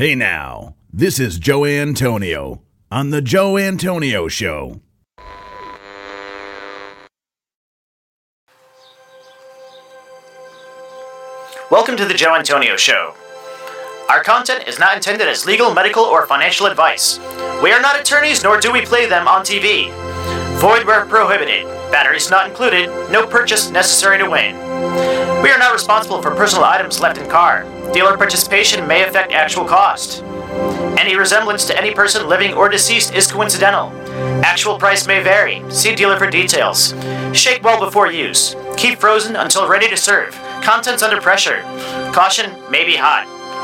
Hey now, this is Joe Antonio on The Joe Antonio Show. Welcome to the Joe Antonio Show. Our content is not intended as legal, medical, or financial advice. We are not attorneys, nor do we play them on TV. Void where prohibited. Batteries not included. No purchase necessary to win. We are not responsible for personal items left in car. Dealer participation may affect actual cost. Any resemblance to any person living or deceased is coincidental. Actual price may vary. See dealer for details. Shake well before use. Keep frozen until ready to serve. Contents under pressure. Caution may be hot.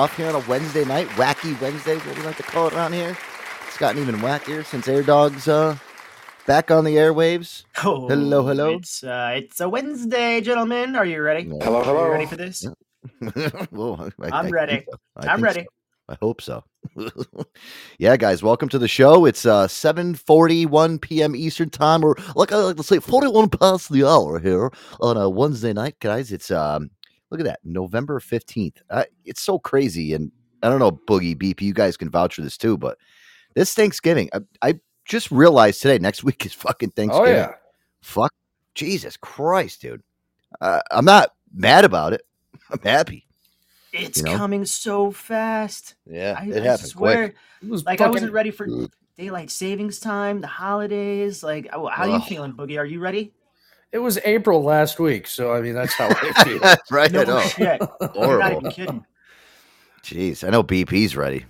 Off here on a Wednesday night. Wacky Wednesday, what do you like to call it around here? It's gotten even wackier since Air Dogs uh, back on the airwaves. Oh, Hello, hello. It's uh, it's a Wednesday, gentlemen. Are you ready? Hello, Are you ready for this? Well, I- I I'm think ready. I I'm ready. so. I hope so. yeah, guys, welcome to the show. It's uh 7:41 p.m. Eastern time, or like I like to say, 41 past the hour here on a Wednesday night, guys. It's um, look at that, November 15th. Uh, it's so crazy, and I don't know, Boogie BP, you guys can vouch for this too, but this Thanksgiving, I, I just realized today, next week is fucking Thanksgiving. Oh yeah. Fuck, Jesus Christ, dude. Uh, I'm not mad about it. I'm happy. It's You know? coming so fast. Yeah, I, it I happened swear, quick. It was like I wasn't ready for daylight savings time, the holidays. Like, how how you feeling, Boogie? Are you ready? It was April last week, so I mean that's how I feel. right, I No know. shit. You're not Horrible. even kidding. Jeez, I know BP's ready.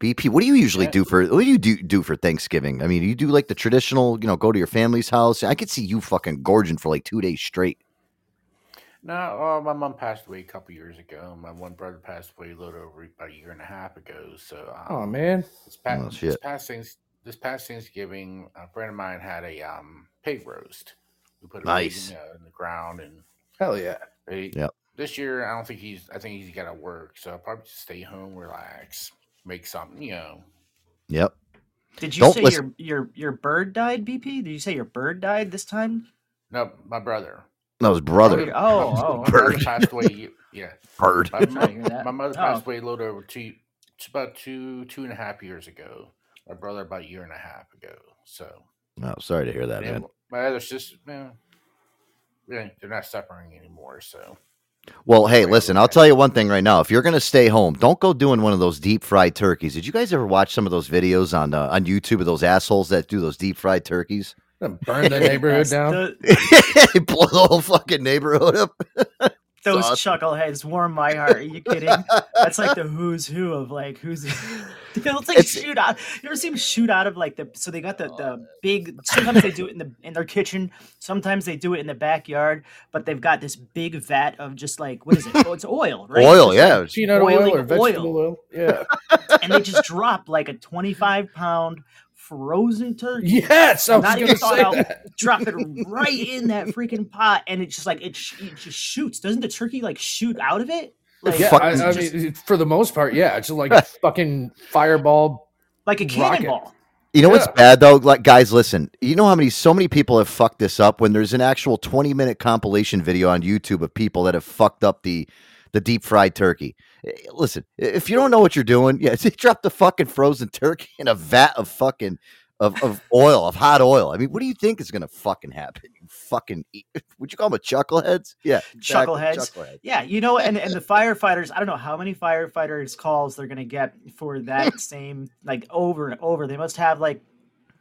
BP, what do you usually Yeah. do for what do you do do for Thanksgiving? I mean, you do like the traditional, you know, go to your family's house. I could see you fucking gorging for like two days straight. No, uh, my mom passed away a couple years ago. My one brother passed away a little over about a year and a half ago. So, um, oh man. this, pa- Oh, this past things, this past Thanksgiving, a friend of mine had a um, pig roast. We put a Nice. in, uh, in the ground, and Hell yeah. they, Yep. this year I don't think he's. I think he's got to work, so I'll probably just stay home, relax, make something. You know, Yep. Did you Don't say listen- your your your bird died, BP? Did you say your bird died this time? no, my brother. That was brother. Okay. Oh, my, oh, my bird. passed away. Yeah, Bird. My, Sorry to hear my, my mother Oh. passed away a little over two, it's about two, two and a half years ago. My brother about a year and a half ago. So Oh, sorry to hear that, yeah, man. My other sister, man, yeah, they're not suffering anymore. So Well, hey, listen. I'll tell you one thing right now. If you're gonna stay home, don't go doing one of those deep fried turkeys. Did you guys ever watch some of those videos on uh, on YouTube of those assholes that do those deep fried turkeys? Burn the neighborhood down. the- blow the whole fucking neighborhood up. those awesome. chuckleheads warm my heart. Are you kidding? That's like the who's who of like who's. They'll like It's- shoot out. You ever see them shoot out of like the? So they got the the oh, big. Sometimes they do it in the in their kitchen. Sometimes they do it in the backyard. But they've got this big vat of just like what is it? Oh, it's oil, right? Oil, Just, yeah. like, Peanut oil or vegetable oil. Yeah. and they just drop like a twenty five pound frozen turkey. yes, I was Not gonna even thought say out. that. drop it right in that freaking pot, and it's just like it, sh- it just shoots. Doesn't the turkey like shoot out of it? Like, Yeah, I, I just mean, for the most part, yeah, it's just like a fucking fireball. like a rocket. cannonball. You know what's bad though? Like guys, listen. You know how many so many people have fucked this up when there's an actual 20 minute compilation video on YouTube of people that have fucked up the the deep fried turkey. Eh, Listen, if you don't know what you're doing, yeah, drop the fucking frozen turkey in a vat of fucking of, of oil, of hot oil. I mean, what do you think is gonna fucking happen? You fucking eat- would you call them a chuckleheads? Yeah, exactly, Chuckleheads. chucklehead. Yeah, you know, and and the firefighters. I don't know how many firefighters calls they're gonna get for that same like over and over. They must have like,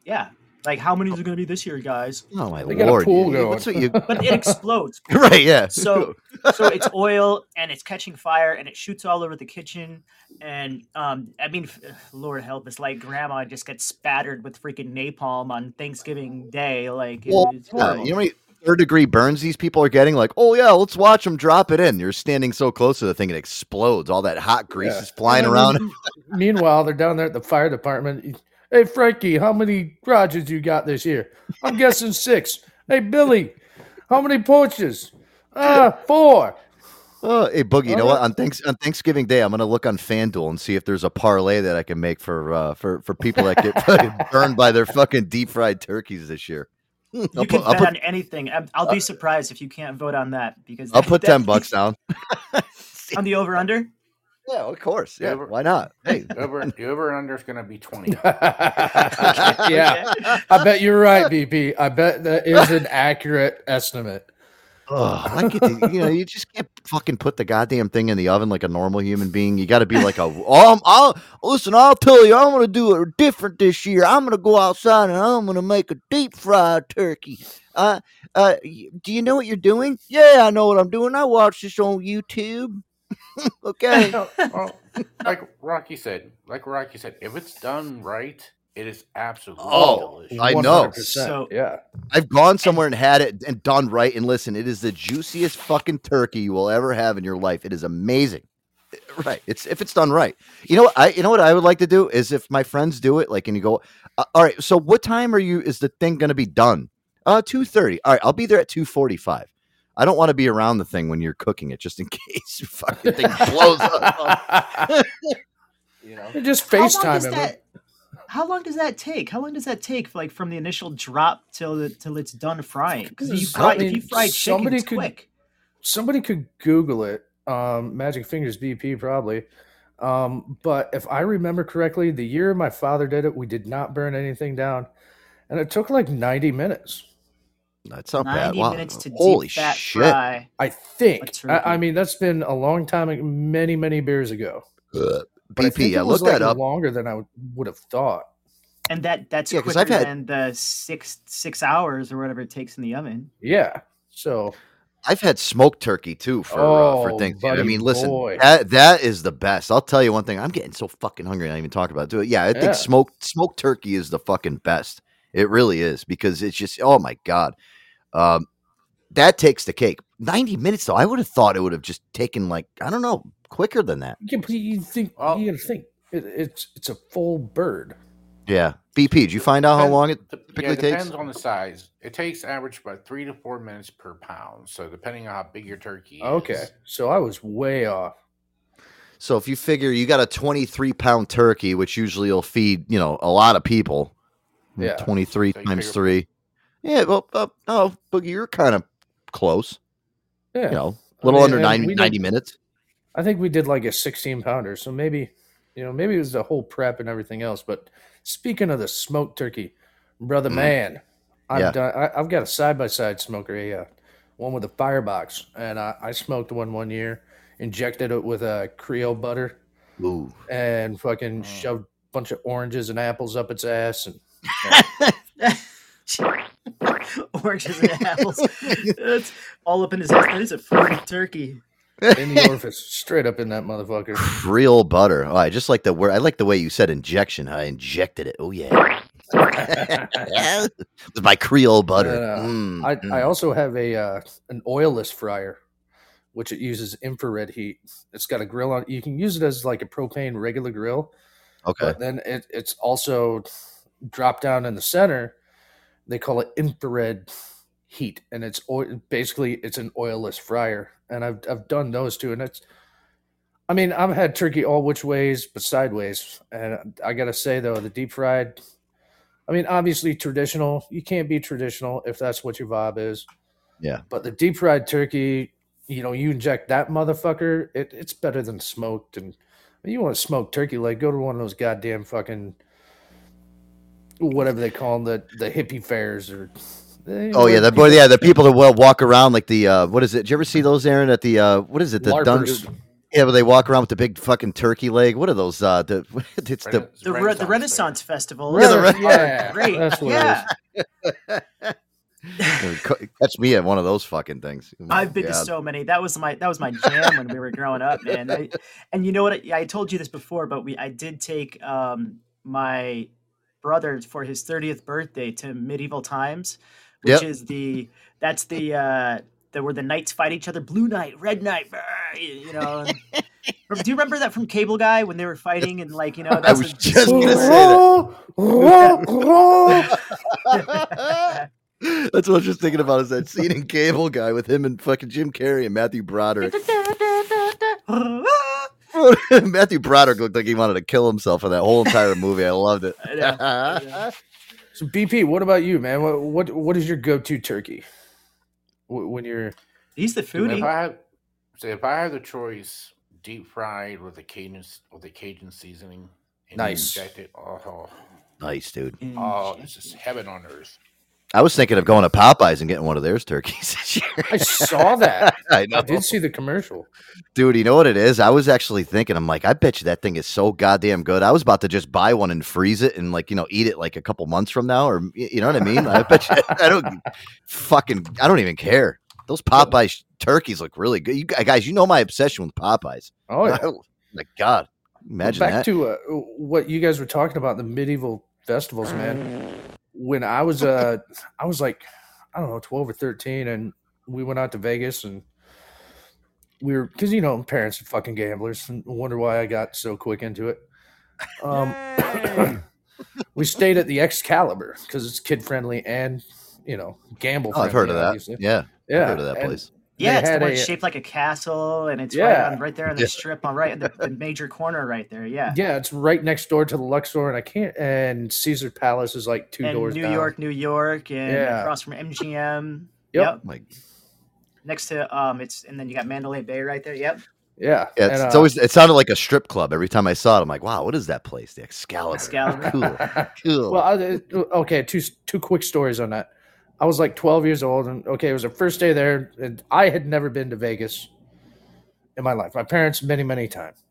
yeah, like how many is it gonna be this year, guys? Oh my They got a lord! pool you- what's going. what you But it explodes. right? Yeah. So so it's oil and it's catching fire and it shoots all over the kitchen and um i mean lord help us like grandma just gets spattered with freaking napalm on thanksgiving day like it- Well, it's yeah, horrible. you know how many third degree burns these people are getting? Like, oh yeah, let's watch them drop it in. You're standing so close to the thing, it explodes. All that hot grease Yeah. is flying And around. Meanwhile, they're down there at the fire department. Hey, Frankie, how many garages you got this year? I'm guessing six. Hey, Billy, how many porches? Ah, four. Oh, hey Boogie, you know what? On thanks on Thanksgiving Day, I'm gonna look on FanDuel and see if there's a parlay that I can make for uh, for for people that get burned by their fucking deep fried turkeys this year. you I'll can put, I'll bet put, on anything I'm- i'll be surprised if you can't vote on that because I'll that- put that- ten bucks down. on the over under Yeah, of course. Yeah, Over- why not? Hey, over and under is going to be twenty. yeah, I bet you're right, BP. I bet that is an accurate estimate. Oh, I get the, you know, you just can't fucking put the goddamn thing in the oven like a normal human being. You got to be like a, um, I'll listen. I'll tell you, I'm gonna do it different this year. I'm gonna go outside and I'm gonna make a deep fried turkey. Uh, uh, do you know what you're doing? Yeah, I know what I'm doing. I watched this on YouTube. okay. Well, like Rocky said, like Rocky said, if it's done right, it is absolutely Oh, delicious. I know. 100%, So- yeah. I've gone somewhere and had it and done right. And listen, it is the juiciest fucking turkey you will ever have in your life. It is amazing. Right. It's if it's done right. You know what I you know what I would like to do is if my friends do it, like and you go, uh, all right, so what time are you is the thing gonna be done? Uh two thirty. All right, I'll be there at two forty five. I don't want to be around the thing when you're cooking it just in case your fucking thing blows up. you know? Just How long FaceTime does him. that? How long does that take? How long does that take, like from the initial drop till the, till it's done frying? Because if you I fry, mean, if you fry chicken, somebody it's could- quick. somebody could Google it. Um, Magic Fingers BP probably. Um, but if I remember correctly, the year my father did it, we did not burn anything down, and it took like ninety minutes. That's not bad. Ninety Wow. minutes to Holy deep fat shit. fry. I think. I, turkey. mean, that's been a long time, ag- many many beers ago. Ugh. But I BP, think I it was looked like that up. longer than I would, would have thought. and that that's Yeah, 'cause quicker I've had- than the six six hours or whatever it takes in the oven. Yeah. So I've had smoked turkey too for uh, for Oh, Thanksgiving. I mean, listen, boy. that that is the best. I'll tell you one thing. I'm getting so fucking hungry. I didn't even talk about it. It. Yeah, I Yeah. think smoked smoked turkey is the fucking best. It really is because it's just oh my god, um, that takes the cake. Ninety minutes though. I would have thought it would have just taken like I don't know quicker than that. yeah, but you think Well- you gotta think it, it's it's a full bird. Yeah. BP, did you find out how long it typically yeah, it takes? depends on the size. It takes average about three to four minutes per pound. So depending on how big your turkey is. Okay, so I was way off. So if you figure you got a 23 pound turkey, which usually will feed, you know, a lot of people. Yeah. 23 So times figure- three. Yeah. Well, uh, oh, but you're kind of close, Yeah, you know, I a little mean, under and 90, we 90 did- minutes. I think we did like a 16 pounder, so maybe you know maybe it was the whole prep and everything else. But speaking of the smoked turkey, brother Mhm. man, I've Yeah. done. I, I've got a side by side smoker, a uh, one with a firebox, and I, I smoked one one year, injected it with a Creole butter, Ooh. and fucking Mm. shoved a bunch of oranges and apples up its ass, and Oranges and apples. It's all up in his ass. That is a fruity turkey. in the orifice, straight up in that motherfucker. Creole butter. Oh, I just like the word. I like the way you said injection. I injected it. Oh, yeah. With my Creole butter. Uh, Mm, I, mm. I also have a uh, an oilless fryer, which it uses infrared heat. It's got a grill on. You can use it as like a propane regular grill, okay. but then it, it's also dropped down in the center. They call it infrared heat, and it's oil, basically it's an oilless fryer. And I've I've done those too, and it's. I mean, I've had turkey all which ways, but sideways, and I gotta say though, the deep fried. I mean, obviously traditional. You can't be traditional if that's what your vibe is. Yeah. But the deep fried turkey, you know, you inject that motherfucker, it, it's better than smoked. And you want to smoke turkey leg, go to one of those goddamn fucking whatever they call them, the the hippie fairs or. eh, Oh yeah, the boy, yeah, the people that will walk around like the uh, what is it? Did you ever see those, Aaron? At the uh, what is it? The dun- LARPers. yeah, but they walk around with the big fucking turkey leg. What are those? Uh, the it's the Rena- The, re- the Renaissance Festival. Yeah, the Re- are yeah, great. that's what it is. yeah. catch me at one of those fucking things. Oh I've been to so many. That was my that was my jam when we were growing up, man. I, and you know what? I, I told you this before, but we I did take um, my brother for his 30th birthday to medieval times, which Yep. is the that's the uh, the where the knights fight each other. Blue knight, red knight, you know. do you remember that from Cable Guy when they were fighting and like you know? I That's was a- just gonna say roll. That's what I was just thinking about. Is that scene in Cable Guy with him and fucking Jim Carrey and Matthew Broderick? Matthew Broderick looked like he wanted to kill himself for that whole entire movie. I loved it. I know, I know. So BP, what about you, man? What what what is your go-to turkey when you're? He's the If foodie. I have, so if I have the choice, deep fried with a Cajun with a Cajun seasoning, and Nice. inject oh, nice, dude. Mm. oh, this is heaven on earth. I was thinking of going to Popeyes and getting one of theirs turkeys this year. I saw that. I know. I did see the commercial. Dude, you know what it is? I was actually thinking, I'm like, I bet you that thing is so goddamn good. I was about to just buy one and freeze it and like, you know, eat it like a couple months from now, or you know what I mean? I bet you I don't fucking I don't even care. Those Popeyes turkeys look really good. You guys, you know my obsession with Popeyes. Oh yeah. my God, imagine back that. to uh, what you guys were talking about the medieval festivals man when i was uh i was like i don't know 12 or 13 and we went out to vegas and we were because you know parents are fucking gamblers and wonder why i got so quick into it um we stayed at the excalibur because it's kid friendly and you know gamble oh, I've heard of that. obviously. Yeah, yeah I've heard of that and place. Yeah, they it's the one a- shaped like a castle, and it's right, on, right there on the Yeah. strip, on right in the, the major corner, right there. Yeah, yeah it's right next door to the luxor and i can't and caesar palace is like two and doors New down. York, New York, and Yeah. across from MGM. Yep. Like, Next to um, it's and then you got Mandalay Bay right there. Yep. yeah yeah, and, it's, it's uh, always it sounded like a strip club every time I saw it. I'm like, wow, what is that place? The Excalibur. Excalibur. Cool, cool. Well, I, okay, two two quick stories on that. I was like 12 years old, and okay, it was the first day there, and I had never been to Vegas in my life. My parents many many times,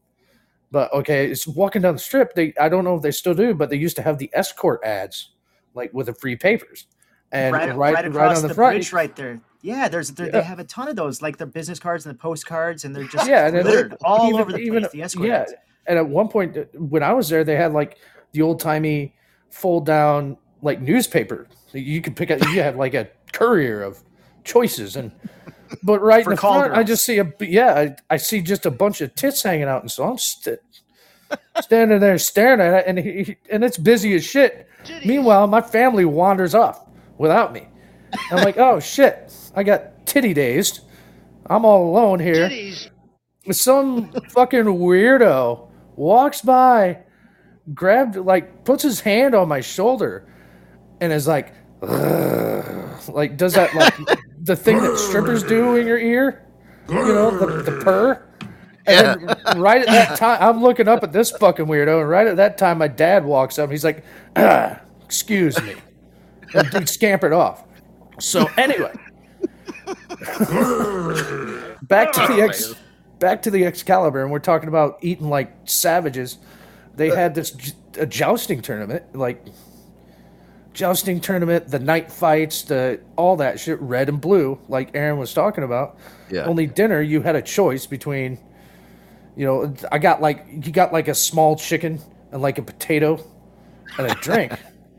but okay, it's walking down the strip. They I don't know if they still do, but they used to have the escort ads, like with the free papers, and right, right right, right, on the, the, front. bridge, right there. Yeah, there's yeah. they have a ton of those, like the business cards and the postcards, and they're just Yeah, and littered all even- over the even- place. The escort yeah, ads. and at one point uh, when I was there, they had like the old timey fold down like newspaper. You could pick up. You had like a courier of choices, and but right For in the call front, I just see a yeah, I, I see just a bunch of tits hanging out, and so I'm st- standing there staring at it, and he, and it's busy as shit. Meanwhile, my family wanders off without me. I'm like, oh shit, I got titty dazed. I'm all alone here some fucking weirdo walks by, grabbed like puts his hand on my shoulder, and is like, "Ugh," like does that like the thing that strippers do in your ear, you know, the, the purr. And then right at that time, I'm looking up at this fucking weirdo, and right at that time, my dad walks up. and He's like, ah, "Excuse me," and dude scampered off. So anyway, back to the ex, back to the Excalibur, and we're talking about eating like savages. They had this j- a jousting tournament, like jousting tournament, the night fights, the all that shit, red and blue, like Aaron was talking about. Yeah. Only dinner, you had a choice between, you know, I got like you got like a small chicken and like a potato and a drink,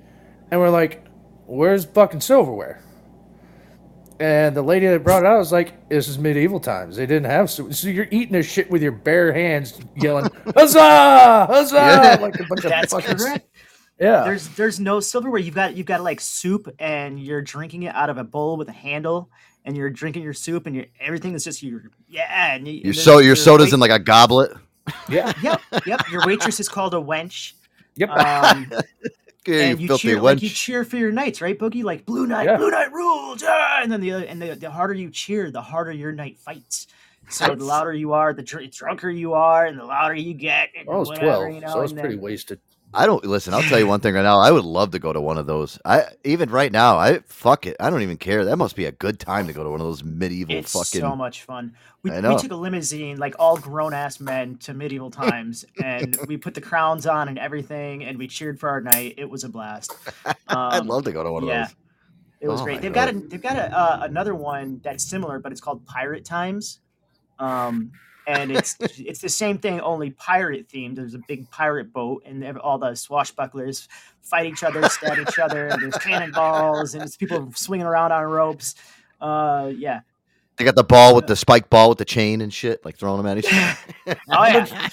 and we're like, "Where's fucking silverware?" And the lady that brought it out was like, "This is medieval times. They didn't have so, so you're eating this shit with your bare hands, yelling huzzah, huzzah!" Yeah. Like a bunch of That's fucking correct. Yeah. There's there's no silverware. You've got you've got like soup, and you're drinking it out of a bowl with a handle, and you're drinking your soup, and your everything is just your yeah. And you, your so your soda's wait- in like a goblet. yeah. Yep, yep. Your waitress is called a wench. Yep. Um, Yeah, and you you filthy cheer like you cheer for your knights, right, Boogie? Like blue knight, Yeah. blue knight rules, yeah! and then the other, and the, the harder you cheer, the harder your knight fights. So the louder you are, the dr- drunker you are, and the louder you get. And I was whatever, twelve, you know, so I was pretty then- wasted. I don't listen. I'll tell you one thing right now. I would love to go to one of those. I even right now. I fuck it. I don't even care. That must be a good time to go to one of those medieval It's fucking. so much fun. We, we took a limousine, like all grown ass men, to medieval times, and we put the crowns on and everything, and we cheered for our night. It was a blast. I'd Um, love to go to one of yeah. those. It was Oh great. They've got a they've got a uh, another one that's similar, but it's called Pirate Times. Um, and it's it's the same thing, only pirate themed. There's a big pirate boat, and ev- all the swashbucklers fight each other, stab each other. And there's cannonballs, and it's people swinging around on ropes. Uh, yeah. They got the ball with the spike ball with the chain and shit, like throwing them at each other. Oh yeah.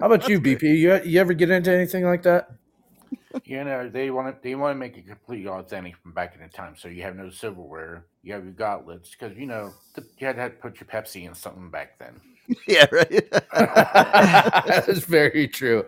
How about you, BP? You you ever get into anything like that? You know, they want to they want to make it completely authentic from back in the time. So you have no silverware, you have your gauntlets, because you know th- you had to put your Pepsi in something back then. yeah, right. That's very true.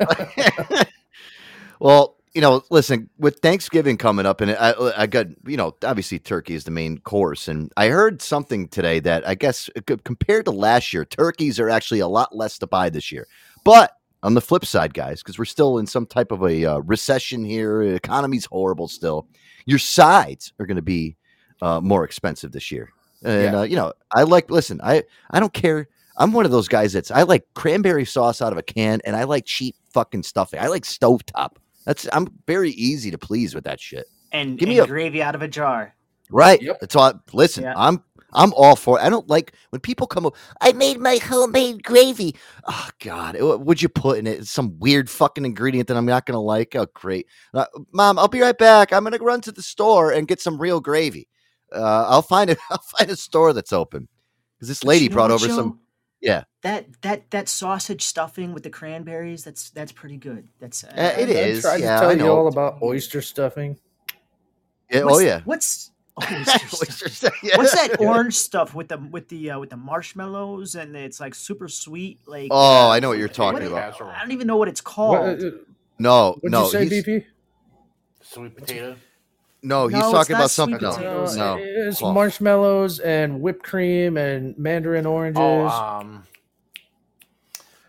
well, you know, listen, with Thanksgiving coming up, and I, I got, you know, obviously turkey is the main course, and I heard something today that I guess uh, compared to last year, turkeys are actually a lot less to buy this year. But on the flip side, guys, because we're still in some type of a uh, recession here, economy's horrible still. Your sides are going to be uh, more expensive this year, and Yeah. uh, you know, I like. Listen, I I don't care. I'm one of those guys that's I like cranberry sauce out of a can, and I like cheap fucking stuffing. I like stovetop. That's I'm very easy to please with that shit. And, Give me and a- gravy out of a jar. Right. Yep. That's all. I, listen, Yeah. I'm I'm all for it. I don't like when people come up. I made my homemade gravy. Oh God, it- would you put in it some weird fucking ingredient that I'm not gonna like? Oh great, Uh, Mom, I'll be right back. I'm gonna run to the store and get some real gravy. Uh, I'll find it. I'll find a store that's open because this lady you know brought over Joe? some. Yeah, That that that sausage stuffing with the cranberries. That's that's pretty good. That's uh, Uh, it I is, tried yeah, to tell you all about oyster stuffing. yeah oh yeah. What's oyster stuff? Oysters, yeah. What's that orange stuff with the with the uh, with the marshmallows and it's like super sweet? Like Oh, uh, I know what you're talking what- about. Casserole. I don't even know what it's What, called. uh, No, what'd no, you say, BP? Sweet potato. No, he's No, talking about something else. potatoes. No, It's Oh. marshmallows and whipped cream and mandarin oranges. Oh, um,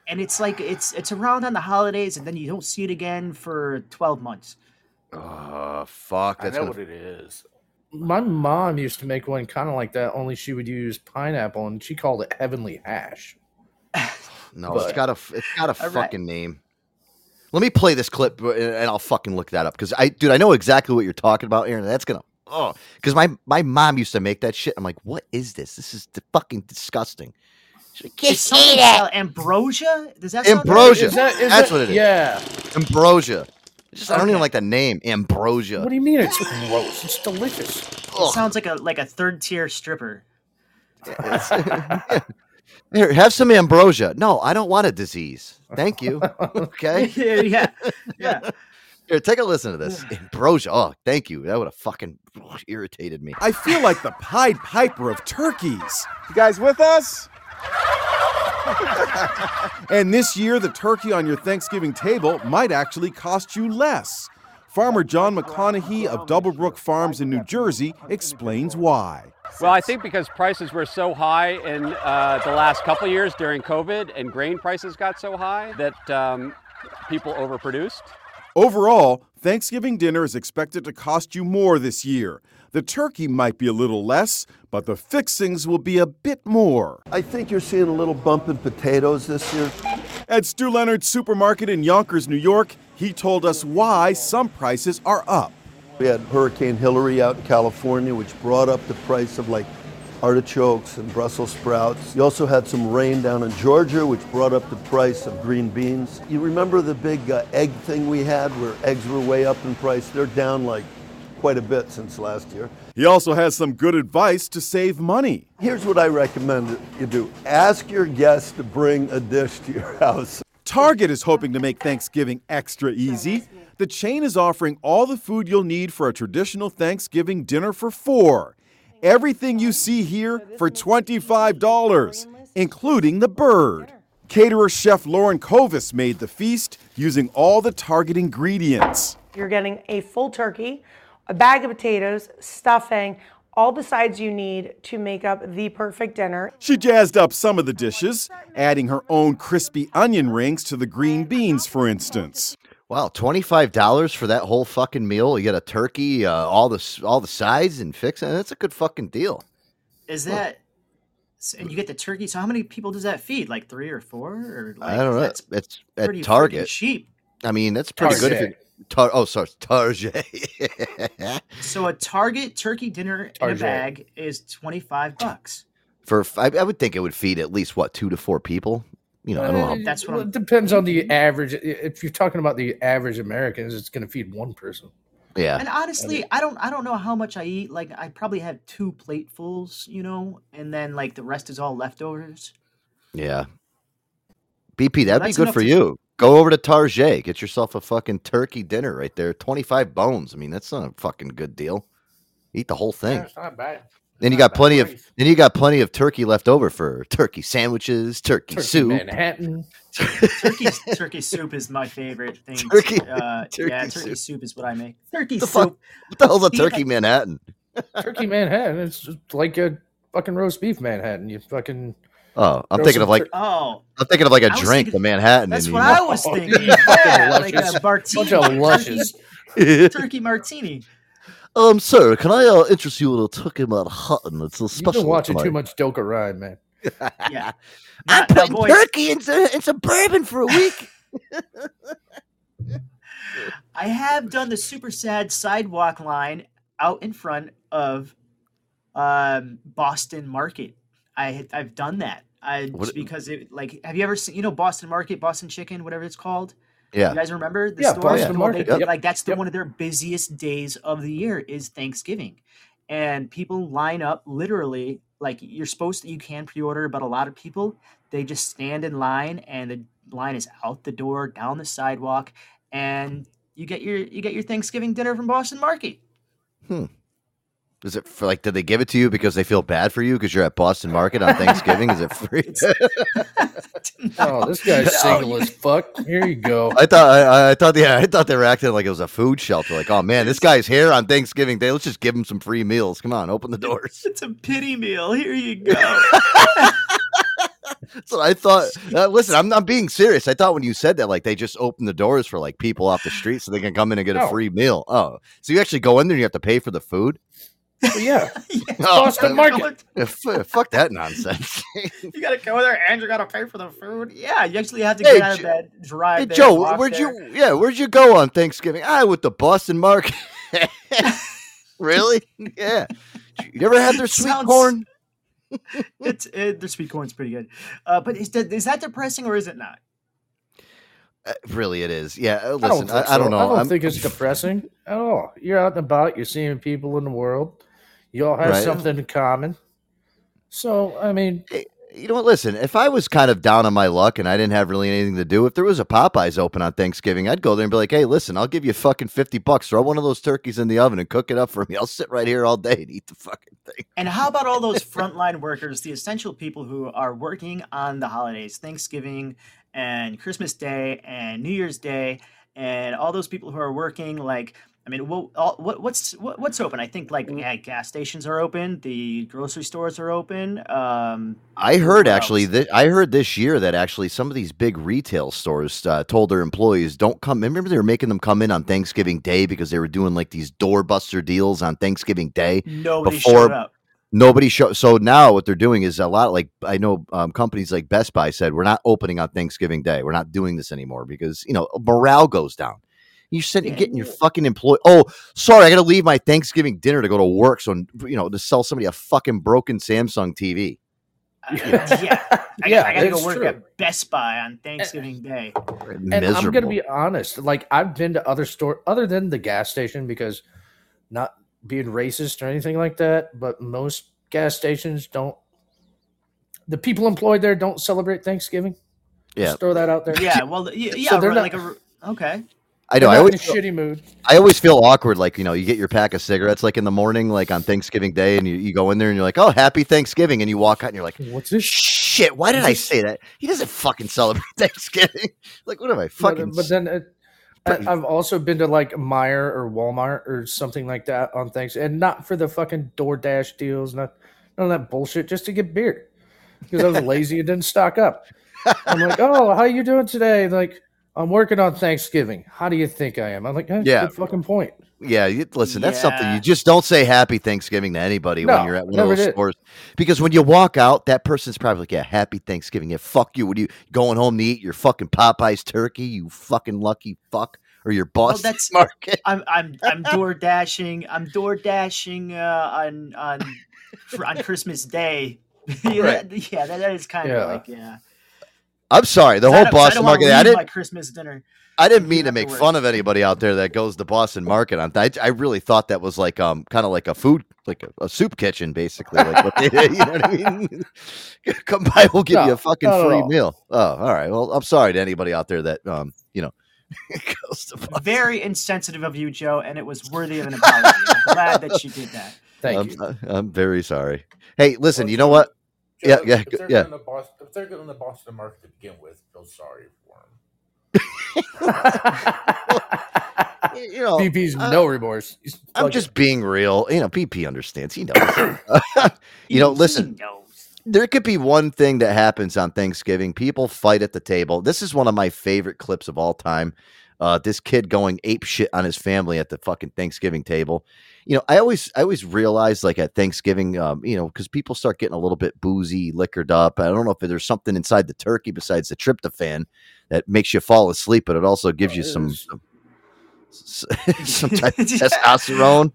and it's like it's it's around on the holidays, and then you don't see it again for twelve months. Oh fuck! I That's know gonna, what it is. My mom used to make one kind of like that, only she would use pineapple, and she called it heavenly hash. no. It's but- got a f- it's got a All right. fucking name. Let me play this clip uh, and I'll fucking look that up because I, dude, I know exactly what you're talking about, Aaron. That's gonna oh, because my my mom used to make that shit. I'm like, what is this? This is d- fucking disgusting. Like, It's Just something eat it. ambrosia. Does that sound right? Ambrosia. Is that, is That's that- what it is. Yeah. Ambrosia. It's just I don't even like the name ambrosia. What do you mean it's gross? It's delicious. It Ugh. sounds like a like a third tier stripper. Here, have some ambrosia. No, I don't want a disease. Thank you. Okay. yeah, yeah, yeah. Here, take a listen to this. Ambrosia. Oh, thank you. That would have fucking irritated me. I feel like the Pied Piper of turkeys. You guys with us? and this year, the turkey on your Thanksgiving table might actually cost you less. Farmer John McConaughy of Double Brook Farms in New Jersey explains why. Well, I think because prices were so high in uh, the last couple of years during COVID and grain prices got so high that um, people overproduced. Overall, Thanksgiving dinner is expected to cost you more this year. The turkey might be a little less, but the fixings will be a bit more. I think you're seeing a little bump in potatoes this year. At Stew Leonard's supermarket in Yonkers, New York, he told us why some prices are up. We had Hurricane Hilary out in California, which brought up the price of like artichokes and Brussels sprouts. You also had some rain down in Georgia, which brought up the price of green beans. You remember the big uh, egg thing we had where eggs were way up in price? They're down like quite a bit since last year. He also has some good advice to save money. Here's what I recommend you do ask your guests to bring a dish to your house. Target is hoping to make Thanksgiving extra easy. The chain is offering all the food you'll need for a traditional Thanksgiving dinner for four. Everything you see here for $25, including the bird. Caterer chef Lauren Kovis made the feast using all the Target ingredients. You're getting a full turkey, a bag of potatoes, stuffing, all the sides you need to make up the perfect dinner. She jazzed up some of the dishes, adding her own crispy onion rings to the green beans, for instance. Wow, twenty five dollars for that whole fucking meal. You get a turkey, uh, all the all the sides, and fix it. That's a good fucking deal. Is that? s- And you get the turkey. So how many people does that feed? Like three or four? Or like, I don't know. That's It's pretty at freaking Target. cheap. I mean, that's pretty good. If you, tar- oh, sorry, Target. So a Target turkey dinner in a bag is twenty five bucks. for I would think it would feed at least what two to four people. You know, I don't know. How, That's what well, it depends on the average. If you're talking about the average Americans, it's going to feed one person. yeah, And honestly, I don't I don't know how much I eat. Like I probably have two platefuls, you know, and then like the rest is all leftovers. yeah. BP, that'd be good for to- you. Go over to Target, get yourself a fucking turkey dinner right there. Twenty five bones. I mean, that's not a fucking good deal. Eat the whole thing. Yeah, it's not bad. Then you got bad plenty of then you got plenty of turkey left over for turkey sandwiches, turkey, Turkey soup. Manhattan. Turkey turkey soup is my favorite thing. Turkey- uh, turkey yeah, turkey soup. soup. is what I make. Turkey The soup. fuck? What the hell's a Yeah. turkey Manhattan? Turkey Manhattan. It's just like a fucking roast beef Manhattan. You fucking Oh, I'm thinking of like tur- Oh, I'm thinking of like a I was drink, thinking- the Manhattan. that's what you I was thinking. Yeah, like a martini. bunch of turkey- Turkey martini. Um, sir, can I uh, interest you in a turkey Manhattan? It's a special. You've special. been watching tonight. too much Doka Rhyme, man. Yeah. I'm Not- now, putting boys, turkey in, some- in some bourbon for a week. I have done the super sad sidewalk line out in front of um, Boston Market. I I've done that. I What- just because it like have you ever seen you know Boston Market, Boston Chicken, whatever it's called? Yeah. You guys remember the Yeah, store? Boston Well, they- Market, yep. Like that's the one of their busiest days of the year is Thanksgiving. And people line up literally like you're supposed to you can pre-order, but a lot of people they just stand in line and the line is out the door, down the sidewalk, and you get your you get your Thanksgiving dinner from Boston Market. Hmm. Is it for like? Did they give it to you because they feel bad for you because you're at Boston Market on Thanksgiving? Is it free? Oh, this guy's single as fuck. Here you go. I thought I, I thought yeah I thought they were acting like it was a food shelter. Like, oh man, this guy's here on Thanksgiving Day. Let's just give him some free meals. Come on, open the doors. It's a pity meal. Here you go. So I thought. Uh, listen, I'm not being serious. I thought when you said that, like they just open the doors for like people off the street so they can come in and get a free meal. Oh, so you actually go in there and you have to pay for the food? But yeah, Oh, Boston Market. yeah, f- fuck that nonsense. You gotta go there and you gotta pay for the food. Yeah, you actually have to Hey, get out of Jo- bed, drive Hey, there, Joe, where'd there. you? Yeah, where'd you go on Thanksgiving? Ah, with the Boston Market. really? Yeah. You never had their sweet Sounds- corn? It's it, their sweet corn's pretty good, uh, but is that is that depressing or is it not? Uh, really, it is. Yeah. uh, I Listen, don't, I, think I, don't know. I don't I'm- think it's depressing at all. You're out and about. You're seeing people in the world. You all have Right. something in common. So, I mean, eh, you know what? Listen, if I was kind of down on my luck and I didn't have really anything to do, if there was a Popeyes open on Thanksgiving, I'd go there and be like, "Hey, listen, I'll give you fucking fifty bucks. Throw one of those turkeys in the oven and cook it up for me. I'll sit right here all day and eat the fucking thing." And how about all those frontline workers, the essential people who are working on the holidays, Thanksgiving and Christmas Day and New Year's Day, and all those people who are working like. I mean, what, all, what what's what, what's open? I think like yeah, gas stations are open, the grocery stores are open. Um, I heard actually else? that I heard this year that actually some of these big retail stores uh, told their employees don't come. Remember they were making them come in on Thanksgiving Day because they were doing like these doorbuster deals on Thanksgiving Day. nobody before- showed up. Nobody show. So now what they're doing is a lot like I know um, companies like Best Buy said we're not opening on Thanksgiving Day. We're not doing this anymore because you know morale goes down. You said you're getting your fucking employee. Oh, sorry, I got to leave my Thanksgiving dinner to go to work. So you know to sell somebody a fucking broken Samsung TV. Uh, yeah, I, Yeah, I gotta go work true. at Best Buy on Thanksgiving Day. and I'm going to be honest. Like, I've been to other store other than the gas station because not being racist or anything like that, but most gas stations don't. The people employed there don't celebrate Thanksgiving. Yeah. Just throw that out there. Yeah, well, yeah, So they're right, not- like a, okay. I know. I always a shitty mood. I always feel awkward, like you know, you get your pack of cigarettes like in the morning, like on Thanksgiving Day, and you, you go in there and you're like, "Oh, happy Thanksgiving," and you walk out and you're like, What's this? "Shit, why did I say that?" He doesn't fucking celebrate Thanksgiving. like, what am I uh, fucking? but then it, I, I've also been to like Meijer or Walmart or something like that on Thanks, and not for the fucking DoorDash deals, not none of that bullshit, just to get beer because I was lazy and didn't stock up. I'm like, oh, how you doing today? Like, I'm working on Thanksgiving. How do you think I am? I'm like, eh, Yeah. good fucking point. yeah, you, listen, that's something you just don't say Happy Thanksgiving to anybody when you're at one of those did. stores, because when you walk out, that person's probably like, "Yeah, Happy Thanksgiving." Yeah, fuck you. What are you going home to eat your fucking Popeyes turkey? You fucking lucky fuck, or your boss that's- market. I'm I'm I'm door dashing. I'm door dashing uh, on on for- on Christmas Day. yeah, that, yeah, that, that is kind Yeah. of like yeah. I'm sorry, the I whole don't- I Boston don't market. I didn't. my Christmas dinner. I didn't mean to have to make work. fun of anybody out there that goes to Boston Market on. I, I really thought that was like um kind of like a food like a, a soup kitchen basically. Like what they, you know what I mean? Come by, we'll give you a fucking free all. meal. Oh, all right. Well, I'm sorry to anybody out there that um you know goes to Boston. Very insensitive of you, Joe, and it was worthy of an apology. I'm glad that you did that. Thank I'm, you. I'm very sorry. Hey, listen, you know what? Yeah, yeah, if go- they're yeah. Going to Boston, if they're going to Boston Market to begin with, feel sorry for them. You know, BP's uh, no remorse. He's I'm fucking- just being real. You know, PP understands. He knows. you know, listen. knows. there could be one thing that happens on Thanksgiving. People fight at the table. This is one of my favorite clips of all time. Uh, this kid going ape shit on his family at the fucking Thanksgiving table. You know, I always, I always realize like at Thanksgiving, um, you know, because people start getting a little bit boozy, liquored up. I don't know if there's something inside the turkey besides the tryptophan that makes you fall asleep, but it also gives Oh, you some, some, some type of testosterone.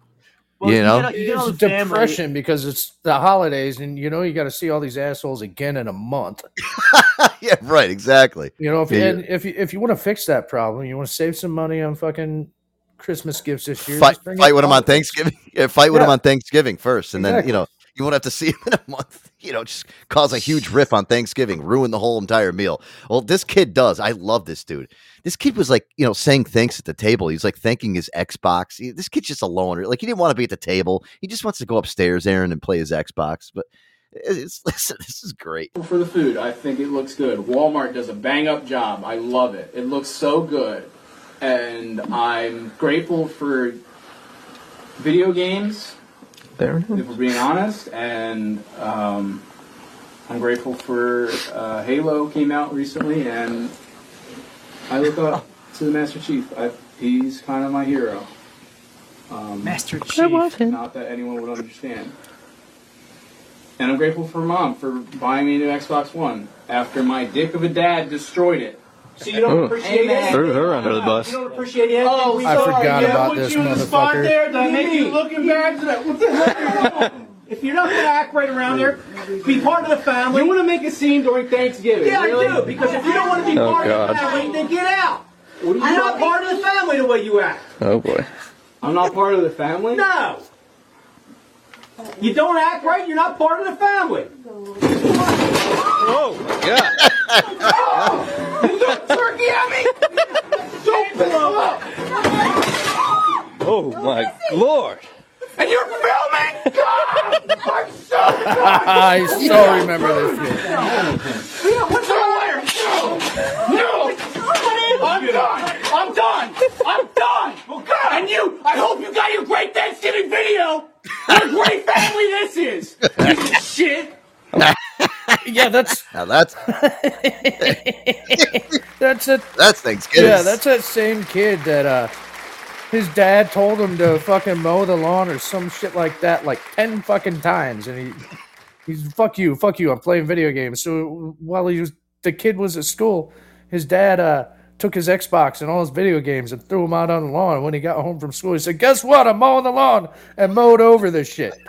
Well, you you know, get a- you get it's the family- depression because it's the holidays, and you know you got to see all these assholes again in a month. yeah, right, exactly. You know, if Yeah, and if you if you want to fix that problem, you want to save some money on fucking Christmas gifts this year. fight, just bring fight with him on. Thanksgiving. Yeah, fight with him Yeah. on Thanksgiving first, and then you know you won't have to see him in a month. You know, just cause a huge riff on Thanksgiving, ruin the whole entire meal. Well, this kid does. I love this dude. This kid was like, you know, saying thanks at the table. He's like thanking his Xbox. He- This kid's just a loner. Like he didn't want to be at the table. He just wants to go upstairs, Aaron, and play his Xbox. But eh, it's listen, this is great. for the food. I think it looks good. Walmart does a bang up job. I love it. It looks so good. And I'm grateful for video games, if we're being honest. And um, I'm grateful for uh, Halo came out recently, and I look up to the Master Chief. I, he's kind of my hero. Um, Master Chief. Not that anyone would understand. And I'm grateful for mom for buying me a new Xbox One after my dick of a dad destroyed it. So you don't appreciate it? Threw her under the bus. You don't appreciate it? Oh, I sorry. forgot Yeah, about this you in the spot motherfucker. there. Did I make you looking bad? What the hell? If you're not going to act right around there, be part of the family. You want to make a scene during Thanksgiving? Yeah, really? I do. Because if you don't want to be Oh, part God. of the family, then get out. You're not part of the family the way you act. Oh boy. I'm not part of the family? No. You don't act right, you're not part of the family. Oh my god. You threw turkey at me? Don't blow up. Oh my lord. And you're filming? God! I'm so I so remember this shit. What's the matter? No! No! I'm done! I'm done! I'm done! Well, God! And you, I hope you got your great Thanksgiving video! What a great family this is! Piece of shit! Yeah, that's Now that's that's it. that's Thanksgiving. Yeah, that's that same kid that uh his dad told him to fucking mow the lawn or some shit like that like 10 fucking times and he he's fuck you, fuck you, I'm playing video games. So while he was the kid was at school, his dad uh took his Xbox and all his video games and threw them out on the lawn. And when he got home from school, he said, Guess what? I'm mowing the lawn and mowed over this shit.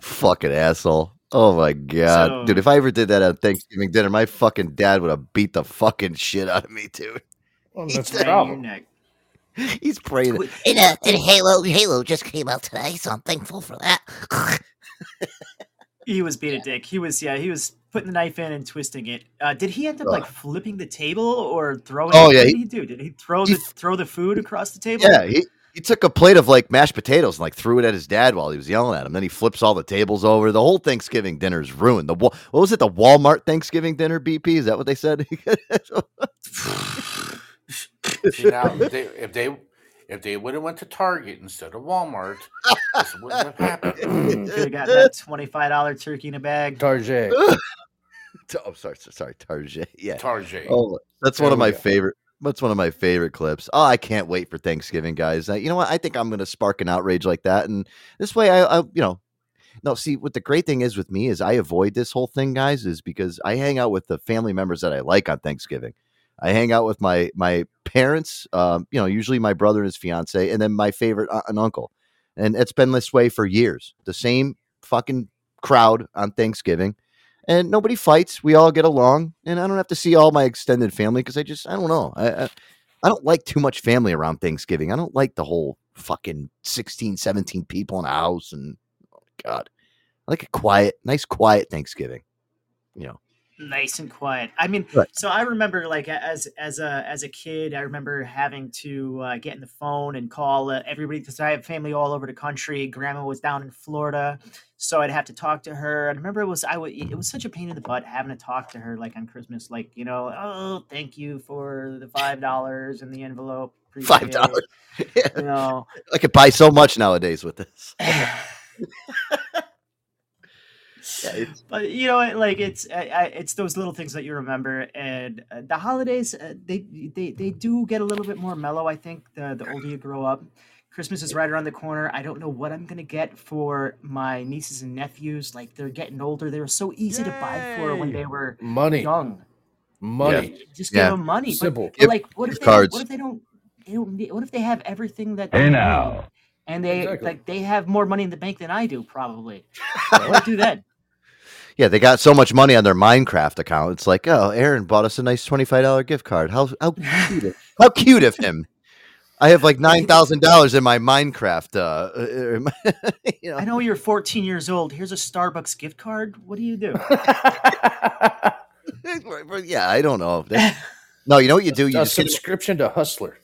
fucking asshole. Oh my god, So- dude! If I ever did that at Thanksgiving dinner, my fucking dad would have beat the fucking shit out of me, dude. Well, that's the your problem. neck. He's praying. And, uh, and Halo, Halo just came out today, so I'm thankful for that. He was being a dick. He was, yeah, he was putting the knife in and twisting it. Uh, did he end up like flipping the table or throwing? Oh, what yeah, did he- he do? Did he throw he the throw the food across the table? Yeah, he, he took a plate of like mashed potatoes and like threw it at his dad while he was yelling at him. Then he flips all the tables over. The whole Thanksgiving dinner is ruined. The what was it? The Walmart Thanksgiving dinner? BP is that what they said? See, now, if they, if they if they would have went to Target instead of Walmart, this wouldn't have happened. Could have got that twenty-five dollar turkey in a bag. Target. oh, sorry, sorry, sorry, Target. Yeah, Target. Oh, that's There one of my go. favorite. That's one of my favorite clips. Oh, I can't wait for Thanksgiving, guys. Uh, you know what? I think I'm going to spark an outrage like that, and this way, I, I, you know, no. See, what the great thing is with me is I avoid this whole thing, guys, is because I hang out with the family members that I like on Thanksgiving. I hang out with my my parents, um, you know, usually my brother and his fiance, and then my favorite and uncle, and it's been this way for years. The same fucking crowd on Thanksgiving and nobody fights. We all get along, and I don't have to see all my extended family because I just I don't know. I, I I don't like too much family around Thanksgiving. I don't like the whole fucking 16, 17 people in a house, and oh god, I like a quiet, nice, quiet Thanksgiving. You know, nice and quiet. I mean, Right. so I remember like as as a as a kid, I remember having to uh, get in the phone and call uh, everybody because I have family all over the country. Grandma was down in Florida, so I'd have to talk to her. I remember it was I would it was such a pain in the butt having to talk to her like on Christmas, like you know, oh, thank you for the five dollars in the envelope. five appreciate it," dollars. You know, I could buy so much nowadays with this. Yeah, it's- but you know, like it's I, I, it's those little things that you remember, and uh, the holidays uh, they they they do get a little bit more mellow. I think the the older you grow up, Christmas is right around the corner. I don't know what I'm gonna get for my nieces and nephews. Like they're getting older. They were so easy to buy for when they were Money. young. Money. Just Yeah. give them money. Simple. but Give like, what if they don't- cards. what if they don't? They don't what if they have everything that? Hey they now. need and they Exactly. like they have more money in the bank than I do probably. what do then? Yeah, they got so much money on their Minecraft account. It's like, oh, Aaron bought us a nice twenty-five dollar gift card. How how cute! of- how cute of him! I have like nine thousand dollars in my Minecraft. Uh, uh, you know, I know you're 14 years old. Here's a Starbucks gift card. What do you do? yeah, I don't know. No, you know what you do? You a subscription to Hustler.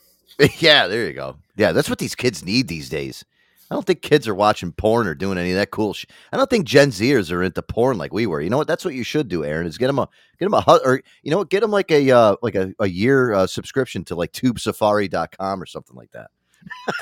yeah, there you go. Yeah, that's what these kids need these days. I don't think kids are watching porn or doing any of that cool shit. I don't think Gen Zers are into porn like we were. You know what? That's what you should do, Aaron. Is get them a get them a or you know what? Get them like a uh, like a, a year uh, subscription to like TubeSafari.com or something like that.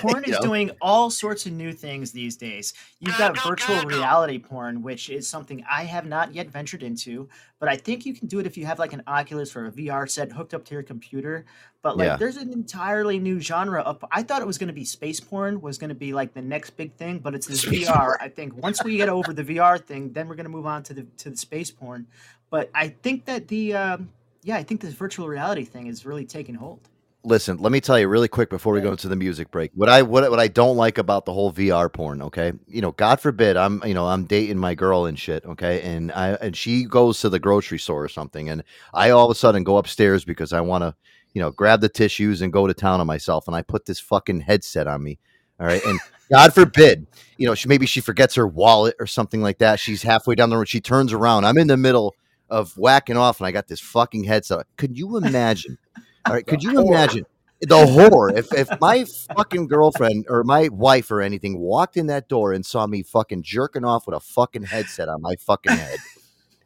Porn is know? doing all sorts of new things these days. You've got virtual reality porn, which is something I have not yet ventured into, but I think you can do it if you have like an Oculus or a VR set hooked up to your computer. But like, Yeah. there's an entirely new genre of. I thought it was going to be space porn was going to be like the next big thing, but it's this Space VR. porn. I think once we get over the VR thing, then we're going to move on to the to the space porn. But I think that the um, yeah, I think this virtual reality thing is really taking hold. Listen, let me tell you really quick before we go into the music break. What I what what I don't like about the whole VR porn, okay? You know, God forbid I'm you know I'm dating my girl and shit, okay? And I and she goes to the grocery store or something, and I all of a sudden go upstairs because I want to, you know, grab the tissues and go to town on myself, and I put this fucking headset on me, all right? And God forbid, you know, she maybe she forgets her wallet or something like that. She's halfway down the road, she turns around, I'm in the middle of whacking off, and I got this fucking headset. Could you imagine? All right, could you imagine the horror if if my fucking girlfriend or my wife or anything walked in that door and saw me fucking jerking off with a fucking headset on my fucking head?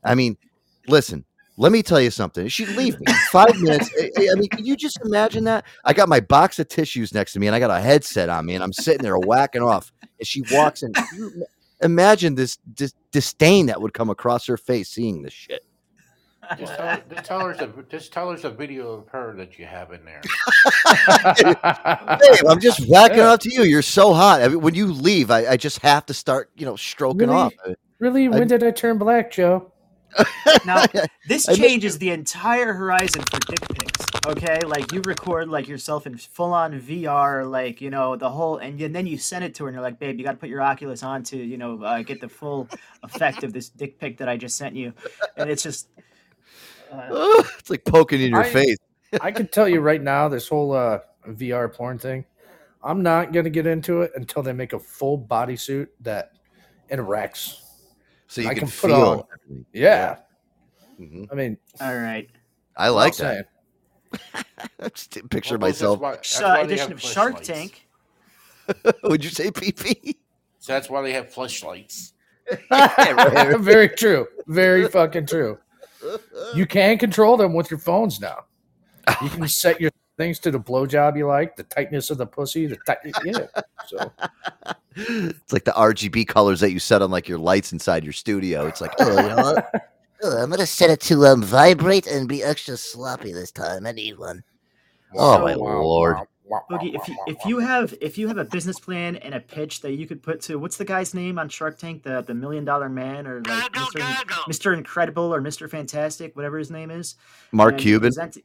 I mean, listen, let me tell you something. She'd leave me five minutes. I, mean, can you just imagine that? I got my box of tissues next to me and I got a headset on me and I'm sitting there whacking off. And she walks in. Can you ima- Imagine this, dis- disdain that would come across her face seeing this shit. Just tell, her, just tell her it's a just tell her it's a video of her that you have in there. Babe, I'm just whacking off to you. You're so hot. I mean, when you leave, I, I just have to start, you know, stroking Really? off. Really? When did I turn black, Joe? Now, this changes the entire horizon for dick pics. Okay, like you record like yourself in full on VR, like you know the whole, and, y- then you send it to her, and you're like, "Babe, you got to put your Oculus on to you know uh, get the full effect of this dick pic that I just sent you," and it's just uh, it's like poking in your I- face. I can tell you right now, this whole uh, VR porn thing, I'm not gonna get into it until they make a full bodysuit that interacts. So you I can put feel on. everything. Yeah. Mhm. I mean, all right. I like that. Just picture Well, that's myself. why- uh, edition of Shark flashlights. Tank. Would you say PP? So that's why they have flashlights. Very true. Very fucking true. You can control them with your phones now. You can set your things to the blowjob you like, the tightness of the pussy, the tight. Yeah. So It's like the RGB colors that you set on like your lights inside your studio. It's like, Oh, you know what? Oh, I'm gonna set it to um vibrate and be extra sloppy this time. I need one. oh my So- lord. Boogie, if you, if you have if you have a business plan and a pitch that you could put to what's the guy's name on Shark Tank the the million dollar man or like Mr. Mr. Incredible or Mr. Fantastic whatever his name is Mark and Cuban? present-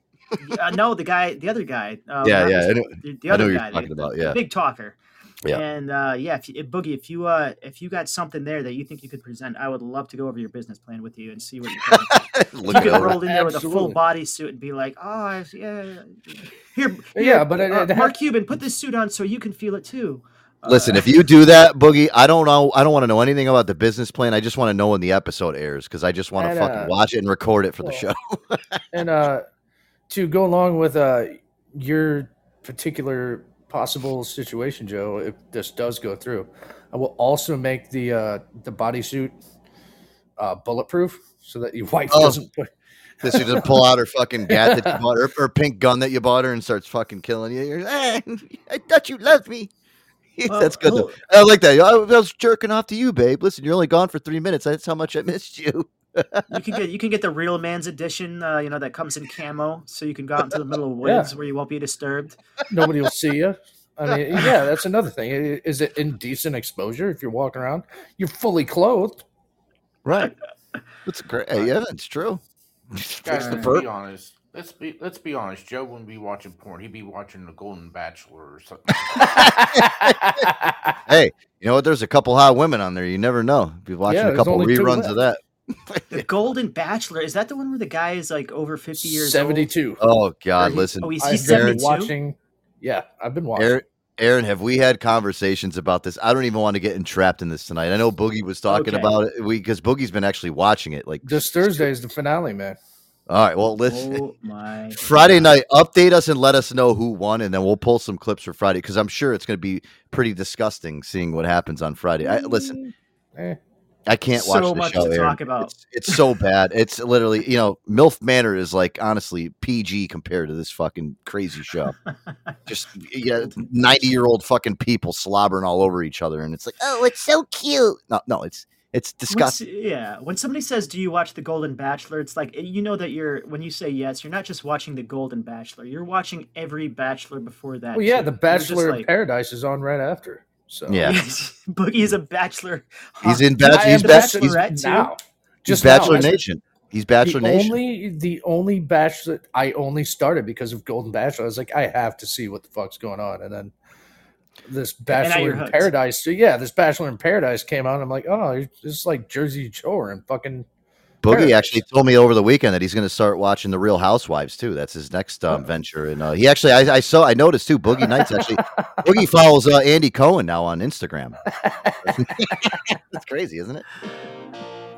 uh, no the guy the other guy um, Yeah, not yeah, I know- the, the I know other you're guy talking the, about, the yeah. big talker Yeah. and uh, yeah if you, Boogie if you uh if you got something there that you think you could present I would love to go over your business plan with you and see what you can you could roll in there with a full body suit and be like, "Oh, I- yeah, here, Yeah, here, but it- uh, it ha- Mark Cuban, put this suit on so you can feel it too." Uh, Listen, if you do that, Boogie, I don't know. I don't want to know anything about the business plan. I just want to know when the episode airs because I just want to fucking uh, watch it and record it for the show. and uh to go along with uh your particular possible situation, Joe, if this does go through, I will also make the uh the bodysuit uh bulletproof so that your wife Oh. doesn't put This you just pull out her fucking gat that you bought her, or pink gun that you bought her, and starts fucking killing you. You're, "Eh, I thought you loved me. Well, That's good. Though. I like that. I, I was jerking off to you, babe. Listen, you're only gone for three minutes. That's how much I missed you. You can get you can get the real man's edition, uh, you know, that comes in camo, so you can go out into the middle of Yeah. woods where you won't be disturbed. nobody will see you. I mean, yeah, that's another thing. Is it indecent exposure if you're walking around? You're fully clothed. Right. That's great. Yeah, that's true. Guys, Fix the to be honest, Let's be let's be honest. Joe wouldn't be watching porn. He'd be watching The Golden Bachelor or something. hey, you know what? There's a couple hot women on there. You never know. Be watching Yeah, a couple reruns of that. The Golden Bachelor is that the one where the guy is like over fifty years Seventy-two. Oh God, he- listen. oh, he's- I've been 72? watching. Yeah, I've been watching. Aaron, Aaron, have we had conversations about this? I don't even want to get entrapped in this tonight. I know Boogie was talking Okay. about it. We because Boogie's been actually watching it. Like, This Thursday is the finale, man. all right, well, let's Oh my! Friday night. Update us and let us know who won, and then we'll pull some clips for Friday because I'm sure it's going to be pretty disgusting seeing what happens on Friday. I, listen, Eh. I can't watch So the much show. to Aaron. talk about. It's, it's so bad. It's literally, you know, MILF Manor is like honestly PG compared to this fucking crazy show. Just yeah, ninety year old fucking people slobbering all over each other, and it's like, Oh, it's so cute. no, no, it's it's disgusting. s- yeah, when somebody says, "Do you watch The Golden Bachelor?" It's like eh, you know that you're when you say yes, you're not just watching The Golden Bachelor. You're watching every Bachelor before that. Well, yeah, too. the Bachelor in like- Paradise is on right after. So Yeah. Boogie is a Bachelor. He's in I Bachelor. He's, bachelor, ba- he's, too. now. Just now, Bachelor I said- Nation. He's Bachelor the Nation. only the only bachelor I only started because of Golden Bachelor. I was like, I have to see what the fuck's going on, and then this Bachelor in. Paradise. So yeah, this Bachelor in Paradise came out. And I'm like, oh, it's just like Jersey Shore and fucking. Boogie actually told me over the weekend that he's going to start watching the Real Housewives too. That's his next um, venture, and uh, he actually, I, I saw, I noticed too. Boogie Nights actually, Boogie follows uh, Andy Cohen now on Instagram. That's crazy, isn't it?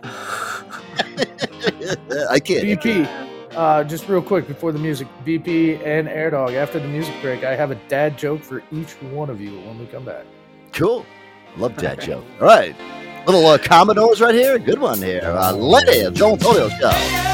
I can't. BP. Uh, just real quick before the music, BP and Air Dog. After the music break, I have a dad joke for each one of you when we come back. Cool. Love dad joke. All right. Little uh, Commodores right here. Good one here. Uh, Letty, Joe Antonio show.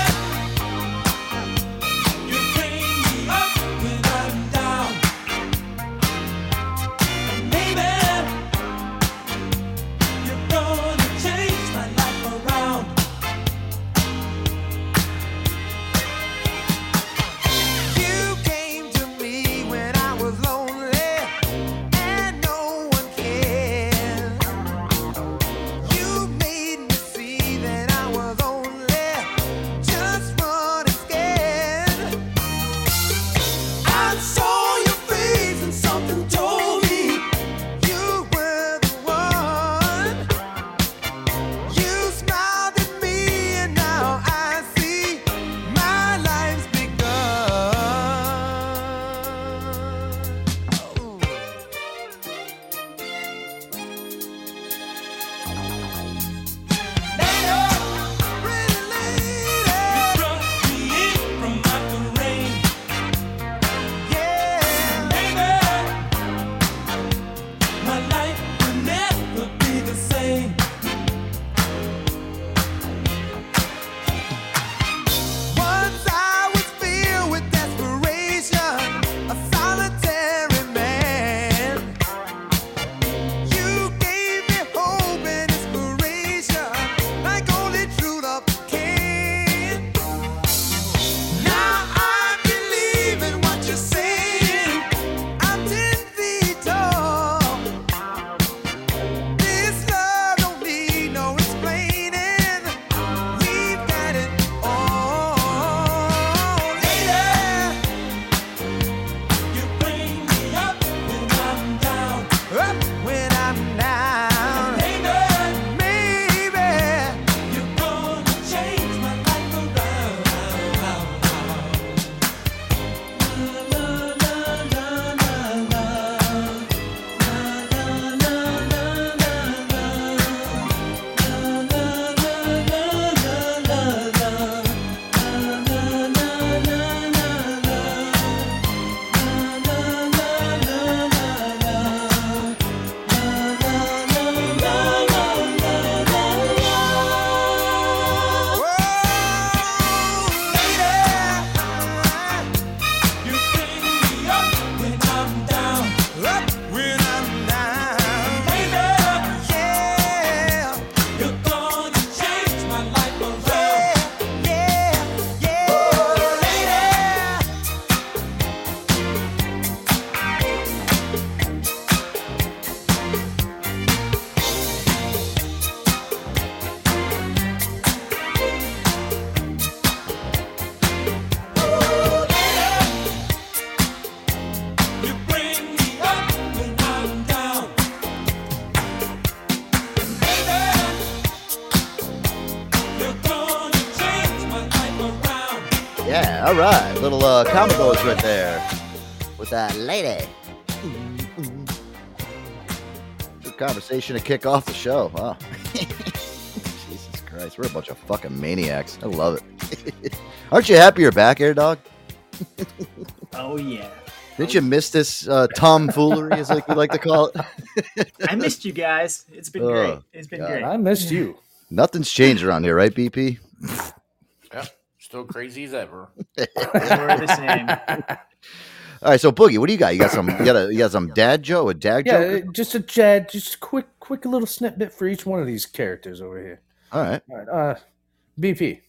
Uh, combos right there with that lady. Good conversation to kick off the show. Wow. Jesus Christ, we're a bunch of fucking maniacs. I love it. Aren't you happy you're back, Air Dog? Oh yeah. Didn't you miss this uh, tomfoolery, as like you like to call it? I missed you guys. It's been Oh, great. It's been God. great. I missed you. Nothing's changed around here, right, BP? Yep, still crazy as ever. We're the same. All right, so Boogie, what do you got? You got some? You got a? You got some dad Joe? A dad Yeah, joke? uh, just a Jad, just a quick, quick little snippet for each one of these characters over here. All right. All right, uh, BP.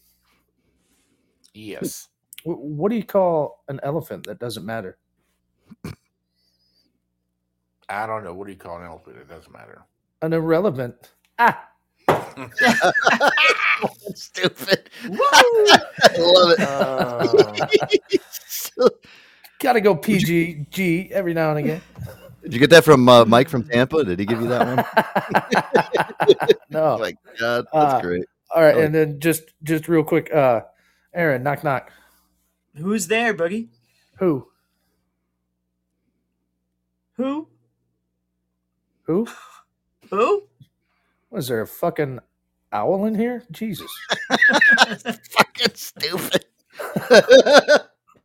Yes. wh- What do you call an elephant that doesn't matter? I don't know. What do you call an elephant? It doesn't matter. An irrelevant. Ah. Stupid. I love it. Gotta go PGG every now and again. Did you get that from uh, Mike from Tampa? Did he give you that one? No. Oh my God, that's Uh, great. All right, Oh. and then just just real quick, uh, Aaron, knock knock. Who's there, Boogie? Who? Who? Who? Who? Was there a fucking owl in here? Jesus. fucking stupid.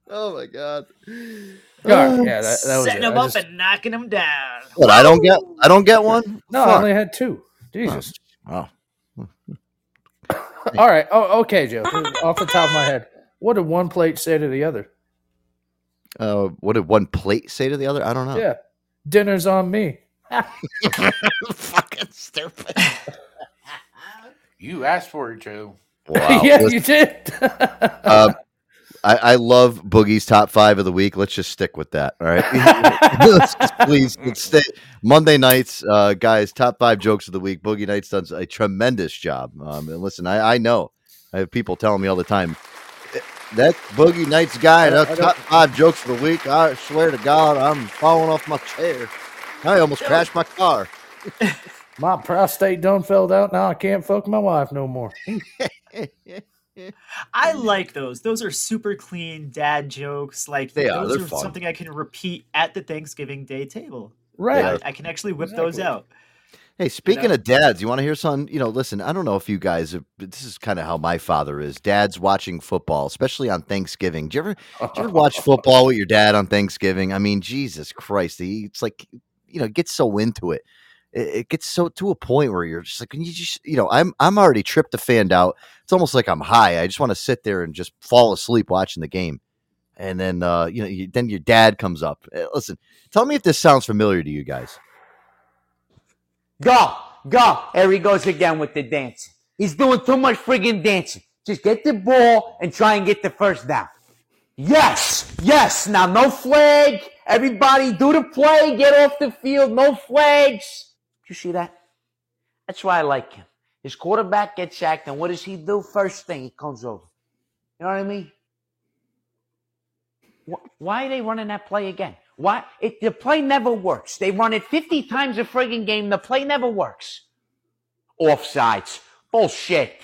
oh my God. Yeah, yeah, that, that was Setting it. them I up just- and knocking them down. What? I don't get. I don't get one. no, I Fuck. only had two. Jesus. Oh. All right. Oh, okay, Joe. Off the top of my head, what did one plate say to the other? Uh, what did one plate say to the other? I don't know. Yeah, dinner's on me. fucking stupid. You asked for it, Joe. Wow. yeah, Listen, you did. um, I, I love Boogie's top five of the week. Let's just stick with that. All right. Let's just please let's stay. Monday nights, uh, guys, top five jokes of the week. Boogie Nights does a tremendous job. Um, and listen, I, I know I have people telling me all the time that Boogie Nights guy, I that's top five jokes of the week. I swear to God, I'm falling off my chair. I almost crashed my car. My prostate done filled out. Now I can't fuck my wife no more. I like those. Those are super clean dad jokes. Like They are. those They're are fun. something I can repeat at the Thanksgiving Day table. Right. I, I can actually whip those out. Hey, speaking know? of dads, you want to hear something? You know, listen, I don't know if you guys, have, this is kind of how my father is. Dads watching football, especially on Thanksgiving. Do you ever, do you ever watch football with your dad on Thanksgiving? I mean, Jesus Christ, he, it's like, you know, gets so into it. It, gets so to a point where you're just like, can you just, you know, I'm, I'm already tryptophaned out. It's almost like I'm high. I just want to sit there and just fall asleep watching the game. And then, uh, you know, you, then your dad comes up. Uh, Listen, tell me if this sounds familiar to you guys. Go, go. There he goes again with the dancing. He's doing too much friggin' dancing. Just get the ball and try and get the first down. Yes, yes. Now, no flag. Everybody do the play. Get off the field. No flags. You see that? That's why I like him. His quarterback gets sacked, and what does he do? First thing, he comes over. You know what I mean? Why are they running that play again? Why? It, the play never works. They run it 50 times a frigging game. The play never works. Offsides. Bullshit.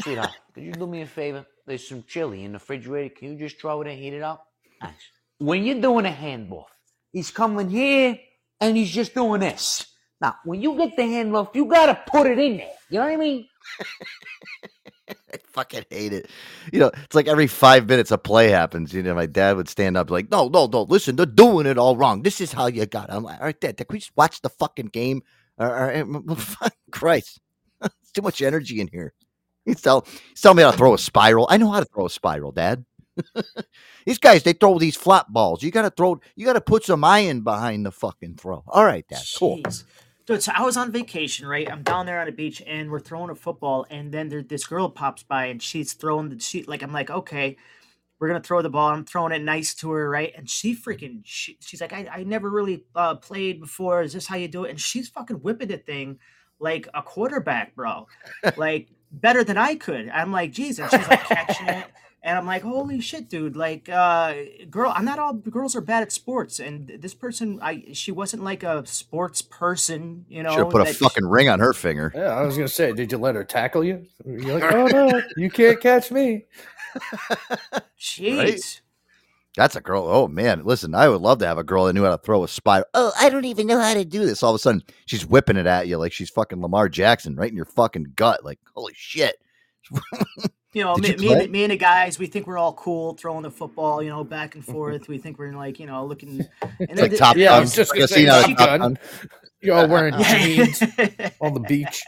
Sweetheart, could you do me a favor? There's some chili in the refrigerator. Can you just throw it and heat it up? Thanks. When you're doing a handoff, he's coming here and he's just doing this. Now, when you get the handoff, you gotta put it in there. You know what I mean? I fucking hate it. You know, it's like every five minutes a play happens. You know, my dad would stand up like, "No, no, no! Listen, they're doing it all wrong. This is how you got." It. I'm like, "All right, Dad, can we just watch the fucking game?" Christ, it's too much energy in here. He's tell he's telling me how to throw a spiral. I know how to throw a spiral, Dad. these guys, they throw these flop balls. You got to throw. You got to put some iron behind the fucking throw. All right, Dad. Cool. Jeez. Dude, so I was on vacation, right? I'm down there on a beach and we're throwing a football, and then there, this girl pops by and she's throwing the sheet. like I'm like, okay, we're gonna throw the ball. I'm throwing it nice to her, right? And she freaking she, she's like, I, I never really uh, played before. Is this how you do it? And she's fucking whipping the thing like a quarterback, bro. like better than I could. I'm like, Jesus. she's like catching it. And I'm like, holy shit, dude! Like, uh, girl, I'm not all girls are bad at sports, and this person, I she wasn't like a sports person, you know. Should have put a that- fucking ring on her finger. Yeah, I was gonna say, did you let her tackle you? You're like, oh no, you can't catch me. Jeez. That's a girl. Oh man, listen, I would love to have a girl that knew how to throw a spiral. Oh, I don't even know how to do this. All of a sudden, she's whipping it at you like she's fucking Lamar Jackson right in your fucking gut. Like, holy shit. You know, me, you me, and, me and the guys, we think we're all cool throwing the football, you know, back and forth. we think we're like, you know, looking. And like then- Top Yeah, I Gun. was just gonna a say scene out of Top Top Gun. Gun. You're all wearing jeans on the beach.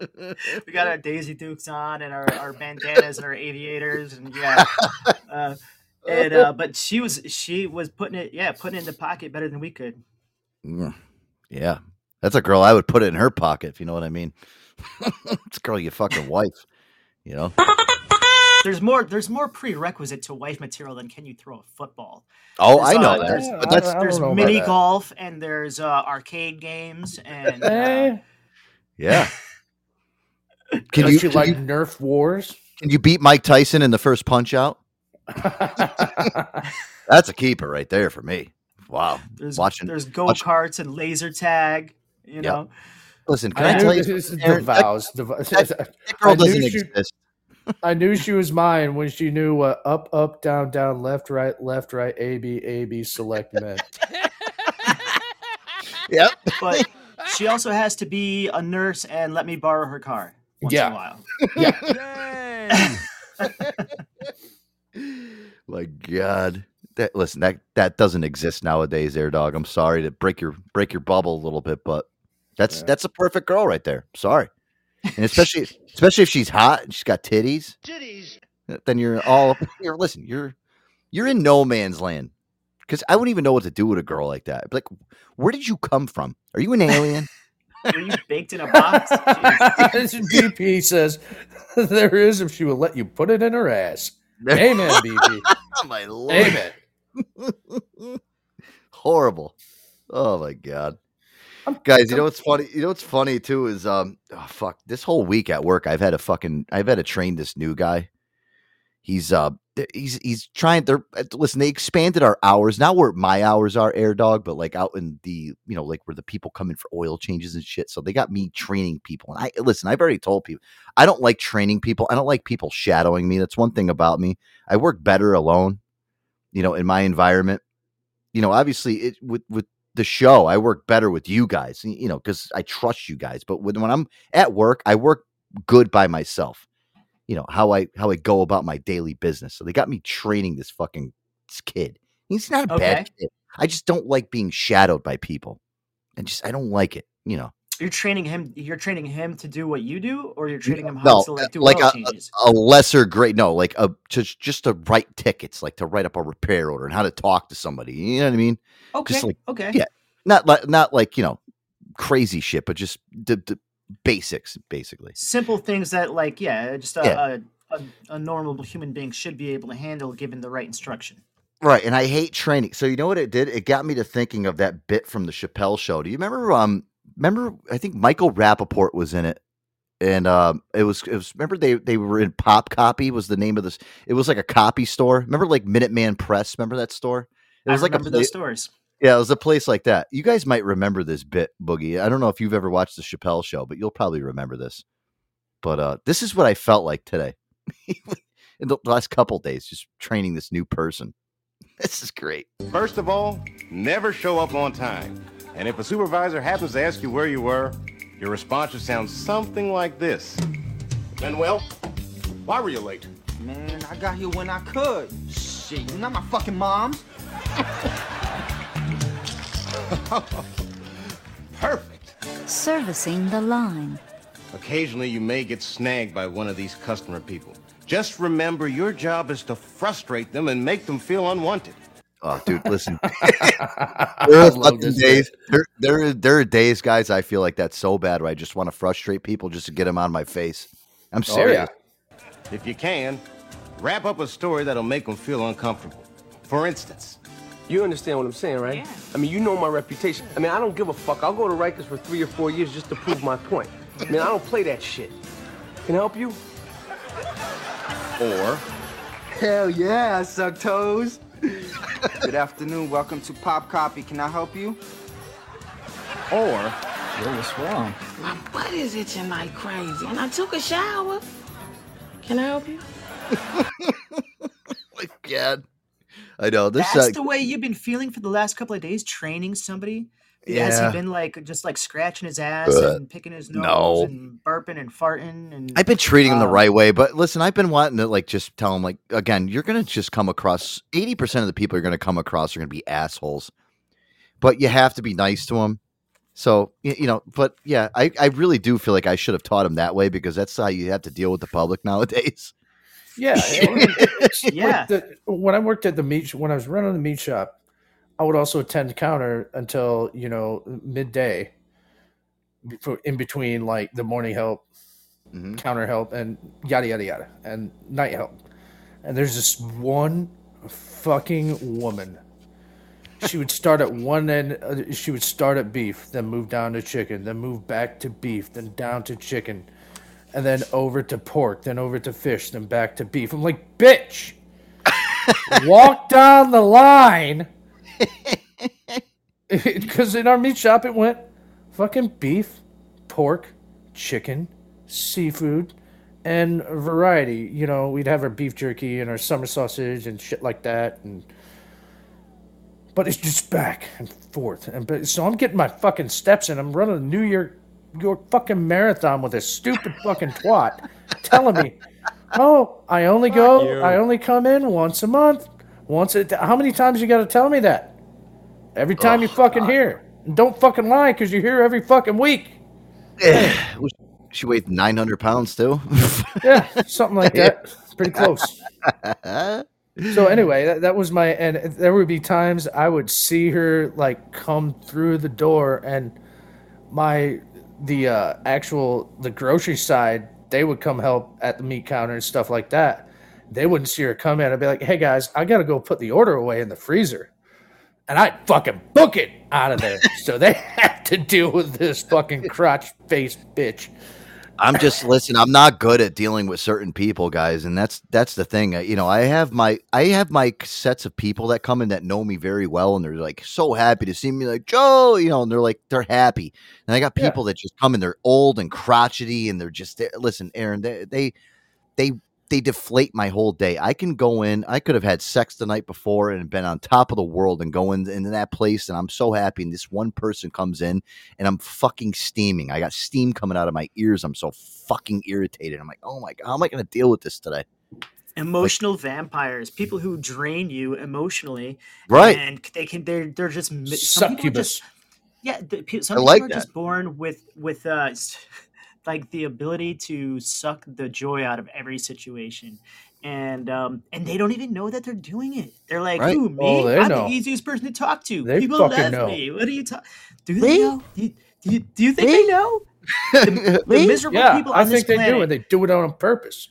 we got our Daisy Dukes on and our, our bandanas and our aviators and yeah. Uh, and uh, but she was she was putting it yeah putting it in the pocket better than we could. Mm, Yeah, that's a girl I would put it in her pocket if you know what I mean. it's a girl you fucking wife, you know. There's more there's more prerequisite to wife material than can you throw a football. Oh, There's, I know uh, that, There's, but that's- I don't there's know about mini that. golf and there's uh, arcade games and uh, Eh. Yeah. Can Does you, she can like you Nerf wars? can you beat Mike Tyson in the first punch out? That's a keeper right there for me. Wow. there's watching there's go watch- karts and laser tag. You know, Listen, can I I, tell you, this is Aaron, that- vows. The, that, that girl I doesn't she- exist. I knew she was mine when she knew uh, up, up, down, down, left, right, left, right, A, B, A, B, select meant. Yep. but she also has to be a nurse and let me borrow her car once Yeah. in a while. Yeah. My God. That listen, that that doesn't exist nowadays, Air Dog. I'm sorry to break your break your bubble a little bit, but that's that's a perfect girl right there. Sorry. And especially especially if she's hot and she's got titties. Titties. Then you're all you're listen, you're you're in no man's land. Cause I wouldn't even know what to do with a girl like that. Like, where did you come from? Are you an alien? Are you baked in a box? BP says there is if she will let you put it in her ass. Amen, BP. Oh, my lord. Amen. Horrible. Oh my god. Guys, you know what's funny? You know what's funny too is um oh, fuck, this whole week at work I've had a fucking I've had to train this new guy. He's uh he's he's trying they're uh, listen, they expanded our hours. Now where my hours are air dog, but like out in the you know, like where the people come in for oil changes and shit. So they got me training people. And I listen, I've already told people I don't like training people. I don't like people shadowing me. That's one thing about me. I work better alone, you know, in my environment. You know, obviously it with with the show, I work better with you guys, you know, because I trust you guys. But when, when I'm at work, I work good by myself. You know how I how I go about my daily business. So they got me training this fucking kid. He's not a Okay. bad kid. I just don't like being shadowed by people, and just I don't like it. You know, You're training him. You're training him to do what you do, or you're training him how no, to like do like a, a, changes. a lesser grade. No, like a just just to write tickets, like to write up a repair order and how to talk to somebody. You know what I mean? Okay. Just like okay. yeah, not like not like you know crazy shit, but just the, the basics, basically. Simple things that, like, yeah, just a, Yeah. A, a, a normal human being should be able to handle given the right instruction. Right, and I hate training. So you know what it did? It got me to thinking of that bit from the Chappelle show. Do you remember? Um, remember? I think Michael Rapaport was in it, and um, it was it was. Remember they they were in Pop Copy was the name of this. It was like a copy store. Remember like Minuteman Press? Remember that store? It I was like a remember pla- those stores. Yeah, it was a place like that. You guys might remember this bit, Boogie. I don't know if you've ever watched the Chappelle show, but you'll probably remember this. But uh, this is what I felt like today. In the last couple days, just training this new person. This is great. First of all, never show up on time. And if a supervisor happens to ask you where you were, your response should sound something like this. Manuel, why were you late? Man, I got here when I could. Shit, you're not my fucking mom. Perfect. Servicing the line. Occasionally, you may get snagged by one of these customer people. Just remember your job is to frustrate them and make them feel unwanted. Oh, dude, listen. there are fucking days. There, there, are- there are days, guys. I feel like that's so bad. Where I just want to frustrate people just to get them on my face. I'm Oh, serious. If you can, wrap up a story that'll make them feel uncomfortable. For instance, You understand what I'm saying, right? I mean, you know my reputation. I mean, I don't give a fuck. I'll go to Rikers for three or four years just to prove my point. I mean, I don't play that shit. Can I help you? Or, Hell yeah, I suck toes. Good afternoon. Welcome to Pop Copy. Can I help you? Or, Yo, what's wrong? My butt is itching like crazy, and I took a shower. Can I help you? god. I know this. That's Uh, the way you've been feeling for the last couple of days, training somebody. Has he been like just like scratching his ass and picking his nose no. and burping and farting and I've been treating him the um, right way, but listen, I've been wanting to like just tell him like again, you're gonna just come across eighty percent of the people you're gonna come across are gonna be assholes, but you have to be nice to them. So you know, but yeah, I, I really do feel like I should have taught him that way because that's how you have to deal with the public nowadays. Yeah, Yeah. the- when I worked at the meat, when I was running the meat shop, I would also attend counter until you know midday, before, in between like the morning help, Mm-hmm. counter help, and yada yada yada, and night help. And there's this one fucking woman. She would start at one end. Uh, she would start at beef, then move down to chicken, then move back to beef, then down to chicken, and then over to pork, then over to fish, then back to beef. I'm like, bitch, walk down the line. Because in our meat shop, it went fucking beef, pork, chicken, seafood, and variety. You know, we'd have our beef jerky and our summer sausage and shit like that. And but it's just back and forth. And but so I'm getting my fucking steps in. I'm running a New York York fucking marathon with this stupid fucking twat telling me, "Oh, I only go, you. I only come in once a month. Once a how many times you got to tell me that? Every time you fucking hear. And don't fucking lie because you're here every fucking week. she weighed nine hundred pounds too. Yeah, something like that. Pretty close. So anyway, that, that was my and there would be times I would see her like come through the door and my the uh actual the grocery side they would come help at the meat counter and stuff like that. They wouldn't see her come in. I'd be like, "Hey guys, I gotta go put the order away in the freezer," and I'd fucking book it out of there. so they had to deal with this fucking crotch faced bitch. I'm just listen. I'm not good at dealing with certain people, guys, and that's that's the thing. You know, I have my I have my sets of people that come in that know me very well, and they're like so happy to see me, like Joe, you know, and they're like they're happy. And I got Yeah. people that just come in, they're old and crotchety, and they're just they- listen, Aaron, they they they they deflate my whole day. I can go in. I could have had sex the night before and been on top of the world and go in into that place, and I'm so happy. And this one person comes in, and I'm fucking steaming. I got steam coming out of my ears. I'm so fucking irritated. I'm like, oh my god, how am I going to deal with this today? emotional vampires, people who drain you emotionally, Right. And they can they're they're just mi- some people are Succubus. just yeah. the, some I people like are that. just born with with uh s- like the ability to suck the joy out of every situation. And um and they don't even know that they're doing it. They're like, Right. "Who me? Oh, they I'm know. the easiest person to talk to. They People love know. me. What are you talking? Do they know? Do you, do you, do you think they know? The, the miserable yeah, people I on this think they planet. do, and they do it on purpose.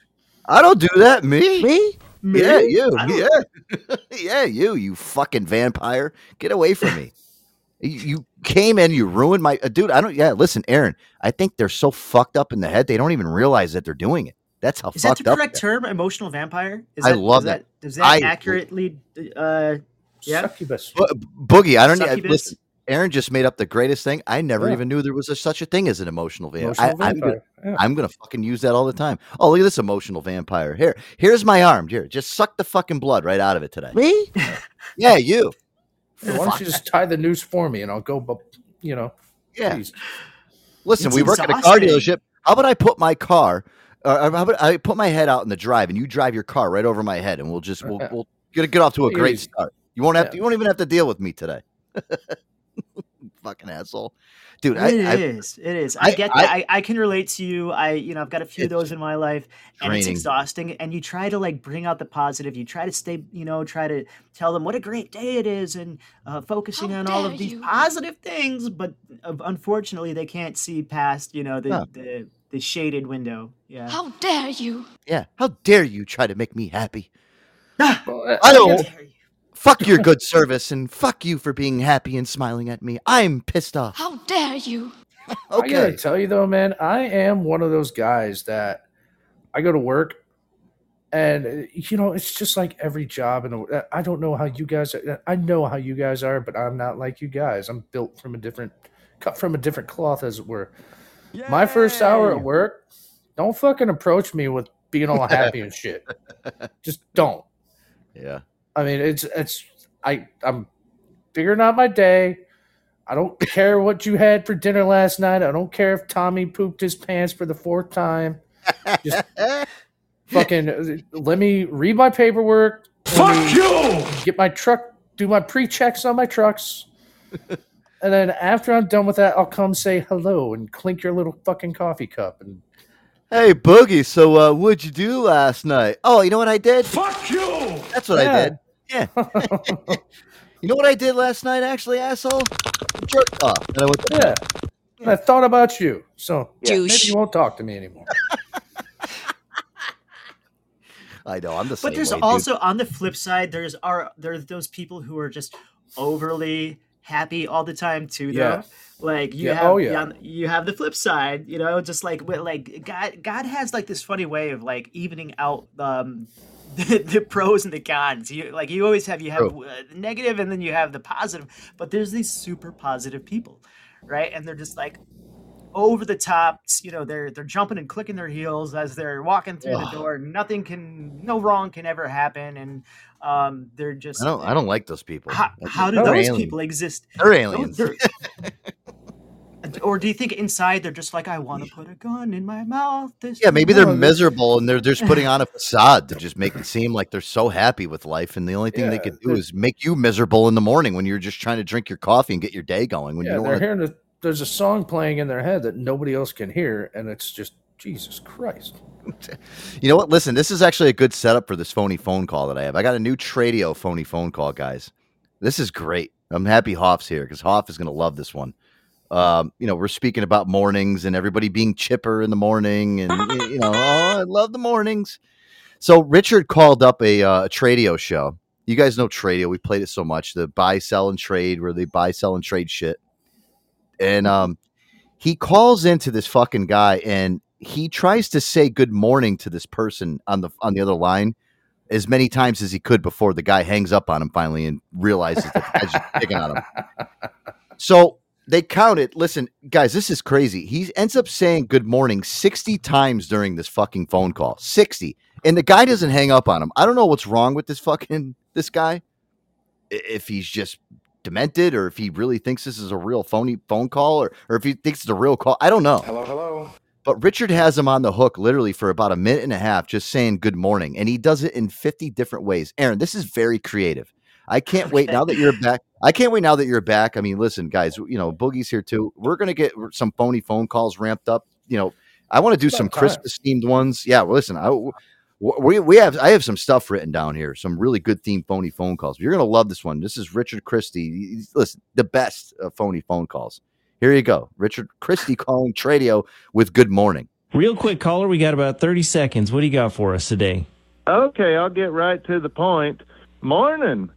I don't do that. Me? Me? Yeah, you. Yeah, yeah, you. You fucking vampire. Get away from me. You, you came in. You ruined my uh, dude. I don't. Yeah, listen, Aaron. I think they're so fucked up in the head they don't even realize that they're doing it. That's how Is that fucked the correct term? Emotional vampire? Is I that, love does that. Does that I- accurately? Uh, yeah. Succubus. Bo- Boogie, I don't. I, Succubus? listen, Aaron just made up the greatest thing. I never Yeah. even knew there was a, such a thing as an emotional vampire. Emotional I, am gonna, vampire, yeah. I'm gonna fucking use that all the time. Oh, look at this emotional vampire. Here, here's my arm. Here, just suck the fucking blood right out of it today. Me? Yeah, you. Hey, why don't you just tie the noose for me and I'll go, but you know. Yeah. please. Listen, It's we work at a car dealership. How about I put my car? Uh, how about I put my head out in the drive, and you drive your car right over my head, and we'll just we'll, we'll get get off to a great start. You won't have Yeah. to, you won't even have to deal with me today. Fucking asshole, dude. It I, I is. It is. I, I- get I- that. I, I can relate to you. I, you know, I've got a few of those in my life, and it's exhausting. And you try to like bring out the positive. You try to stay, you know, try to tell them what a great day it is, and uh, focusing on all of these positive things. But uh, unfortunately, they can't see past, you know, the No. the, the shaded window. Yeah. How dare you? yeah. How dare you try to make me happy? Well, uh, I don't. Fuck your good service, and fuck you for being happy and smiling at me. I'm pissed off. How dare you? I gotta Okay. tell you though, man, I am one of those guys that I go to work, and you know, it's just like every job in the. uh, I don't know how you guys. Are, I know how you guys are, but I'm not like you guys. I'm built from a different, cut from a different cloth, as it were. My first hour at work, don't fucking approach me with being all happy and shit. Just don't. Yeah. I mean, it's it's I I'm figuring out my day. I don't care what you had for dinner last night. I don't care if Tommy pooped his pants for the fourth time. Just fucking uh, let me read my paperwork. Fuck you! Get my truck, do my pre-checks on my trucks. and then after I'm done with that, I'll come say hello and clink your little fucking coffee cup and Hey, Boogie. So, uh, what'd you do last night? Oh, you know what I did? Fuck you! That's what I did. Yeah. you know what I did last night, actually, asshole? Jerked off. And I went to Yeah. And I thought about you. So Yeah. maybe you won't talk to me anymore. I know. I'm the same But there's way, dude. also on the flip side, there's are there's those people who are just overly happy all the time too. Though, Yeah. like you Yeah, have oh, yeah. you have the flip side. You know, just like with, like God God has like this funny way of like evening out um the, the pros and the cons. You like you always have you have uh, the negative and then you have the positive. But there's these super positive people, right? And they're just like over the top. You know, they're they're jumping and clicking their heels as they're walking through the door. Nothing can, no wrong can ever happen, and um, they're just. I don't. I don't like those people. How, how do those people exist? They're aliens. they're- or do you think inside they're just like, I want to put a gun in my mouth? This Yeah, maybe they're miserable and they're just putting on a facade to just make it seem like they're so happy with life. And the only thing they could do is make you miserable in the morning when you're just trying to drink your coffee and get your day going. When Yeah, you don't they're want to. hearing the, there's a song playing in their head that nobody else can hear, and it's just Jesus Christ. You know what? Listen, this is actually a good setup for this phony phone call that I have. I got a new Tradio phony phone call, guys. This is great. I'm happy Hoff's here because Hoff is going to love this one. Um, you know, we're speaking about mornings and everybody being chipper in the morning, and you know, oh, I love the mornings. So Richard called up a, uh, a Tradio show. You guys know Tradio. We played it so much. The buy, sell, and trade, where they buy, sell, and trade shit. And um, he calls into this fucking guy, and he tries to say good morning to this person on the on the other line as many times as he could before the guy hangs up on him finally and realizes that the guy's just picking on him. So they counted. Listen, guys, this is crazy. He ends up saying good morning 60 times during this fucking phone call. 60. And the guy doesn't hang up on him. I don't know what's wrong with this fucking this guy. If he's just demented or if he really thinks this is a real phony phone call or, or if he thinks it's a real call. I don't know. Hello, hello. But Richard has him on the hook literally for about a minute and a half, just saying good morning. And he does it in 50 different ways. Aaron, this is very creative. I can't wait now that you're back. I can't wait now that you're back. I mean, listen, guys, you know, Boogie's here too. We're going to get some phony phone calls ramped up. You know, I want to do About some. Christmas themed ones. Yeah, well, listen, I, we, we have, I have some stuff written down here, some really good themed phony phone calls. You're going to love this one. This is Richard Christie. He's- Listen, the best of phony phone calls. Here you go. Richard Christie calling Tradio with good morning. Real quick, caller, we got about 30 seconds. What do you got for us today? Okay, I'll get right to the point. Morning.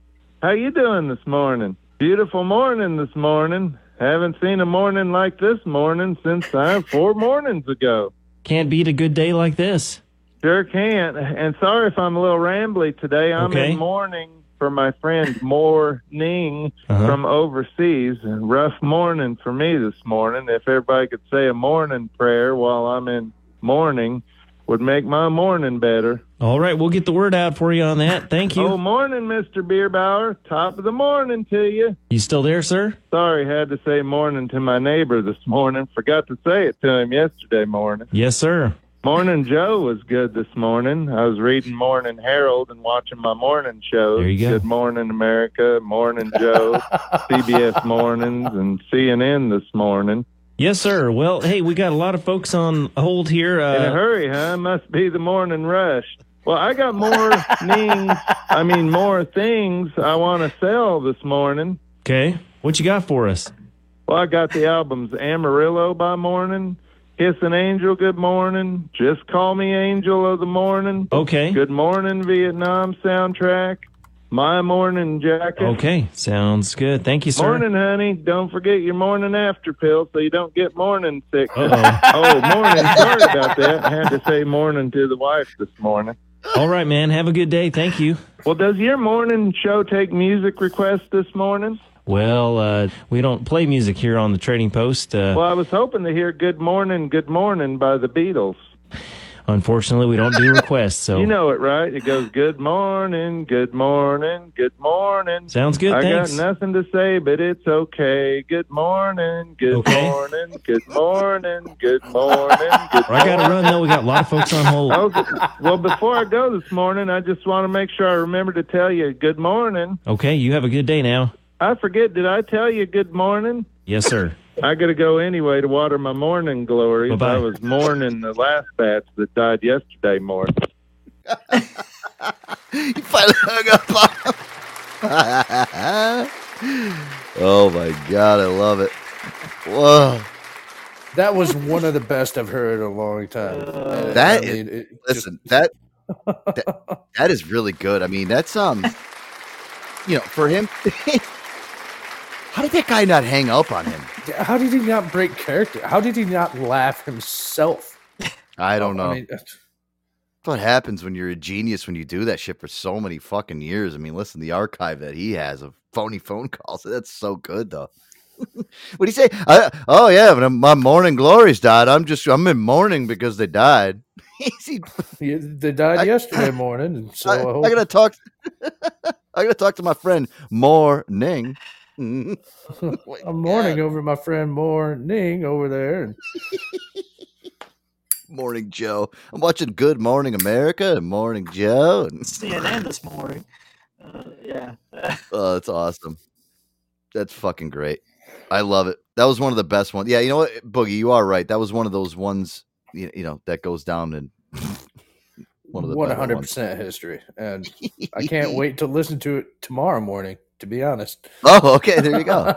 How you doing this morning? Beautiful morning this morning. Haven't seen a morning like this morning since uh, four mornings ago. Can't beat a good day like this. Sure can't. And sorry if I'm a little rambly today. I'm Okay. in mourning for my friend Morning Uh-huh. from overseas. A rough morning for me this morning. If everybody could say a morning prayer while I'm in mourning, would make my morning better. All right, we'll get the word out for you on that. Thank you. Oh, morning, Mr. Bierbauer. Top of the morning to you. You still there, sir? Sorry, had to say morning to my neighbor this morning. Forgot to say it to him yesterday morning. Yes, sir. Morning Joe was good this morning. I was reading Morning Herald and watching my morning shows. There you go. Good Morning America, Morning Joe, CBS Mornings, and CNN this morning. Yes, sir. Well, hey, we got a lot of folks on hold here. Uh, In a hurry, huh? Must be the morning rush. Well, I got more things, I mean, more things I want to sell this morning. Okay. What you got for us? Well, I got the albums Amarillo by Morning, Kiss an Angel, Good Morning, Just Call Me Angel of the Morning. Okay. Good Morning Vietnam soundtrack, My Morning Jacket. Okay. Sounds good. Thank you, sir. Morning, honey. Don't forget your morning after pill so you don't get morning sickness. Uh-oh. oh, morning. Sorry about that. I had to say morning to the wife this morning. All right, man. Have a good day. Thank you. Well, does your morning show take music requests this morning? Well, uh, we don't play music here on the Trading Post. Uh, Well, I was hoping to hear Good Morning, Good Morning by the Beatles. Unfortunately, we don't do requests. So You know it, right? It goes, "Good morning, good morning, good morning." Sounds good, I thanks. got nothing to say, but it's okay. Good morning, good Okay. morning, good morning, good morning. Good I got to run though. We got a lot of folks on hold. Okay. Well, before I go this morning, I just want to make sure I remember to tell you good morning. Okay, you have a good day now. I forget, did I tell you good morning? Yes, sir. I got to go anyway to water my morning glories. Bye-bye. I was mourning the last batch that died yesterday morning. you finally hung up oh my god, I love it. Whoa. That was one of the best I've heard in a long time. Uh, That I mean, it listen, that, that that is really good. I mean, that's um you know, for him how did that guy not hang up on him? how did he not break character? How did he not laugh himself? I don't know. I mean, uh, what happens when you're a genius when you do that shit for so many fucking years. I mean, listen, the archive that he has of phony phone calls, that's so good though. what do you say? I, oh yeah, my morning glories died, I'm just I'm in mourning because they died. Yeah, they died yesterday morning, so I, I, I gotta talk. I gotta talk to my friend Morning. I'm mourning over my friend Morning over there. And Morning Joe. I'm watching Good Morning America and Morning Joe. And, CNN this morning. Uh, yeah. oh, that's awesome. That's fucking great. I love it. That was one of the best ones. Yeah, you know what, Boogie, you are right. That was one of those ones, you, you know, that goes down and one of the one better hundred ones. percent history, and I can't wait to listen to it tomorrow morning. To be honest. Oh, okay. There you go.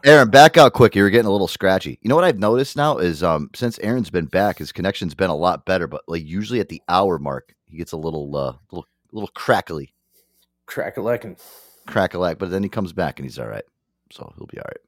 Aaron, back out quick. You're getting a little scratchy. You know what I've noticed now is um since Aaron's been back, his connection's been a lot better. But like usually at the hour mark, he gets a little uh little little crackly, Crack a lecking. crackalack. But then he comes back and he's all right. So he'll be all right.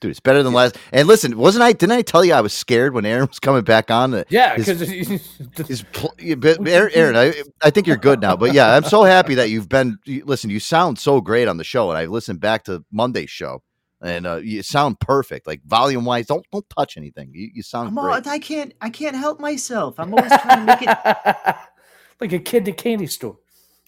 Dude, it's better than last. And listen, wasn't I? Didn't I tell you I was scared when Aaron was coming back on? Yeah, because pl- yeah, Aaron, Aaron, I, I think you're good now. But yeah, I'm so happy that you've been. Listen, you sound so great on the show, and I listened back to Monday's show, and uh, you sound perfect. Like volume wise, don't don't touch anything. You, you sound I'm great. all, I can't I can't help myself. I'm always trying to make it like a kid in a candy store.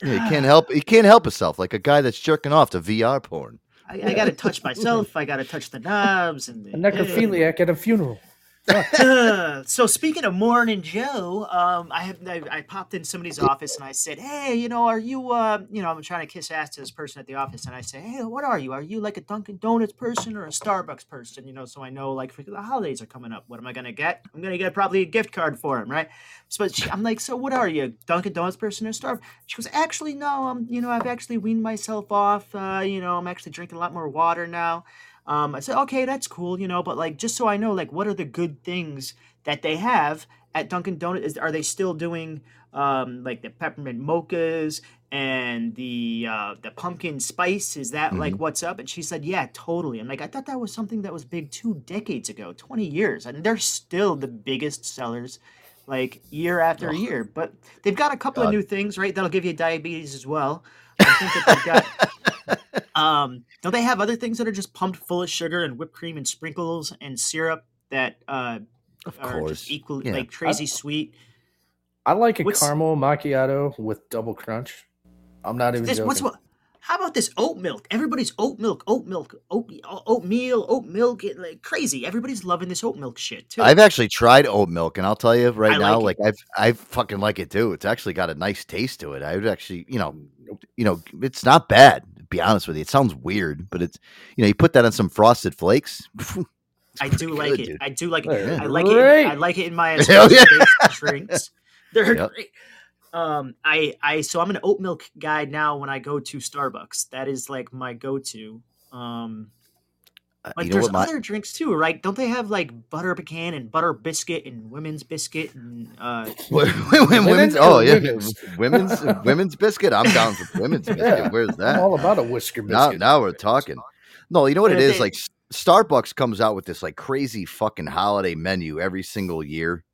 Yeah, you can't help. You can't help yourself, like a guy that's jerking off to VR porn. I, I gotta touch myself. I gotta touch the knobs and A necrophiliac at a funeral. So speaking of Morning Joe, um, I have I, I popped in somebody's office and I said, "Hey, you know, are you, uh, you know, I'm trying to kiss ass to this person at the office, and I say, "Hey, what are you? Are you like a Dunkin' Donuts person or a Starbucks person? You know, so I know like for the holidays are coming up, what am I gonna get? I'm gonna get probably a gift card for him, right? So she, I'm like, so what are you, Dunkin' Donuts person or Starbucks? She goes, actually, no, um, you know, I've actually weaned myself off. Uh, you know, I'm actually drinking a lot more water now. Um, I said, okay, that's cool, you know, but like, just so I know, like, what are the good things that they have at Dunkin' Donuts? Is, are they still doing um, like the peppermint mochas and the uh, the pumpkin spice? Is that like Mhm. what's up? And she said, yeah, totally. I'm like, I thought that was something that was big two decades ago, 20 years, and they're still the biggest sellers. Like year after year, but they've got a couple of new things, right? That'll give you diabetes as well. I think that they've got um, don't they have other things that are just pumped full of sugar and whipped cream and sprinkles and syrup that uh, Of are course. just equally Yeah. like crazy sweet? I like a What's- caramel macchiato with double crunch. I'm not even This joking. what's what? How about this oat milk? Everybody's oat milk, oat milk, oat oatmeal, oat milk, it, like crazy. Everybody's loving this oat milk shit too. I've actually tried oat milk, and I'll tell you right I now, like like I've I fucking like it too. It's actually got a nice taste to it. I would actually, you know, you know, it's not bad. To be honest with you, it sounds weird, but it's you know, you put that on some frosted flakes. I do like it. dude. I do like it. Yeah. I like it. I like it in my yeah. drinks. They're Yep. great. Um, I, I, so I'm an oat milk guy now when I go to Starbucks. That is like my go-to. Um, Uh, like you know there's what my other drinks too, right? Don't they have like butter pecan and butter biscuit and women's biscuit and uh, women's, Women's oh yeah, women's? women's women's biscuit. I'm down for women's biscuit. Yeah, Where's that? I'm all about a whisker now, biscuit. now we're talking. No, you know what And it if is? Like Starbucks comes out with this like crazy fucking holiday menu every single year.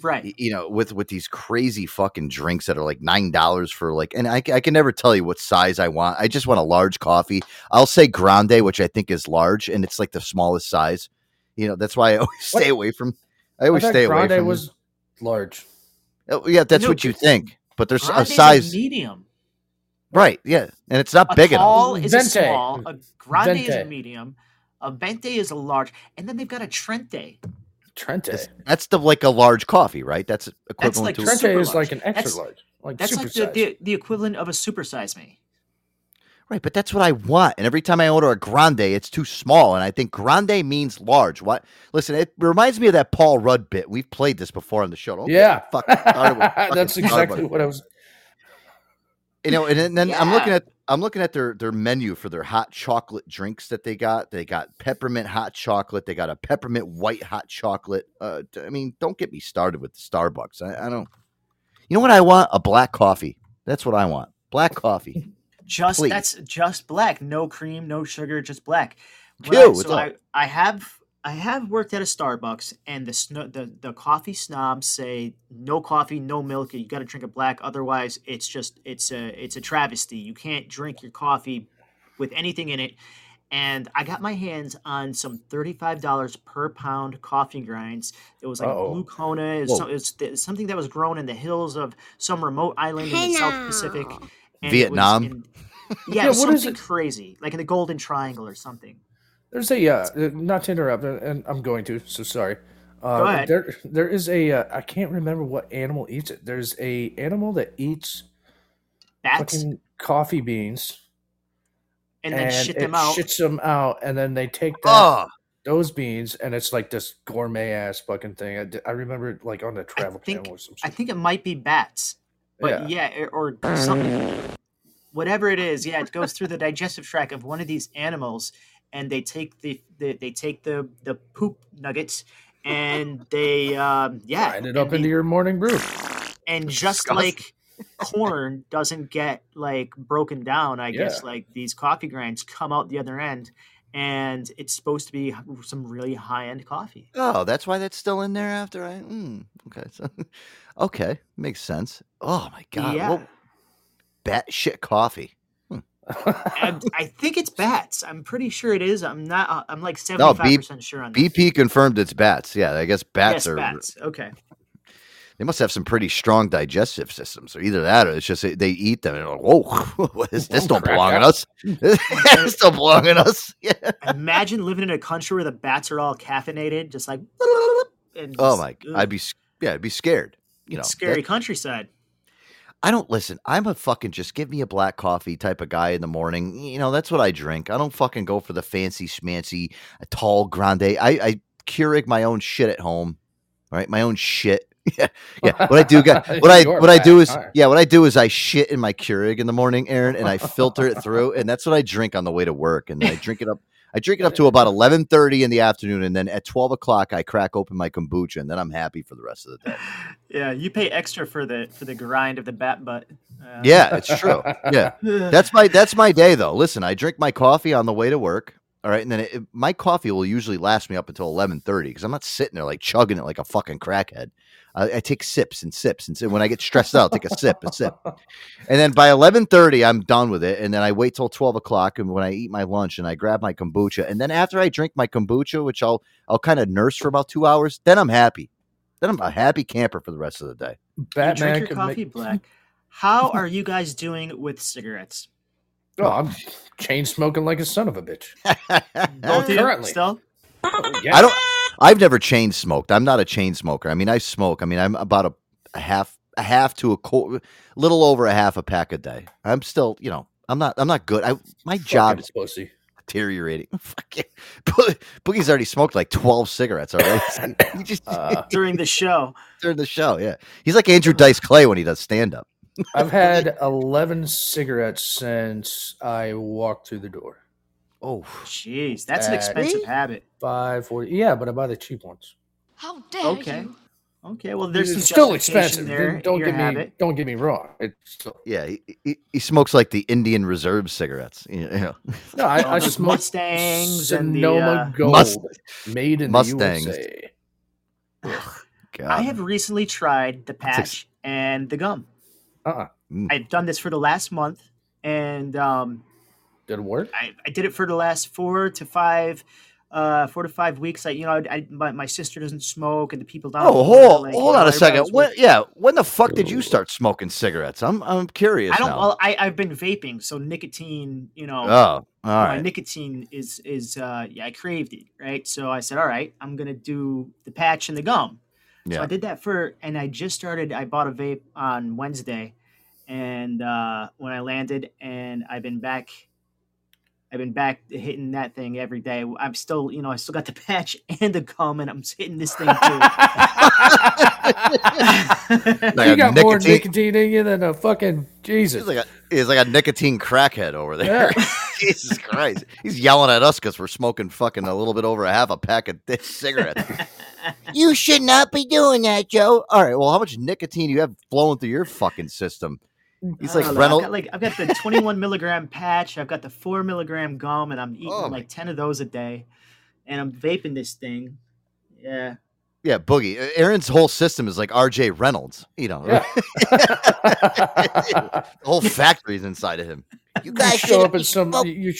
Right? You know, with with these crazy fucking drinks that are like nine dollars for like, and I, I can never tell you what size I want. I just want a large coffee. I'll say grande, which I think is large, and it's like the smallest size. You know, that's why I always What? stay away from. I I always thought stay away from. grande was large. Oh, yeah, that's No, what you think, but there's a Grande's size. medium. Right. Yeah, and it's not A big tall enough. is a small. A grande is a medium. A venti is a large, and then they've got a trenta. Trenta. That's the like a large coffee, right? That's equivalent like to Trenta super is like an extra That's- large, like That's super like the, size. the the equivalent of a supersize me. Right, but that's what I want. And every time I order a grande, it's too small. And I think grande means large. What? Listen, it reminds me of that Paul Rudd bit. We've played this before on the show. Don't yeah, fucking started with fucking that's exactly what I was. You know, and then, then I'm looking at I'm looking at their their menu for their hot chocolate drinks that they got. They got peppermint hot chocolate. They got a peppermint white hot chocolate. Uh, I mean, don't get me started with the Starbucks. I, I don't. You know what I want? A black coffee. That's what I want. Black coffee. Just Please. that's just black, no cream, no sugar, just black. When Ew, so? I, I have I have worked at a Starbucks, and the sno- the the coffee snobs say no coffee, no milk. You got to drink it black, otherwise it's just it's a it's a travesty. You can't drink your coffee with anything in it. And I got my hands on some thirty-five dollars per pound coffee grinds. It was like Uh-oh. blue Kona. It's, Whoa. so, it's, it's something that was grown in the hills of some remote island in the South Pacific. and it was Vietnam? in- Yeah, yeah, what is something crazy, like in the Golden Triangle or something. There's a uh, uh, not to interrupt, and- and I'm going to, so sorry. Uh, Go ahead. There, there is a uh, I can't remember what animal eats it. There's a animal that eats Bats, fucking coffee beans and then shit it them out. shits them out, and then they take that Oh, those beans, and it's like this gourmet ass fucking thing. I, d- I remember it like on the Travel think- Channel or some I shit. think it might be bats, but yeah, or, or something. Whatever it is, yeah, it goes through the digestive tract of one of these animals, and they take the, the they take the the poop nuggets, and they um yeah, Grind it up they- into your morning brew. and just disgusting. like corn doesn't get like broken down i guess Yeah. like these coffee grinds come out the other end and it's supposed to be some really high-end coffee oh, that's why that's still in there after I. Mm, okay, so okay, makes sense. Oh my god, Yeah. well, bat shit coffee. And i think it's bats i'm pretty sure it is i'm not uh, i'm like 75% sure on that BP confirmed it's bats. Yeah, I guess bats yes, are. bats okay They must have some pretty strong digestive systems, or either that, or it's just they- they eat them and they're like, whoa, what is, this don't belong in us. this don't belong in us. Yeah. imagine living in a country where the bats are all caffeinated just like and Oh my, ugh, I'd be s- yeah, I'd be scared. You know, scary that- countryside I don't listen. I'm a fucking just give me a black coffee type of guy in the morning. You know, that's what I drink. I don't fucking go for the fancy schmancy, uh, tall grande. I, I Keurig my own shit at home. right? my own shit. Yeah, yeah. What I do, got what I what I do is alright. yeah. What I do is I shit in my Keurig in the morning, Aaron, and I filter it through, and that's what I drink on the way to work. And I drink it up. I drink it up to about eleven thirty in the afternoon, and then at twelve o'clock I crack open my kombucha, and then I'm happy for the rest of the day. yeah you pay extra for the for the grind of the bat butt uh, Yeah, it's true. Yeah, that's my that's my day though. Listen, I drink my coffee on the way to work. All right, and then it, my coffee will usually last me up until eleven thirty because I'm not sitting there like chugging it like a fucking crackhead. I, I take sips and sips, and so when I get stressed out, I'll take a sip, a sip, and then by eleven thirty, I'm done with it. And then I wait till twelve o'clock, and when I eat my lunch, and I grab my kombucha, and then after I drink my kombucha, which I'll I'll kind of nurse for about two hours, then I'm happy. Then I'm a happy camper for the rest of the day. you Batman drink your coffee make- black how are you guys doing with cigarettes Oh, I'm chain smoking like a son of a bitch. both currently. still oh, Yeah. I don't. I've never chain smoked. I'm not a chain smoker. I mean, I smoke. I mean, I'm about a, a half, a half to a quarter, little over a half a pack a day. I'm still, you know, I'm not. I'm not good. I my job Fucking is pussy. deteriorating. Fuck it. Bo- Boogie's already smoked like twelve cigarettes already. he just Uh, during the show during the show. Yeah, he's like Andrew Dice Clay when he does stand up. I've had 11 cigarettes since I walked through the door. Oh, jeez that's an expensive habit 540. Yeah, but I buy the cheap ones. How dare okay okay well there's some it's still expensive. there in Don't get me habit. don't get me wrong. It's still, yeah. He, he, he smokes like the Indian Reserve cigarettes. You know, no, I, All I those smoke Mustangs and the, uh, Gold Must- made in Mustangs. the USA. God. I have recently tried the ex- patch and the gum. Uh-uh. Mm. I've done this for the last month, and um, Did it work? I, I did it for the last four to five uh, four to five weeks. I, you know, I, I my, my sister doesn't smoke, and the people down. Oh, the hold, road, like, you hold know, on a second. When, yeah, when the fuck did you start smoking cigarettes? I'm I'm curious I don't. now. Well, I I've been vaping, so nicotine. You know. Oh, all my right. nicotine is is uh yeah I craved it right, so I said all right I'm gonna do the patch and the gum. Yeah. So I did that for, and I just started. I bought a vape on Wednesday, and uh, when I landed, and I've been back. I've been back hitting that thing every day. I'm still, you know, I still got the patch and the gum, and I'm hitting this thing too. Like you a got more nicotine- nicotine in you than a fucking Jesus. He's like a he's like a nicotine crackhead over there. Jesus Christ, he's yelling at us because we're smoking fucking a little bit over a half a pack of th- cigarettes. You should not be doing that, Joe. All right, well, how much nicotine do you have flowing through your fucking system? He's like don't I've Reynolds. got like I've got the 21 milligram patch. I've got the four milligram gum, and I'm eating Oh like 10 of those a day, and I'm vaping this thing. Yeah. Yeah, Boogie. Uh, Aaron's whole system is like R.J. Reynolds. You know, the whole factory's inside of him. You guys show up in some. You, you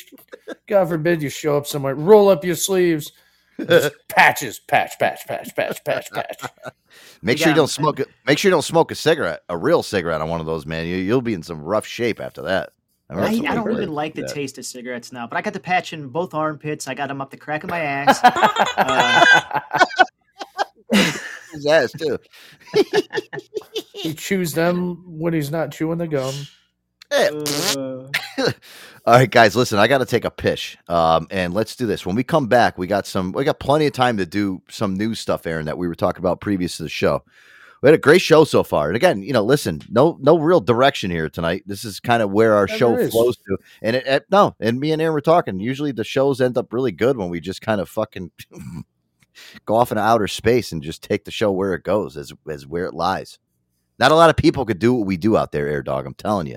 God forbid you show up somewhere. Roll up your sleeves. Just patches, patch, patch, patch, patch, patch, patch. Make You sure you don't smoke. it. Make sure you don't smoke a cigarette, a real cigarette on one of those, man. You, you'll be in some rough shape after that. I, remember I don't even like the that. taste of cigarettes now, but I got the patch in both armpits. I got them up the crack of my ass. Uh, His ass too. He chews them when he's not chewing the gum. All right, guys, listen, I got to take a pish. Um, and let's do this. When we come back, we got some, we got plenty of time to do some news stuff, Aaron, that we were talking about previous to the show. We had a great show so far. And again, you know, listen, no, no real direction here tonight. This is kind of where our show is. flows to. And it, it, no, and me and Aaron were talking. Usually the shows end up really good when we just kind of fucking go off into outer space and just take the show where it goes, as as where it lies. Not a lot of people could do what we do out there, Air Dog. I'm telling you,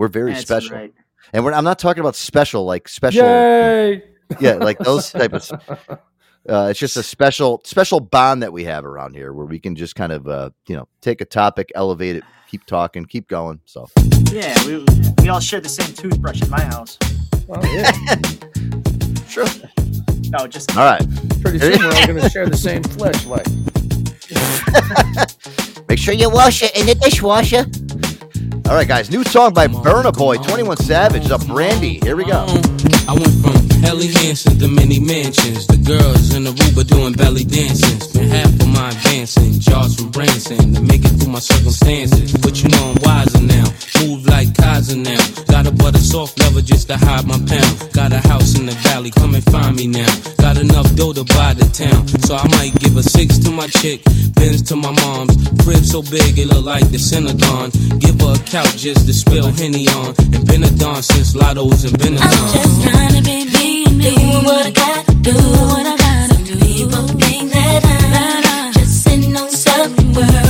we're very That's special. right. And we're, I'm not talking about special, like special. Yay! Yeah, like those type of. Uh, it's just a special, special bond that we have around here, where we can just kind of, uh, you know, take a topic, elevate it, keep talking, keep going. So, yeah, we, we all share the same toothbrush in my house. Oh yeah. sure. No, just all right. Pretty soon we're all going to share the same flashlight. Make sure you wash it in the dishwasher. All right, guys. New song by Burna Boy, 21 Savage, up Brandy. Here we go. I went from Helly Hansen to many mansions. The girls in doing belly dancing. Spent half of my jars from Branson to make it through my circumstances. But you know I'm wiser now. Move like Kaiser now. Got a butter soft just to hide my pound. Got a house in the valley, come and find me now. Got enough dough to buy the town. So I might give a six to my chick, Benz to my mom's. Crib so big it look like the. Give her a just to spill Henny on. And been a don since Lotto's and been a Just trying to be me. Doing what I gotta do. What I gotta do. People think that I'm just sitting on top world.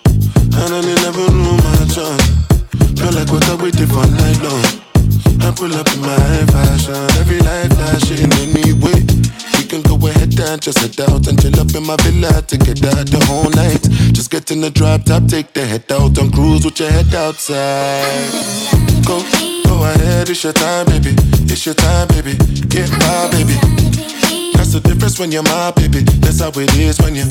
And I never knew my chance. Feel like what I waited for night long. I pull up in my fashion. Every life flashing anyway. We can go ahead and just head out and chill up in my villa to get out the whole night. Just get in the drop top, take the head out and cruise with your head outside. Go, go ahead, it's your time, baby. It's your time, baby. Get my baby. That's the difference when you're my baby. That's how it is when you.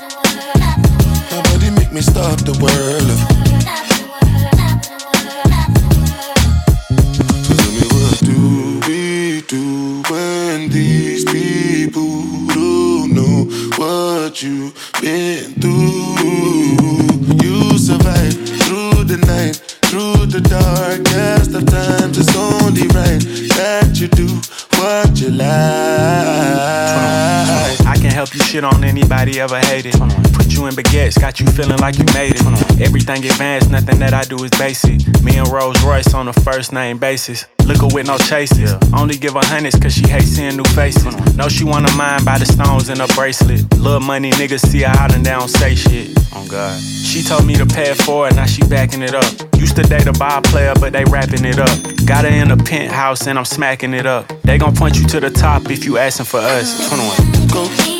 My body make me stop the world. Baguettes, got you feeling like you made it. Everything advanced, nothing that I do is basic. Me and Rolls Royce on a first name basis. Liquor with no chases. Only give her hundreds cause she hates seeing new faces. Know she wanna mine by the stones in her bracelet. Little money niggas see her out and they don't say shit. Oh God. She told me to pay for it forward, now she backing it up. Used to date a bar player, but they wrapping it up. Got her in a penthouse and I'm smacking it up. They gon' point you to the top if you asking for us. 21.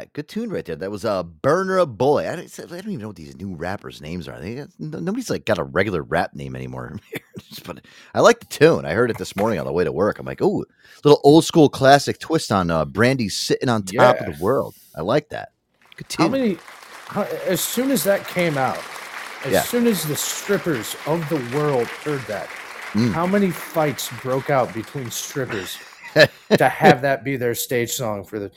Right, good tune right there. That was a uh, Burna Boy. I don't, I don't even know what these new rappers' names are. They, nobody's like got a regular rap name anymore. but I like the tune. I heard it this morning on the way to work. I'm like, oh, little old school classic twist on uh, Brandy sitting on top Yeah. of the world. I like that. Good tune. How many? How, as soon as that came out, as Yeah. soon as the strippers of the world heard that, Mm. how many fights broke out between strippers to have that be their stage song for the?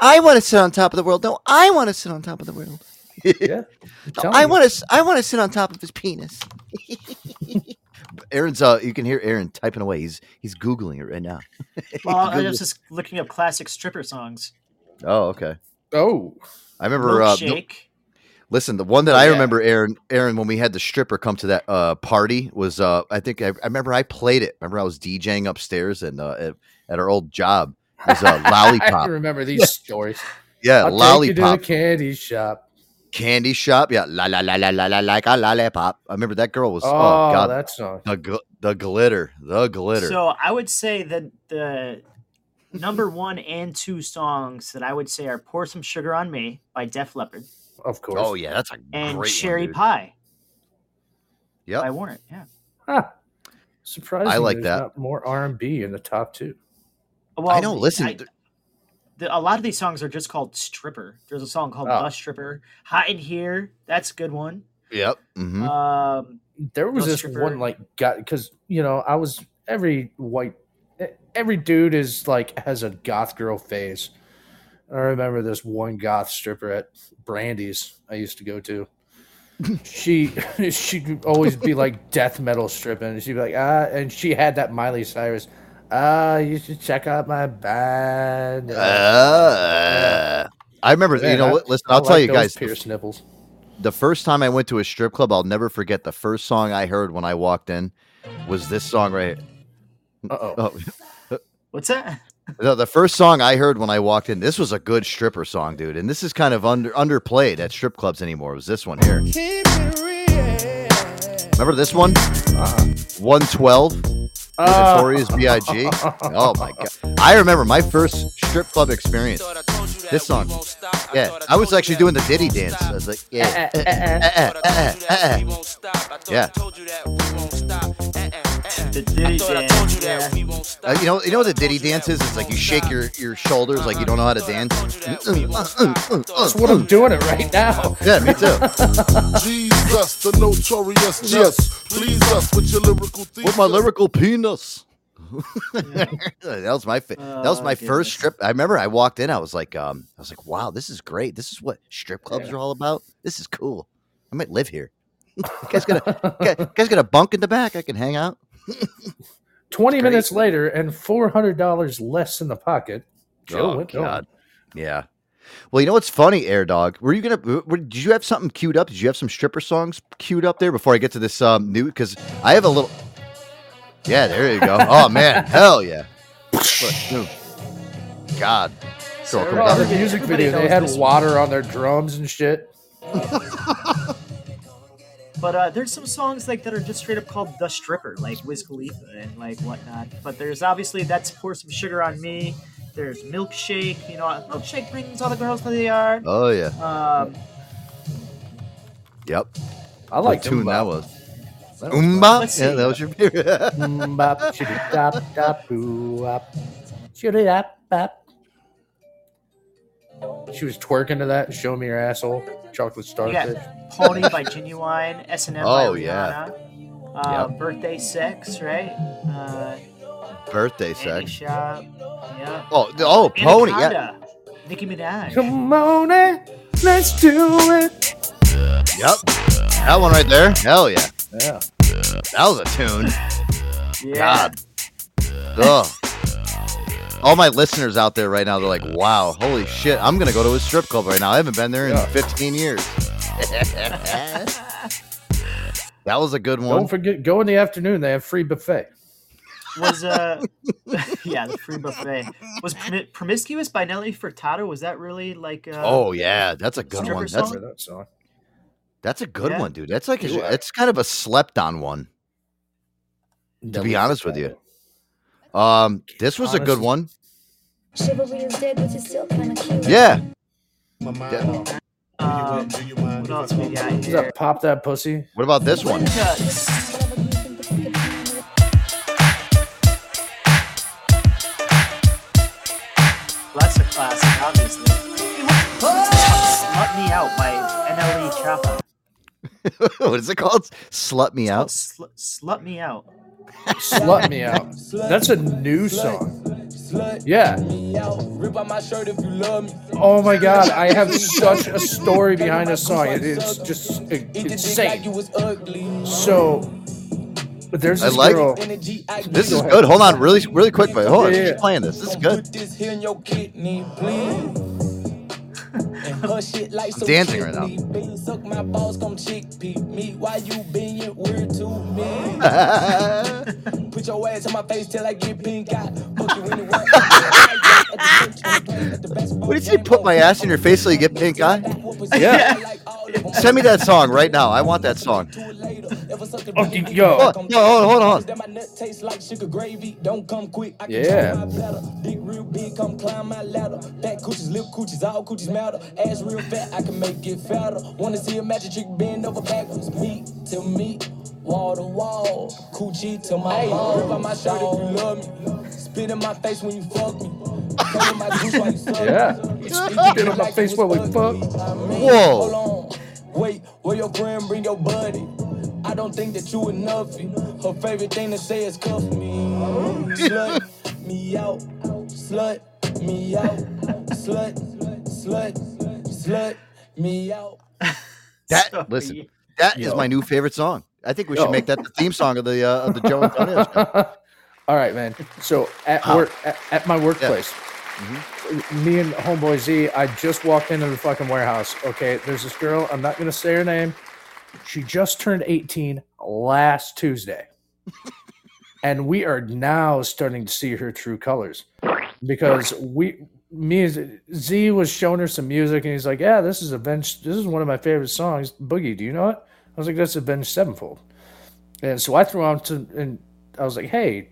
I want to sit on top of the world. No, I want to sit on top of the world. yeah, No, I want to. I want to sit on top of his penis. Aaron's. Uh, you can hear Aaron typing away. He's he's googling it right now. Well, I Google- was just looking up classic stripper songs. Oh, okay. Oh, I remember. Uh, the- Milkshake. listen, the one that Oh, I yeah. remember, Aaron, Aaron, when we had the stripper come to that uh, party was, uh, I think I, I remember I played it. Remember I was DJing upstairs and uh, at, at our old job. It was a I lollipop. remember these stories. Yeah, I'll Take you to the lollipop. candy shop. Candy shop. Yeah, la la la la la la like a lollipop. I remember that girl was. Oh, Oh, god, that song. The gl- the glitter, the glitter. So I would say that the number one and two songs that I would say are "Pour Some Sugar on Me" by Def Leppard Of course. oh yeah, that's a and great "Cherry one. Pie" Yep. by Warrant. Yeah. Huh. Surprising. like there's that. More R and B in the top two. Well, I know. Listen, I- the, a lot of these songs are just called "Stripper." There's a song called Oh. "Bus Stripper." "Hot in Here," that's a good one. Yep. mhm. Um, There was Bus this Stripper. one like got because you know I was every white every dude is like has a goth girl phase. I remember this one goth stripper at Brandy's I used to go to. she she'd always be like death metal stripping. She'd be like ah, and she had that Miley Cyrus uh, you should check out my band. Uh. I remember, Man, you know what? Listen, I'll like tell you guys. Pierce nipples. The first time I went to a strip club, I'll never forget the first song I heard when I walked in was this song right Uh-oh. Oh. What's that? The first song I heard when I walked in, this was a good stripper song, dude. And this is kind of under underplayed at strip clubs anymore. It was this one here. Remember this one? Uh-huh. 112? Notorious B.I.G. Oh my god! I remember my first strip club experience. This song. Yeah, I was actually doing the Diddy dance. I was like, yeah, eh, eh, eh. yeah. Mm. The Diddy dance. Yeah. Uh, you know, you know what the Diddy dance is? It's like you shake your, your shoulders like you don't know how to dance. Mm, mm, That's what I'm doing it right now. Yeah, me too. Jesus, the notorious just please us with your lyrical themes. With my lyrical penis. that was my fa- that was Oh, my goodness. first strip. I remember I walked in. I was like, um, I was like, wow, this is great. This is what strip clubs Yeah. are all about. This is cool. I might live here. You guys got a guys- guys got a bunk in the back. I can hang out. 20 great. minutes later and $400 less in the pocket. Joe oh went home. God, yeah. Well, you know what's funny, Air Dog? Were you gonna? w- w- Did you have something queued up? Did you have some stripper songs queued up there before I get to this um new? Because I have a little. Yeah, there you go. Oh man, hell yeah. Look. God, girl Sarah comes Oh, the music video, they had water on their drums and shit. But uh, there's some songs like that are just straight up called "The Stripper," like Wiz Khalifa and like whatnot. But there's obviously that's "Pour Some Sugar on Me." There's "Milkshake." You know, "Milkshake" brings all the girls to the yard. Oh yeah. Um, Yep. I like tune that was. That was Umba. Yeah, that was your favorite. Mbop, shitty-dop, dop, boo-wop. Shitty-dop, bop. She was twerking to that. Show me your asshole. Chocolate you starfish. got "Pony" by Ginuwine, "S and M" by Oh, Rihanna. yeah. Uh, Yep. "Birthday Sex," right? Uh, Birthday Candy sex. Shop. Yeah. Oh, th- oh, pony. Yeah. Anaconda, Nicki Minaj. Come on, in, let's do it. Yep. That one right there. Hell yeah. Yeah. That was a tune. Yeah. God. Ugh. All my listeners out there right now, they're like, wow, holy shit, I'm going to go to a strip club right now. I haven't been there in Yeah. 15 years. that was a good one. Don't forget, go in the afternoon. They have free buffet. was uh yeah the free buffet was Promi- promiscuous by nelly furtado was that really like uh Oh, yeah. That's a good one. That's, that song? that's a good Yeah. one, dude. That's like, a, it's kind of a slept on one, to be Nelly honest with you. Um, This was a good one. Chivalry is dead, but you're still kind of cute. Yeah. um, what else we got Is here that pop that pussy? What about this one? That's a classic, obviously. Slut Me Out by NLE Choppa. what is it called? Slut me out. Sl- Slut Me Out. Slut me out. That's a new song. Yeah. Oh my god, I have such a story behind this song. It is just insane. So, but there's I this like girl. This is good. Hold on, really, really quick, but hold on. Yeah, Keep yeah. playing this. This is good. I'm dancing right now. Put your ass in my face till I get pink eye. What did you say? Put my ass in your face so you get pink eye? Yeah. Send me that song right now. I want that song. Oh, y- yo. Hold on, no, hold on, hold on. Yeah. Dick real big, come climb my ladder. Back coochies, lip coochies, all coochies matter. Ass real fat, I can make it fatter. Wanna see a magic trick bend over backwards? Me to me, wall to wall. Coochie to my ball. Rip out my shirt if you love me. Spit in my face when you fuck me. Cover my juice while you suck me. Yeah. Spit on my face while we fuck. Whoa. Hold on. Wait, where your friend bring your buddy? I don't think that you enough. Her favorite thing to say is cuff me. Slut me out. Slut me out. Slut, slut, slut me out. That listen, that is Yo. my new favorite song. I think we should Yo. make that the theme song of the uh, of the Joe Antonio show. All right, man. So at Wow. work, at, at my workplace, me and homeboy Z, I just walked into the fucking warehouse. Okay, there's this girl. I'm not gonna say her name. She just turned 18 last Tuesday, and we are now starting to see her true colors because we. Me Z was showing her some music, and he's like, "Yeah, this is Avenged. This is one of my favorite songs. Boogie, do you know it?" I was like, "That's a Avenged Sevenfold." And so I threw on to, and I was like, "Hey,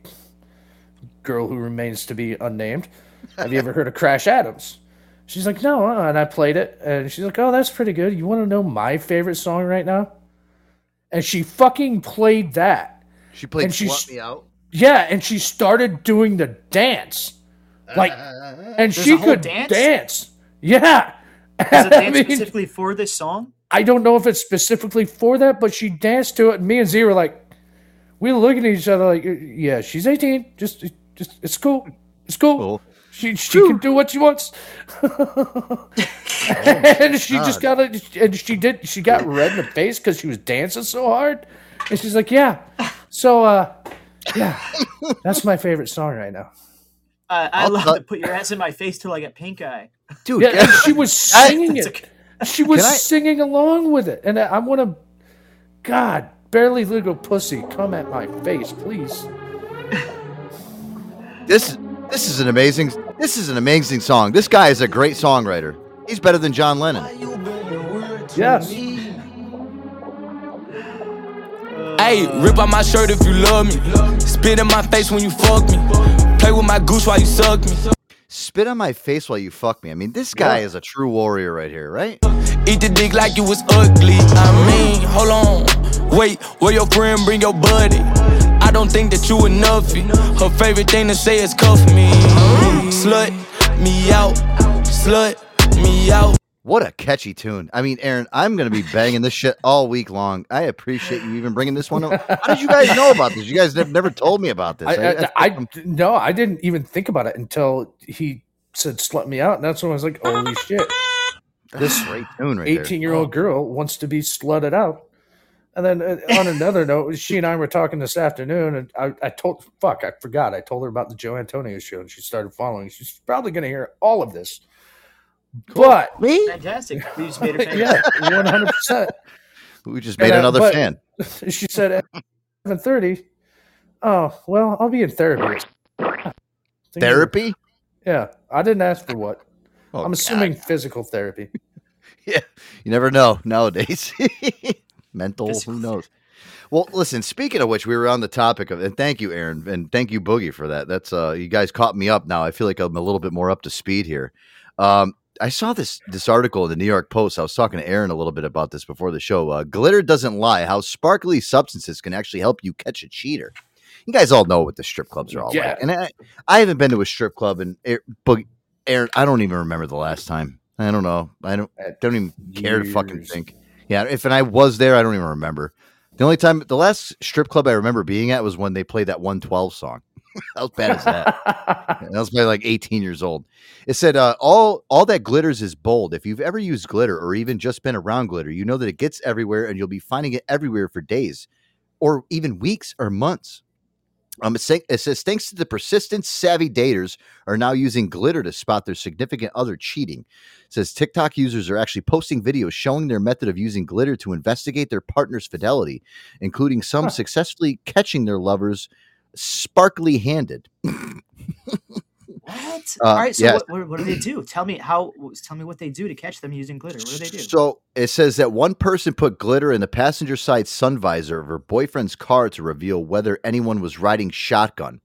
girl who remains to be unnamed, have you ever heard of Crash Adams?" She's like, "No," uh," and I played it, and she's like, "Oh, that's pretty good. You want to know my favorite song right now?" And she fucking played that. She played And she's- Slut Me Out. Yeah, and she started doing the dance, like, and she could dance? dance. Yeah, Is it I dance mean, specifically for this song? I don't know if it's specifically for that, but she danced to it. And me and Z were like, we were looking at each other like, yeah, she's 18. Just, just it's cool. It's cool. She, she can do what she wants. and she just got it. And she did. She got red in the face because she was dancing so hard. And she's like, yeah. So, uh, yeah, that's my favorite song right now. Uh, I I'll love cut- to put your ass in my face till I get pink eye. Dude, yeah, and she was singing That's it. She was I- singing along with it, and I, I want to. God, barely legal pussy, come at my face, please. This this is an amazing This is an amazing song. This guy is a great songwriter. He's better than John Lennon. Yes. Hey, rip out my shirt if you love me. Spit in my face when you fuck me. Play with my goose while you suck me. Spit on my face while you fuck me. I mean, this guy Yeah. is a true warrior right here, right? Eat the dick like it was ugly. I mean, hold on. Wait, where your friend bring your buddy? I don't think that you enough. Her favorite thing to say is cuff me. Slut me out. Slut me out. What a catchy tune. I mean, Aaron, I'm going to be banging this shit all week long. I appreciate you even bringing this one up. How did you guys know about this? You guys have never told me about this. I, I, I no, I didn't even think about it until he said "slut me out," and that's when I was like, "Holy shit!" This great tune right eighteen-year-old girl wants to be slutted out. And then uh, on another note, she and I were talking this afternoon, and I, I told fuck, I forgot. I told her about the Joe Antonio show, and she started following. She's probably going to hear all of this. But me, Fantastic. We just made her fan. yeah, one hundred percent. We just made another fan. She said at seven thirty. Oh well, I'll be in therapy. Therapy? Yeah, I didn't ask for what. Oh, I'm assuming physical therapy. Yeah, you never know nowadays. Mental, who knows? Well, listen. Speaking of which, we were on the topic of, and thank you, Aaron, and thank you, Boogie, for that. That's uh, you guys caught me up now. I feel like I'm a little bit more up to speed here. Um, I saw this this article in the New York Post. I was talking to Aaron a little bit about this before the show. Uh, Glitter doesn't lie. How sparkly substances can actually help you catch a cheater. You guys all know what the strip clubs are all Yeah. like, and I, I haven't been to a strip club, and Aar- Boogie, Aaron, I don't even remember the last time. I don't know. I don't. don't even care to fucking think. Yeah, if and I was there, I don't even remember. The only time, the last strip club I remember being at was when they played that 112 song. How bad is that? that was probably like 18 years old. It said, uh, "All all that glitters is bold. If you've ever used glitter or even just been around glitter, you know that it gets everywhere, and you'll be finding it everywhere for days, or even weeks or months." Um, it, say, it says thanks to the persistent, savvy daters are now using glitter to spot their significant other cheating. It says TikTok users are actually posting videos showing their method of using glitter to investigate their partner's fidelity, including some successfully catching their lovers sparkly handed. What? Uh, All right. So yes. what, what, what do they do? Tell me how. Tell me what they do to catch them using glitter. What do they do? So it says that one person put glitter in the passenger side sun visor of her boyfriend's car to reveal whether anyone was riding shotgun,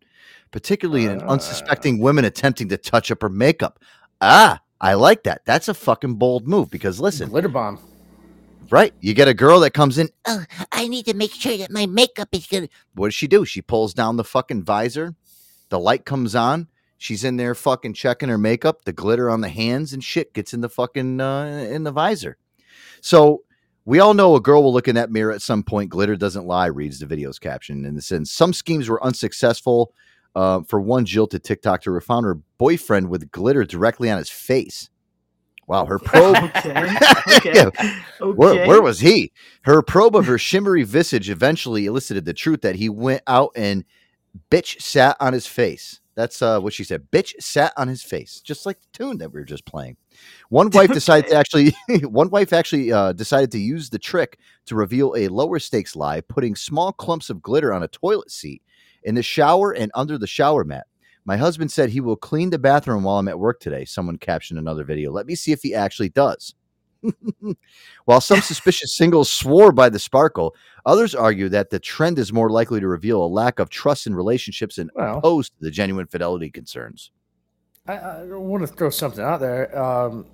particularly in unsuspecting women attempting to touch up her makeup. Ah, I like that. That's a fucking bold move because listen, glitter bomb. Right, you get a girl that comes in. Oh, I need to make sure that my makeup is good. What does she do? She pulls down the fucking visor. The light comes on. She's in there fucking checking her makeup. The glitter on the hands and shit gets in the fucking uh, in the visor. So we all know a girl will look in that mirror at some point. Glitter doesn't lie. Reads the video's caption. In the sense, some schemes were unsuccessful. Uh, for one jilted TikToker who found her boyfriend with glitter directly on his face. Wow, her probe. Okay. Yeah. Okay. Where, Okay. where was he? Her probe of her shimmery visage eventually elicited the truth that he went out and bitch sat on his face. That's uh, what she said. Bitch sat on his face, just like the tune that we were just playing. One wife decided to actually, one wife actually uh, decided to use the trick to reveal a lower stakes lie, putting small clumps of glitter on a toilet seat, in the shower, and under the shower mat. My husband said he will clean the bathroom while I'm at work today. Someone captioned another video. Let me see if he actually does. While some suspicious singles swore by the sparkle, others argue that the trend is more likely to reveal a lack of trust in relationships and Well. opposed to the genuine fidelity concerns. I, I want to throw something out there. Um,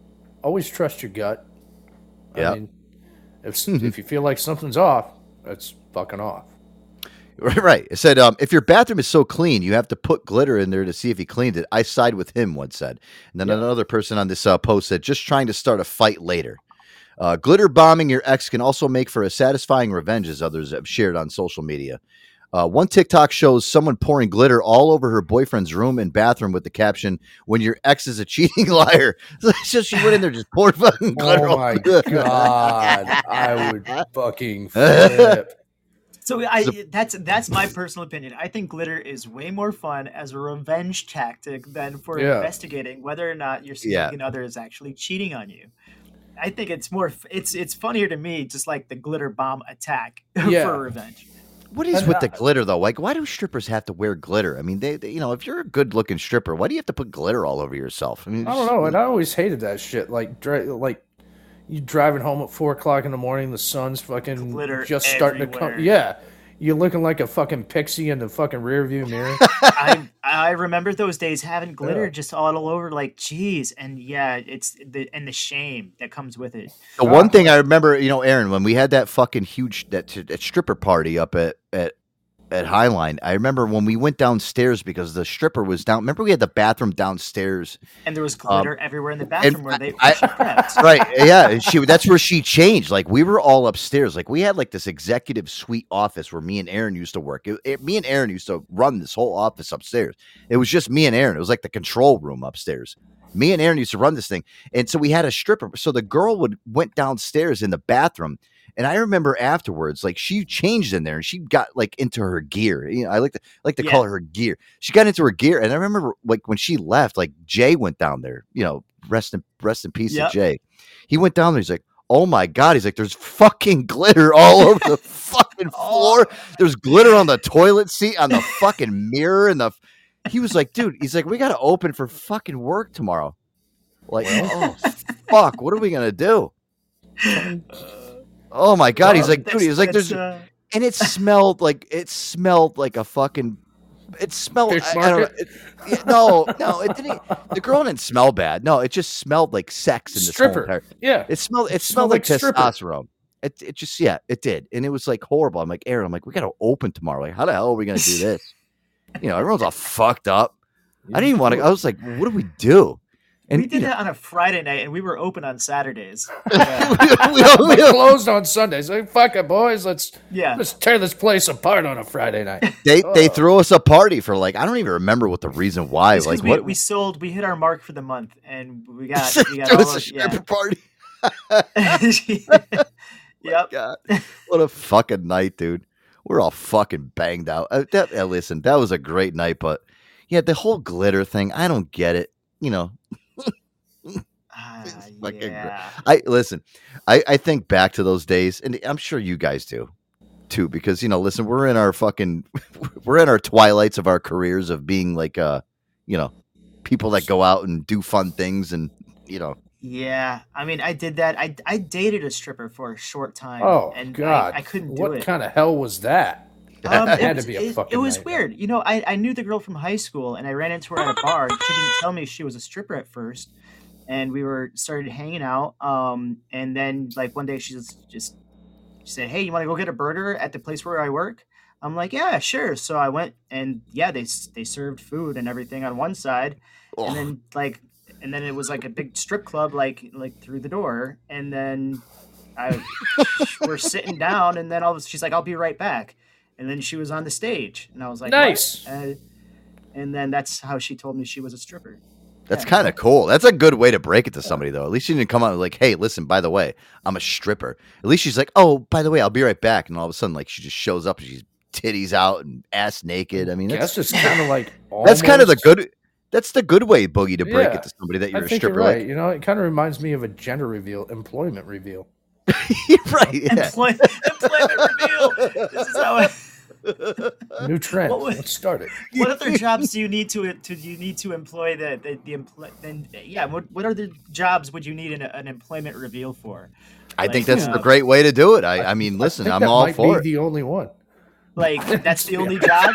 always trust your gut. Yeah. I mean, if if you feel like something's off, it's fucking off. Right. It said, um, if your bathroom is so clean, you have to put glitter in there to see if he cleaned it. I side with him, one said. And then another person on this uh, post said, just trying to start a fight later. Uh, glitter bombing your ex can also make for a satisfying revenge, as others have shared on social media. Uh, one TikTok shows someone pouring glitter all over her boyfriend's room and bathroom with the caption, When your ex is a cheating liar. so she went in there, just poured fucking glitter. Oh my god, I would fucking flip. So I that's that's my personal opinion. I think glitter is way more fun as a revenge tactic than for Yeah. investigating whether or not your Yeah. significant other is actually cheating on you. I think it's more it's it's funnier to me just like the glitter bomb attack Yeah. for revenge. What is with the glitter though? Like, why do strippers have to wear glitter? I mean, they, they- you know, if you're a good looking stripper, why do you have to put glitter all over yourself? I mean, I don't know, and I always hated that shit. Like, dri- like you driving home at four o'clock in the morning, the sun's fucking Glitter just starting to come. Yeah, you're looking like a fucking pixie in the fucking rear view mirror. I I remember those days having glitter Yeah. just all over, like geez, and yeah, it's the and the shame that comes with it. The one ah. thing I remember, you know, Aaron, when we had that fucking huge that, that stripper party up at at at Highline, I remember when we went downstairs because the stripper was down. Remember, we had the bathroom downstairs. And there was Um, glitter everywhere in the bathroom where they I- she prepped. right, yeah, and she that's where she changed. Like we were all upstairs. Like we had like this executive suite office where me and Aaron used to work. It- it- me and Aaron used to run this whole office upstairs. It was just me and Aaron. It was like the control room upstairs. Me and Aaron used to run this thing, and so we had a stripper. So the girl would went downstairs in the bathroom, and I remember afterwards, like she changed in there, and she got like into her gear. You know, I like to like to call her gear. She got into her gear, and I remember like when she left, like Jay went down there. You know, rest in rest in peace Yep. to Jay. He went down there. He's like, "Oh my god!" He's like, "There's fucking glitter all over the fucking oh. floor. There's glitter on the toilet seat, on the fucking mirror, and the." He was like, "Dude," he's like, "We got to open for fucking work tomorrow." Like, oh fuck, what are we gonna do? Uh, Oh my god, he's like, dude, he's like, there's, uh, and it smelled like it smelled like a fucking. It smelled. Fish I, I don't know. market? It- no, no, it didn't. The girl didn't smell bad. No, it just smelled like sex in the whole Stripper. entire- Yeah. It smelled. It, It smelled smelled like, like stripper. testosterone. It, it just yeah, it did, and it was like horrible. I'm like Aaron. I'm like, we got to open tomorrow. Like, how the hell are we gonna do this? you know, everyone's all fucked up. I didn't even want to. I was like, what do we do? And we did that on a Friday night, and we were open on Saturdays. we closed on Sundays. Like, fuck it, boys. Let's Yeah. let's tear this place apart on a Friday night. they they Oh. threw us a party for like I don't even remember what the reason why. It's 'cause Like we, what we sold, we hit our mark for the month, and we got we got all was a of, yeah. stripper party. yep. God, what a fucking night, dude. We're all fucking banged out. Uh, that, uh, listen, that was a great night, but yeah, the whole glitter thing, I don't get it. You know, fucking gr- yeah. I listen. I I think back to those days, and I'm sure you guys do too, because you know, listen, we're in our fucking, we're in our twilights of our careers of being like, uh, you know, people that go out and do fun things, and you know, Yeah, I mean, I did that. I I dated a stripper for a short time. Oh and God! I, I couldn't do what it. kind of hell was that? Um, That it had was, to be a it, fucking. it was nightmare. weird. You know, I, I knew the girl from high school, and I ran into her at a bar. She didn't tell me she was a stripper at first, and we were started hanging out. Um, and then like one day she just just she said, "Hey, you want to go get a burger at the place where I work?" I'm like, "Yeah, sure." So I went, and yeah, they they served food and everything on one side, and then like, and then it was like a big strip club, like like through the door, and then I we're sitting down, and then all of she's like, "I'll be right back," and then she was on the stage, and I was like, Nice. Uh, and then that's how she told me she was a stripper. That's kind of cool. That's a good way to break it to somebody, though. At least she didn't come out like, "Hey, listen, by the way, I'm a stripper." At least she's like, "Oh, by the way, I'll be right back," and all of a sudden, like, she just shows up and she's titties out and ass naked. I mean, that's that's just kind of like. that's kind of the good. That's the good way, Boogie, to break Yeah. it to somebody that you're a think stripper. You're right. Like, You know, it kind of reminds me of a gender reveal, employment reveal. right? Yeah. Employ- employment reveal. This is how. I, New trend. What would- Let's start it. what other jobs do you need to to you need to employ the the, the employ? Then yeah, what what other jobs would you need an, an employment reveal for? I think Like, that's uh, a great way to do it. I, I mean, listen, I think I'm that all might for be it. the only one. Like that's the only job.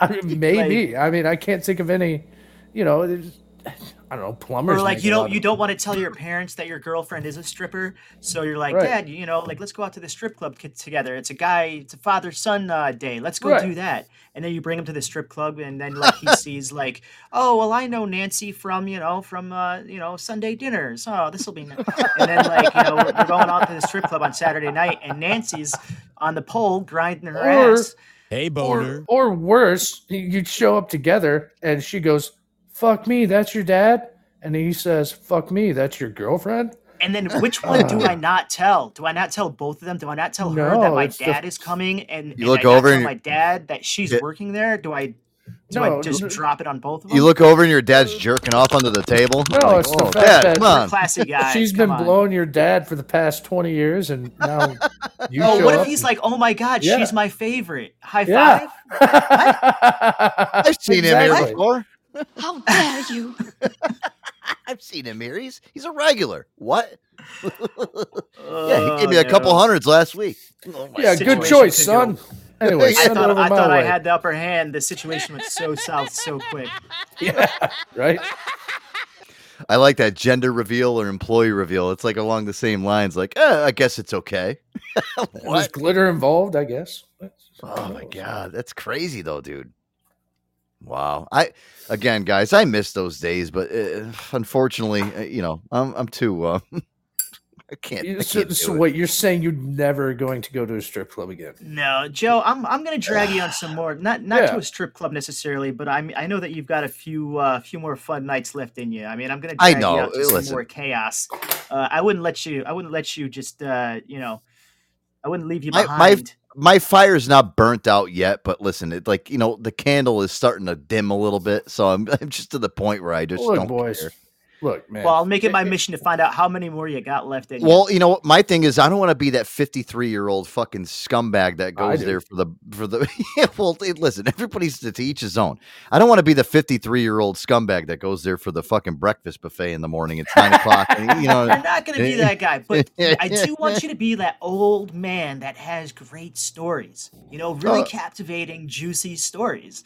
I mean, maybe. I mean, I can't think of any. You know, there's- I don't know, plumbers. Or like you don't of- you don't want to tell your parents that your girlfriend is a stripper, so you're like, Right. Dad, you know, like let's go out to the strip club together. It's a guy, it's a father son uh, day. Let's go Right. do that. And then you bring him to the strip club, and then like he sees like, oh well, I know Nancy from you know from uh, you know Sunday dinners. Oh, this will be. Nice. And then like you know we're we're going out to the strip club on Saturday night, and Nancy's on the pole grinding her Or- ass. Hey, Or, or worse, you- you'd show up together and she goes, "Fuck me, that's your dad," and he says, "Fuck me, that's your girlfriend." And then which one do uh. I not tell? Do I not tell both of them? Do I not tell her that my it's the- dad is coming and, You and look I over tell and- my dad that she's Yeah. working there? Do I Do I No, just no. drop it on both of them? You look over and your dad's jerking off under the table. No, Like, it's the "Oh, fact Dad, that come on. classy guy. She's come been on. blowing your dad for the past 20 years, and now you oh, show what up if he's like, oh my god, Yeah. she's my favorite. High Yeah. five? I've seen him here before. How dare you? I've seen him here. He's he's a regular. What? yeah, Oh, he gave me a couple hundreds last week. Yeah, good choice, son. go- Anyway, I thought, I, thought I had the upper hand. The situation went so south so quick. Yeah, right. I like that gender reveal or employee reveal. It's like along the same lines. Like, eh, I guess it's okay. Was glitter involved? I guess. Oh my god, that's crazy though, dude. Wow. I again, guys, I miss those days, but uh, unfortunately, uh, you know, I'm I'm too. Uh, I can't. I So, can't do so it. wait, you're saying you're never going to go to a strip club again? No, Joe, I'm I'm gonna drag you on some more. Not not to a strip club necessarily, but I mean I know that you've got a few uh, few more fun nights left in you. I mean I'm gonna I drag know, you out to some listen. more chaos. Uh, I wouldn't let you. I wouldn't let you just uh, you know. I wouldn't leave you my, behind. my my fire's not burnt out yet, but listen, it like you know the candle is starting to dim a little bit, so I'm I'm just to the point where I just Look, don't boys. care. Look, man. well, I'll make it my mission to find out how many more you got left in. Well, you know what? My thing is, I don't want to be that 53 year old fucking scumbag that goes there for the for the. yeah, well, hey, listen, everybody's to, to each his own. I don't want to be the 53 year old scumbag that goes there for the fucking breakfast buffet in the morning. It's nine o'clock. and, you know, You're not going to be that guy, but I do want you to be that old man that has great stories. You know, really Uh, captivating, juicy stories.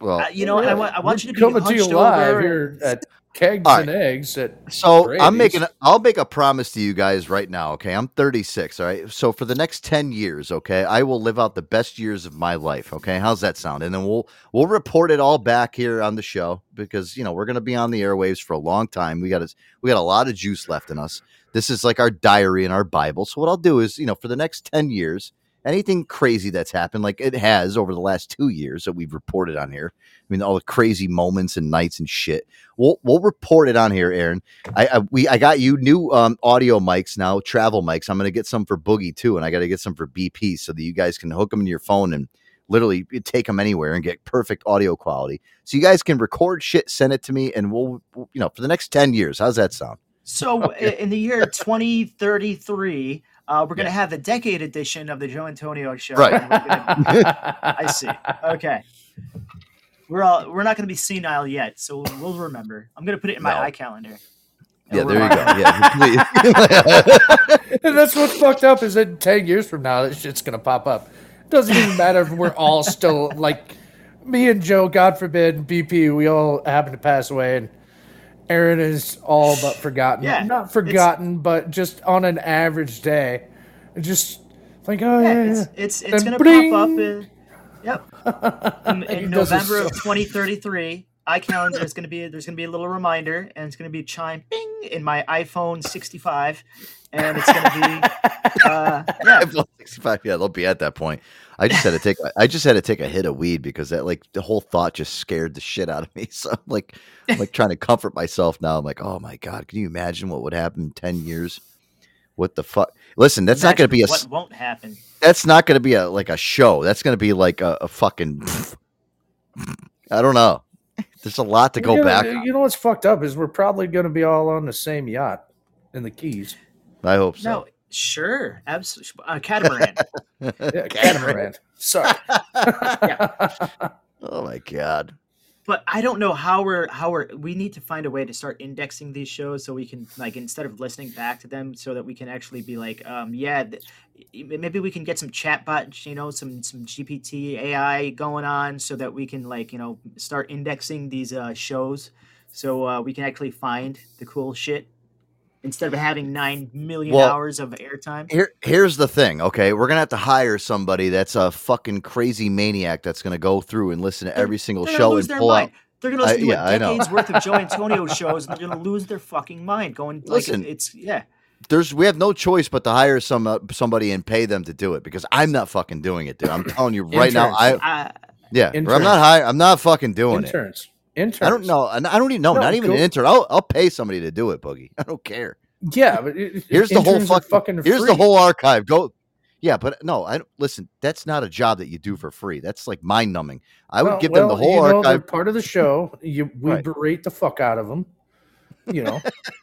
Well, Uh, you know, and I want I want you to be coming to you hunched live over. here at Kegs All and Eggs. At So I'm making. a- I'll make a promise to you guys right now. Okay, I'm 36. All right. So for the next 10 years, okay, I will live out the best years of my life. Okay, how's that sound? And then we'll we'll report it all back here on the show because you know we're gonna be on the airwaves for a long time. We got we got a lot of juice left in us. This is like our diary and our Bible. So what I'll do is, you know, for the next 10 years, anything crazy that's happened, like it has over the last two years that we've reported on here. I mean, all the crazy moments and nights and shit. We'll we'll report it on here, Aaron. I, I we I got you new um audio mics now, travel mics. I'm gonna get some for Boogie too, and I got to get some for BP so that you guys can hook them to your phone and literally take them anywhere and get perfect audio quality. So you guys can record shit, send it to me, and we'll you know for the next ten years. How's that sound? So in the year 2033, uh, we're going to have the decade edition of the Joe Antonio show. Right. gonna- I see. Okay. We're all we're not going to be senile yet, so we'll remember. I'm going to put it in my No. eye calendar. Yeah, there you go. Yeah, and that's what's fucked up is that 10 years from now, that shit's going to pop up. Doesn't even matter if we're all still like me and Joe, God forbid, BP, we all happen to pass away, and Aaron is all but forgotten. Yeah, Not forgotten, but just on an average day, just like, oh, yeah, Yeah, it's it's, it's going to pop up. In, yep. In, in He does it November of 2033, eye calendar is going to be there's going to be a little reminder, and it's going to be chime bing in my iPhone 65, and it's going to be uh, yeah. iPhone 65. Yeah, they'll be at that point. I just had to take. I just had to take a hit of weed because that like the whole thought just scared the shit out of me. So I'm like, I'm like trying to comfort myself now. I'm like, oh my god, can you imagine what would happen in ten years? What the fuck? Listen, that's not going to be a. what won't happen. That's not going to be a like a show. That's going to be like a, a fucking. I don't know. There's a lot to You go know- back. on. You know what's fucked up is we're probably going to be all on the same yacht in the Keys. I hope so. No, sure, absolutely. Uh, catamaran. Yeah, catamaran. Sorry. Oh my god. but I don't know how we're how we're we need to find a way to start indexing these shows so we can like instead of listening back to them so that we can actually be like um yeah th- maybe we can get some chatbot you know some some GPT AI going on so that we can like you know start indexing these uh shows so uh, we can actually find the cool shit instead of having 9 million Well, hours of airtime Here, here's the thing. Okay, we're gonna have to hire somebody that's a fucking crazy maniac that's gonna go through and listen to every single They're show gonna lose and their pull mind. out. They're gonna I- listen to yeah, I a know. decade's worth of Joe Antonio shows, and they're gonna lose their fucking mind. Going like Listen. it's yeah. There's we have no choice but to hire some uh, somebody and pay them to do it because I'm not fucking doing it, dude. I'm telling you right now. I Uh, yeah, or I'm not hire. I'm not fucking doing Interns. it. Interns. I don't know. I don't even know. No, not even go- an intern. I'll I'll pay somebody to do it, Boogie. I don't care. Yeah, but it- Here's the whole are fucking. here's the whole archive. Go. Yeah, but no, I don't listen. That's not a job that you do for free. That's like mind numbing. I would Well- give them the whole you know, archive. part of the show. You we Right. berate the fuck out of them. You know,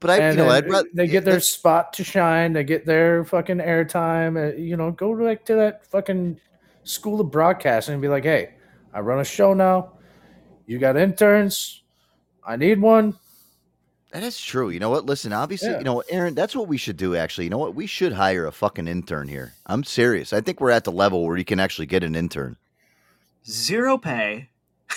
But I, you know, I'd rather they get their spot to shine. They get their fucking airtime. Uh, you know, go like to that fucking school of broadcasting and be like, "Hey, I run a show now. You got interns. I need one." That is true. You know what? Listen, obviously, Yeah. you know, Aaron, that's what we should do. Actually, you know what? We should hire a fucking intern here. I'm serious. I think we're at the level where you can actually get an intern. Zero pay,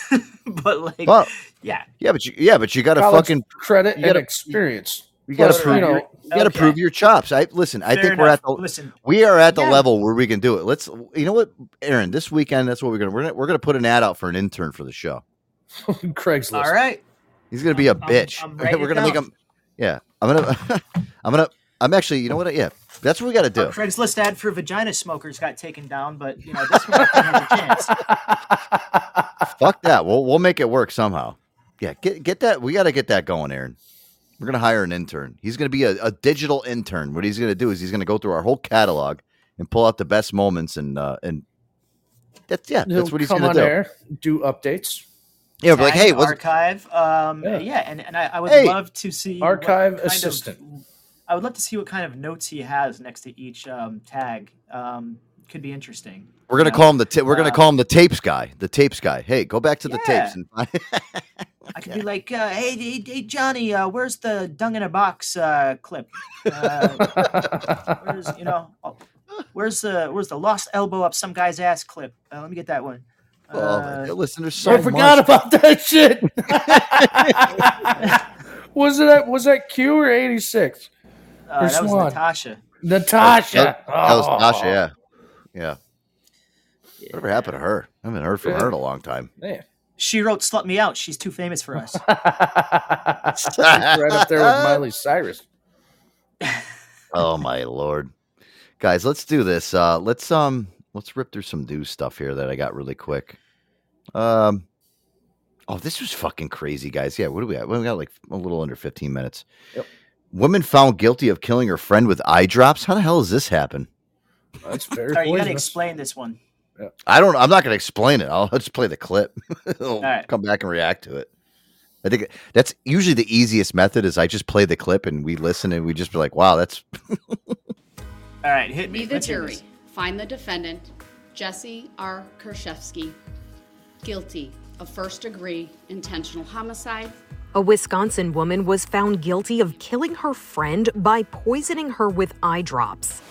but like, Well, yeah, Yeah, but you, yeah, but you got to College fucking credit you and gotta- experience. You got to Plus, prove. you know, your, you got to okay. prove your chops. I listen. I Fair think we're at the. Listen, we are at the yeah. level where we can do it. Let's. You know what, Aaron? This weekend, that's what we're gonna. We're gonna. We're gonna put an ad out for an intern for the show. Craigslist. all right. He's gonna be a I'm- bitch. I'm writing we're it gonna make him. Yeah, I'm gonna. I'm gonna. I'm actually. You know what? Yeah, that's what we got to do. Our Craigslist ad for vagina smokers got taken down, but you know this one I think has a chance. Fuck that. We'll we'll make it work somehow. Yeah, get get that. We got to get that going, Aaron. We're gonna hire an intern. He's gonna be a, a digital intern. What he's gonna do is he's gonna go through our whole catalog and pull out the best moments and uh and that's yeah, He'll that's what he's come gonna on do. air, do updates. Yeah, but like, hey, what's archive? Um, Yeah. yeah. and, and I, I would Hey. love to see what Archive kind of- assistant. I would love to see what kind of notes he has next to each um, tag. Um, could be interesting. we're gonna you know? call him the ta- we're gonna Uh, call him the tapes guy. The tapes guy. Hey, go back to the Yeah. tapes and find I could be like, uh, hey, hey, hey, Johnny, uh, where's the dung in a box uh, clip? Uh, where's you know, oh, where's the where's the lost elbow up some guy's ass clip? Uh, let me get that one. Oh Uh, listen, there's so I forgot much. about that shit. was it that was that Q or eighty six? uh, that was Natasha. Natasha. That, that was Oh. Tasha, yeah. Yeah. Whatever happened to her? I haven't heard from her in a long time. Man. She wrote "Slut Me Out." She's too famous for us. right up there with Miley Cyrus. oh my lord guys let's do this uh let's um let's rip through some news stuff here that i got really quick. Um oh this was fucking crazy guys. Yeah what do we got? We got like a little under 15 minutes. Yep. woman found guilty of killing her friend with eye drops? How the hell does this happen? That's very All right, you got to explain this one. i don't i'm not gonna explain it. I'll just play the clip. I'll right. come back and react to it. I think that's usually the easiest method is i just play the clip and we listen and we just be like wow that's All right, hit me. Be the Let's jury. This. Find the defendant, Jesse R. Kurczewski, guilty of first degree intentional homicide. A Wisconsin woman was found guilty of killing her friend by poisoning her with eye drops.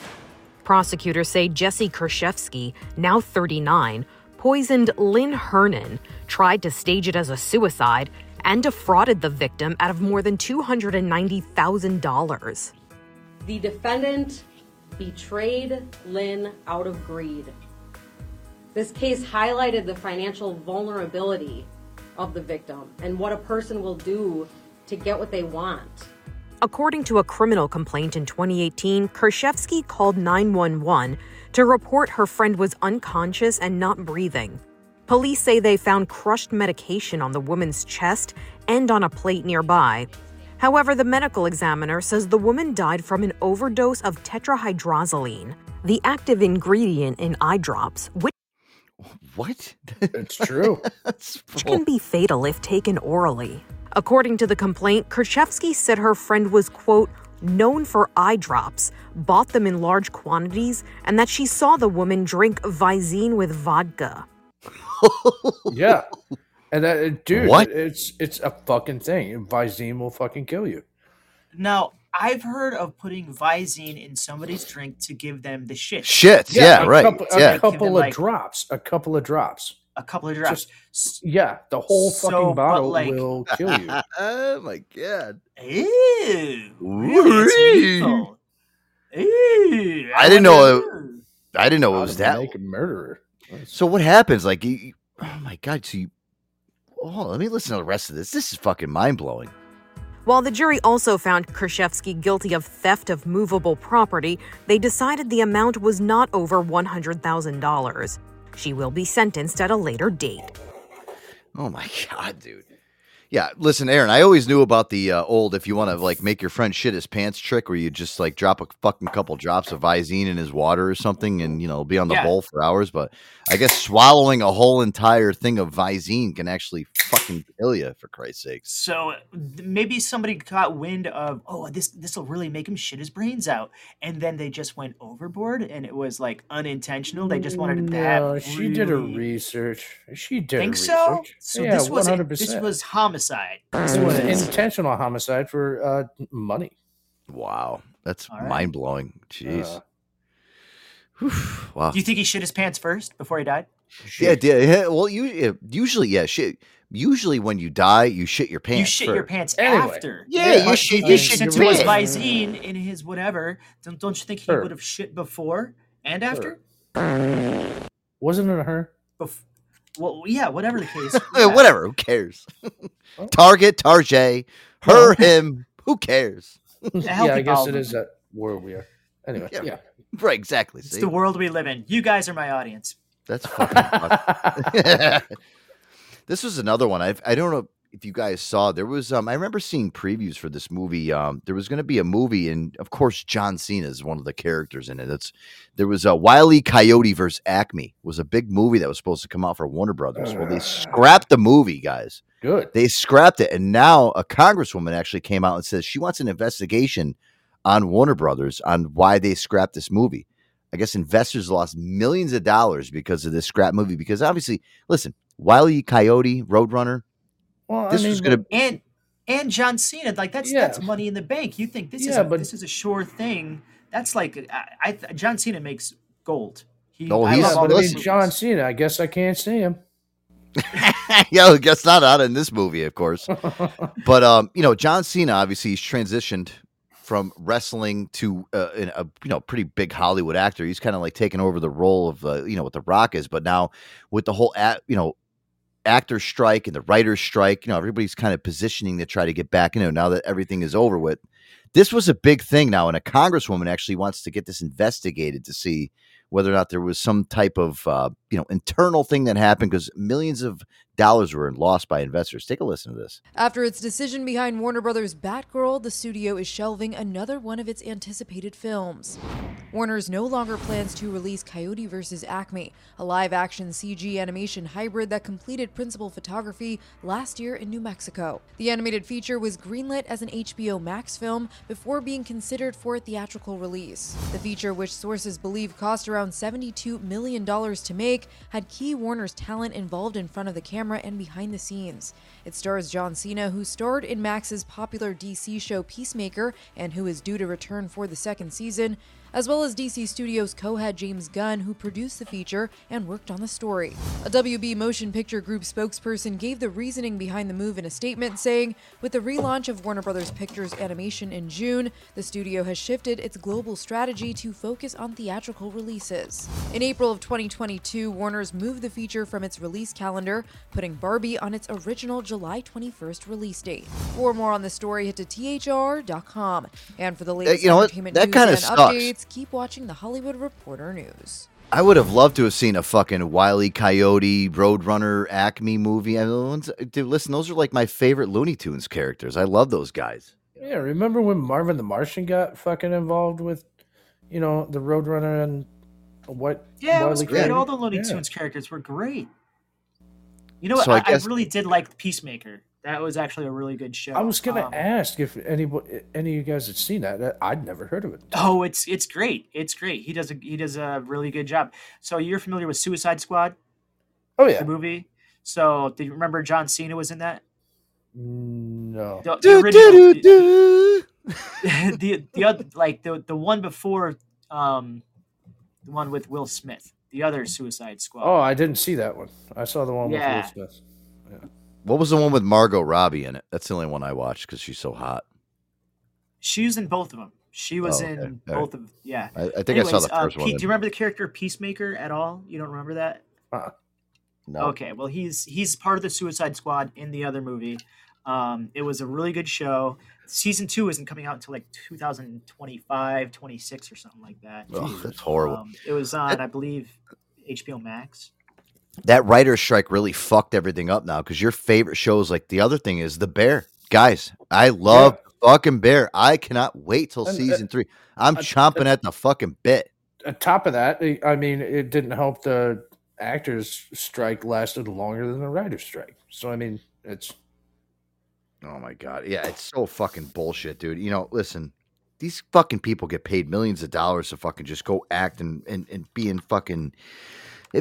Prosecutors say Jesse Kurczewski, now 39, poisoned Lynn Hernan, tried to stage it as a suicide, and defrauded the victim out of more than $290,000. The defendant betrayed Lynn out of greed. This case highlighted the financial vulnerability of the victim and what a person will do to get what they want. According to a criminal complaint in 2018, Kurczewski called 911 to report her friend was unconscious and not breathing. Police say they found crushed medication on the woman's chest and on a plate nearby. However, the medical examiner says the woman died from an overdose of tetrahydrozoline, the active ingredient in eye drops, which what it's true which can be fatal if taken orally. According to the complaint, Kurczewski said her friend was, quote, known for eye drops, bought them in large quantities, and that she saw the woman drink Visine with vodka. Yeah. And that, uh, dude, What? it's it's a fucking thing. Visine will fucking kill you. Now, I've heard of putting Visine in somebody's drink to give them the shit. Shits, yeah, a right, Couple, yeah. A couple Give of like, drops. A couple of drops. A couple of drops. Just, yeah, the whole So, fucking bottle like- will kill you. oh my god Ew. Really? Ew. I didn't know. It, I didn't know it was that. make a murderer. So what happens? Like, you, you- oh my god! So you, oh, let me listen to the rest of this. This is fucking mind blowing. While the jury also found Kurczewski guilty of theft of movable property, they decided the amount was not over $100,000. She will be sentenced at a later date. Oh my god, dude! Yeah, listen, Aaron. I always knew about the uh, old if you want to like make your friend shit his pants trick, where you just like drop a fucking couple drops of Visine in his water or something, and you know be on the Yeah. bowl for hours. But I guess swallowing a whole entire thing of Visine can actually fucking kill you, for Christ's sake. So maybe somebody got wind of, oh, this this will really make him shit his brains out, and then they just went overboard, and it was like unintentional. They just wanted to No, have. she did her research. She did. her Think so? research. So yeah, this was 100%. this was homicide. This It was was intentional homicide for uh, money. Wow, that's All right. mind blowing. Jeez. Uh, wow. Do you think he shit his pants first before he died? Yeah, yeah, yeah. Well, you usually, yeah, shit. Usually, when you die, you shit your pants. you shit your pants Anyway. after. Yeah, you But shit- he- you shit Since your it was pants. Visine in his whatever, don't, don't you think he Sure. would have shit before and after? Wasn't it her? Bef- well, yeah, whatever the case. Yeah. Whatever. Who cares? Oh. Target, Tarjay, her, him. Who cares? Yeah, I guess bowel it is that where we are. Anyway, Yeah. yeah. Right, exactly. It's see? the world we live in. You guys are my audience. That's fucking. this was another one. I I don't know if you guys saw. There was um. I remember seeing previews for this movie. Um, there was going to be a movie, and of course, John Cena is one of the characters in it. It's there was a Wiley Coyote versus Acme was a big movie that was supposed to come out for Warner Brothers. Well, they scrapped the movie, guys. Good. They scrapped it, and now a congresswoman actually came out and says she wants an investigation on Warner Brothers on why they scrapped this movie. I guess investors lost millions of dollars because of this scrap movie. Because obviously, listen, Wiley Coyote, Roadrunner, Well, this I mean, was going to. And and John Cena, like that's Yeah. that's money in the bank. You think this is a, but- this is a sure thing? That's like I, I John Cena makes gold. He, No, I he's- love all I the. John Cena. I guess I can't see him. yeah, I guess not out in this movie, of course. but um, you know, John Cena obviously he's transitioned from wrestling to uh, an- a you know pretty big Hollywood actor. He's kind of like taking over the role of uh, you know what The Rock is, but now with the whole at you know actor strike and the writer's strike, you know everybody's kind of positioning to try to get back. You know now that everything is over with, this was a big thing now, and a congresswoman actually wants to get this investigated to see whether or not there was some type of uh, you know internal thing that happened because millions of dollars were lost by investors. Take a listen to this. After its decision behind Warner Brothers' Batgirl, the studio is shelving another one of its anticipated films. Warner's no longer plans to release Coyote vs. Acme, a live action CG animation hybrid that completed principal photography last year in New Mexico. The animated feature was greenlit as an HBO Max film before being considered for a theatrical release. The feature, which sources believe cost around $72 million to make, had key Warner's talent involved in front of the camera and behind the scenes. It stars John Cena, who starred in Max's popular DC show Peacemaker and who is due to return for the second season, as well as DC Studios co head James Gunn, who produced the feature and worked on the story. A WB Motion Picture Group spokesperson gave the reasoning behind the move in a statement, saying, With the relaunch of Warner Brothers Pictures animation in June, the studio has shifted its global strategy to focus on theatrical releases. In April of 2022, Warner's moved the feature from its release calendar, putting Barbie on its original July 21st release date. For more on the story, head to thr.com. And for the uh, latest you know what? entertainment That news and sucks. updates, keep watching the Hollywood Reporter News. I would have loved to have seen a fucking Wiley Coyote, Roadrunner, Acme movie. I mean, dude, listen, those are like my favorite Looney Tunes characters. I love those guys. Yeah, remember when Marvin the Martian got fucking involved with, you know, the Roadrunner and what? Yeah, it was great. Coyote? All the Looney Yeah. Tunes characters were great. You know what? So I I, I really did like Peacemaker. That was actually a really good show. I was gonna Um, ask if any any of you guys had seen that. I'd never heard of it. Oh, it's it's great. It's great. He does a he does a really good job. So you're familiar with Suicide Squad? Oh yeah, the movie. So do you remember John Cena was in that? No. The, the original, the, the the other like the the one before um the one with Will Smith, the other Suicide Squad. Oh, I didn't see that one. I saw the one Yeah. with Will Smith. What was the one with Margot Robbie in it? That's the only one I watched because she's so hot. She was in both of them. She was Oh, okay. in All right. both of yeah. I- I think I saw the uh, first one Pete, do you remember the character Peacemaker at all? You don't remember that? Uh-uh. No. Okay, well he's he's part of the Suicide Squad in the other movie. Um, it was a really good show. Season two isn't coming out until like 2025, 26 or something like that. Ugh, that's horrible. Um, it was on, I believe, HBO Max. That writer's strike really fucked everything up now because your favorite shows like the other thing is the bear guys i love fucking bear i cannot wait till And, uh, season three i'm uh, chomping at the fucking bit On top of that, I- I mean, it didn't help the actors' strike lasted longer than the writers' strike. So I mean, it's Oh my god. Yeah, it's so fucking bullshit, dude. You know, listen, these fucking people get paid millions of dollars to fucking just go act and and, and be in fucking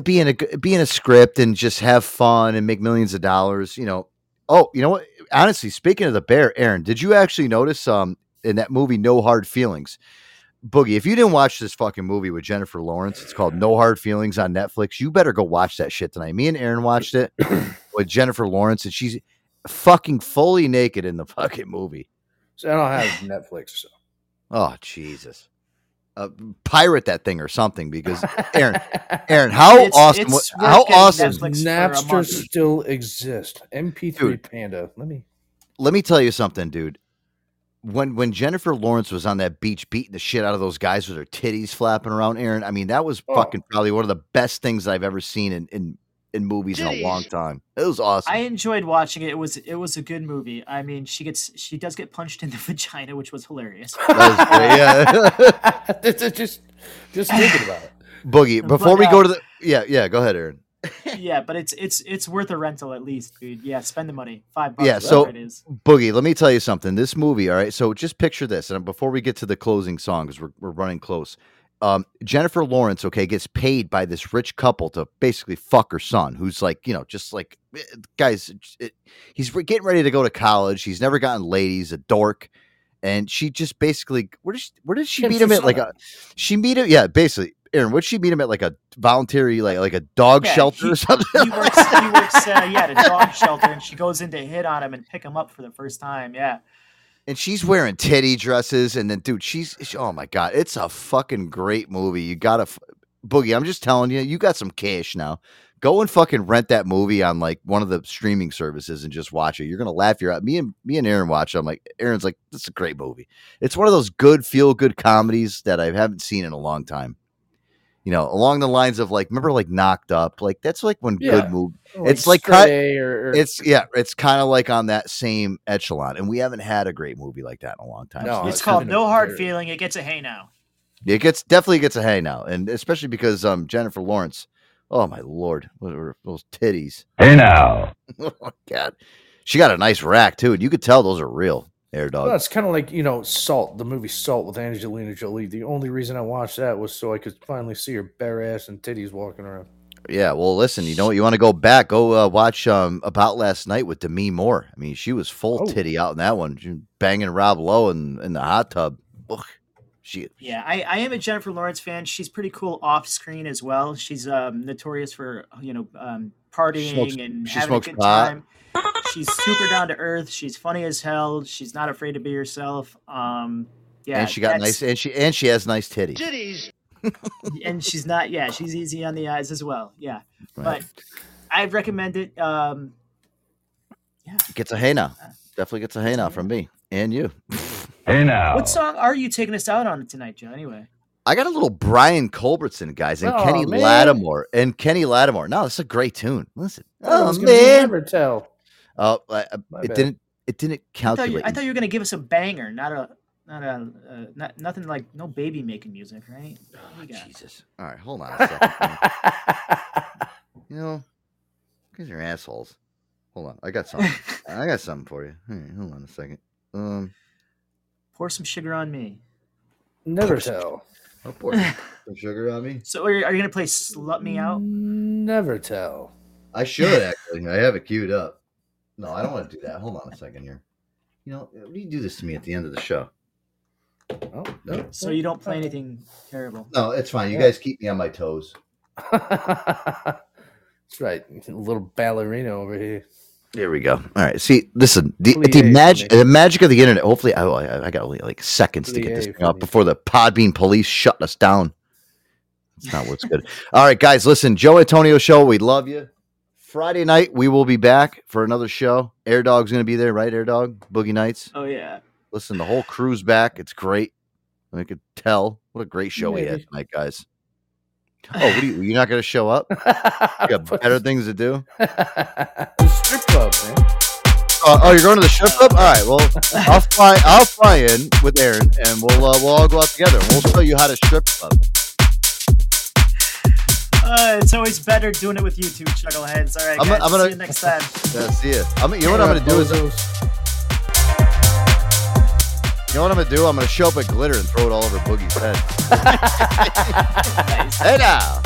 be in a g- be in a script and just have fun and make millions of dollars, you know. Oh, you know what? Honestly, speaking of the bear, Aaron, did you actually notice um in that movie No Hard Feelings? Boogie, if you didn't watch this fucking movie with Jennifer Lawrence, it's called No Hard Feelings on Netflix. You better go watch that shit tonight. Me and Aaron watched it with Jennifer Lawrence, and she's fucking fully naked in the fucking movie. so I don't have Netflix. So. Oh Jesus! Uh, pirate that thing or something because Aaron, Aaron, how It's- awesome! it's wa- how awesome! Netflix Napster still exists. MP3 Panda. Let me. Let me tell you something, dude. When when Jennifer Lawrence was on that beach beating the shit out of those guys with her titties flapping around, Aaron, I mean that was Oh. fucking probably one of the best things I've ever seen in in, in movies in a long time. It was awesome. I enjoyed watching it. It was it was a good movie. I mean, she gets she does get punched in the vagina, which was hilarious. yeah. just just thinking about it. Boogie, before But, we uh, go to the yeah yeah, go ahead, Aaron. yeah, but it's it's it's worth a rental at least, dude. Yeah, spend the money. Five bucks. Yeah, so it is. Boogie, let me tell you something. This movie, all right. So just picture this, and before we get to the closing song, because we're we're running close. Um, Jennifer Lawrence, okay, gets paid by this rich couple to basically fuck her son, who's like, you know, just like, eh, guys, it, he's getting ready to go to college. He's never gotten ladies, a dork, and she just basically, where did she, where did she Gets meet him at? Like a, she meet him, yeah, basically. Aaron, would she meet him at like a voluntary, like like a dog Yeah, shelter he- or something? He works. He works. Uh, yeah, at a dog shelter, and she goes in to hit on him and pick him up for the first time. Yeah. And she's wearing titty dresses and then dude she's she- oh my god it's a fucking great movie. You gotta boogie i'm just telling you you got some cash now. Go and fucking rent that movie on like one of the streaming services and just watch it. You're gonna laugh your out me and me and aaron watch it. I'm like aaron's like this is a great movie. It's one of those good feel good comedies that i haven't seen in a long time you know along the lines of like remember like knocked up like that's like when Yeah. good movie Like it's like Straight cut, or- or- it's yeah it's kind of like on that same echelon and we haven't had a great movie like that in a long time No, So it's it's called No Hard Feeling. It gets a hey now. it gets definitely gets a hey now and especially because um jennifer lawrence oh my lord what are those titties Hey now. oh my god she got a nice rack too and you could tell those are real air dog Well, it's kind of like you know Salt, the movie Salt with Angelina Jolie. The only reason I watched that was so I could finally see her bare ass and titties walking around. yeah well listen you know what you want to go back go uh, watch um about last night with demi moore i mean she was full Oh. titty out in that one she banging rob lowe in, in the hot tub Ugh. she Yeah, I, I am a Jennifer Lawrence fan. She's pretty cool off screen as well. She's um, notorious for you know um, partying Smokes- and she having smokes a good pot. time. She's super down to earth. She's funny as hell. She's not afraid to be herself. Um, yeah, and she got nice and she and she has nice titties titties. and she's not. Yeah, she's easy on the eyes as well. Yeah, Right. but I recommend it. Um, gets a hey now definitely gets a hey now from me and you Hey now. what song are you taking us out on tonight, Joe? Anyway. I got a little Brian Culbertson, guys, and Aw, Kenny man. Lattimore. And Kenny Lattimore. No, it's a great tune. Listen. I Oh, gonna man. Never tell. Oh, I- I- it bad. didn't. It didn't I thought, you, calculate. I thought you were gonna give us a banger, not a, not a, uh, not nothing like no baby making music, right? What do you got? Jesus. All right, hold on a second. you know, because you're assholes. Hold on, I got something. I got something for you. All right, hold on a second. Um, Pour some sugar on me. Never tell. I'll pour some sugar on me. So are you, are you gonna play "Slut Me Out"? Never tell. I should actually. I have it queued up. No, I don't want to do that. Hold on a second here. You know, what do you do this to me at the end of the show? Oh, no. So you don't play anything terrible. No, it's fine. You Yeah. guys keep me on my toes. That's right. A little ballerina over here. There we go. All right. See, listen, the, the Plie magic—the magic of the internet. Hopefully, I, oh, I, I got only like seconds to get this thing for up before the Podbean police shut us down. That's not what's good. All right, guys, listen, Joe Antonio show. We love you. Friday night, we will be back for another show. Air Dog's going to be there, right? Air Dog, Boogie Nights. Oh yeah. Listen, the whole crew's back. It's great. I could tell. What a great show we had Maybe. tonight, guys. Oh, what are you? You're not going to show up? You got better things to do. strip club, man. Uh, oh, you're going to the strip club? All right. Well, I'll fly. I'll fly in with Aaron, and we'll uh, we'll all go out together. and We'll show you how to strip club. Uh, it's always better doing it with you two chuckleheads. All right, I'm, guys. I'm gonna see you next time. Yeah, see you. I'm, you know what I'm gonna do is. You know what I'm gonna do? I'm gonna show up at glitter and throw it all over Boogie's head. hey now,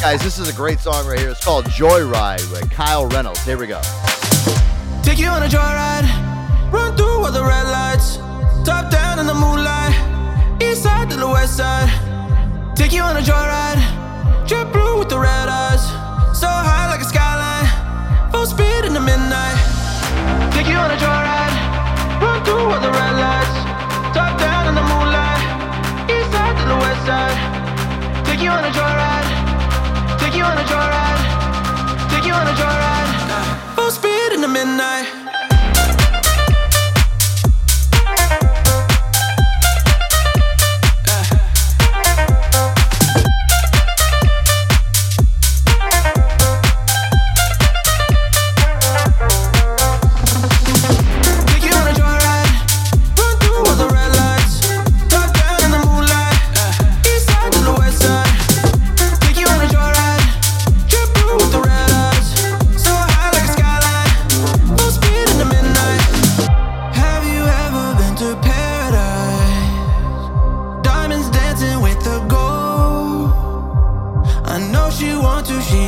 guys, this is a great song right here. It's called "Joyride" with Kyle Reynolds. Here we go. Take you on a joyride, run through all the red lights, top down in the moonlight, east side to the west side. Take you on a joyride, jet blue with the red eyes, so high like a skyline, full speed in the midnight. Take you on a joyride, run through all the red lights, top down in the moonlight, east side to the west side. Take you on a joyride, take you on a joyride, take you on a joyride, full speed in the midnight.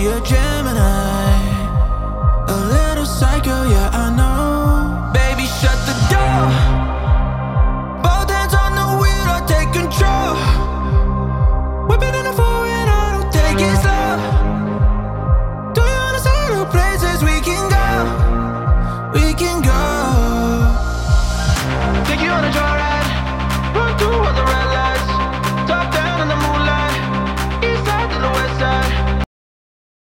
A Gemini. A little psycho, yeah, I know. Baby, shut the door. Both hands on the wheel, I take control.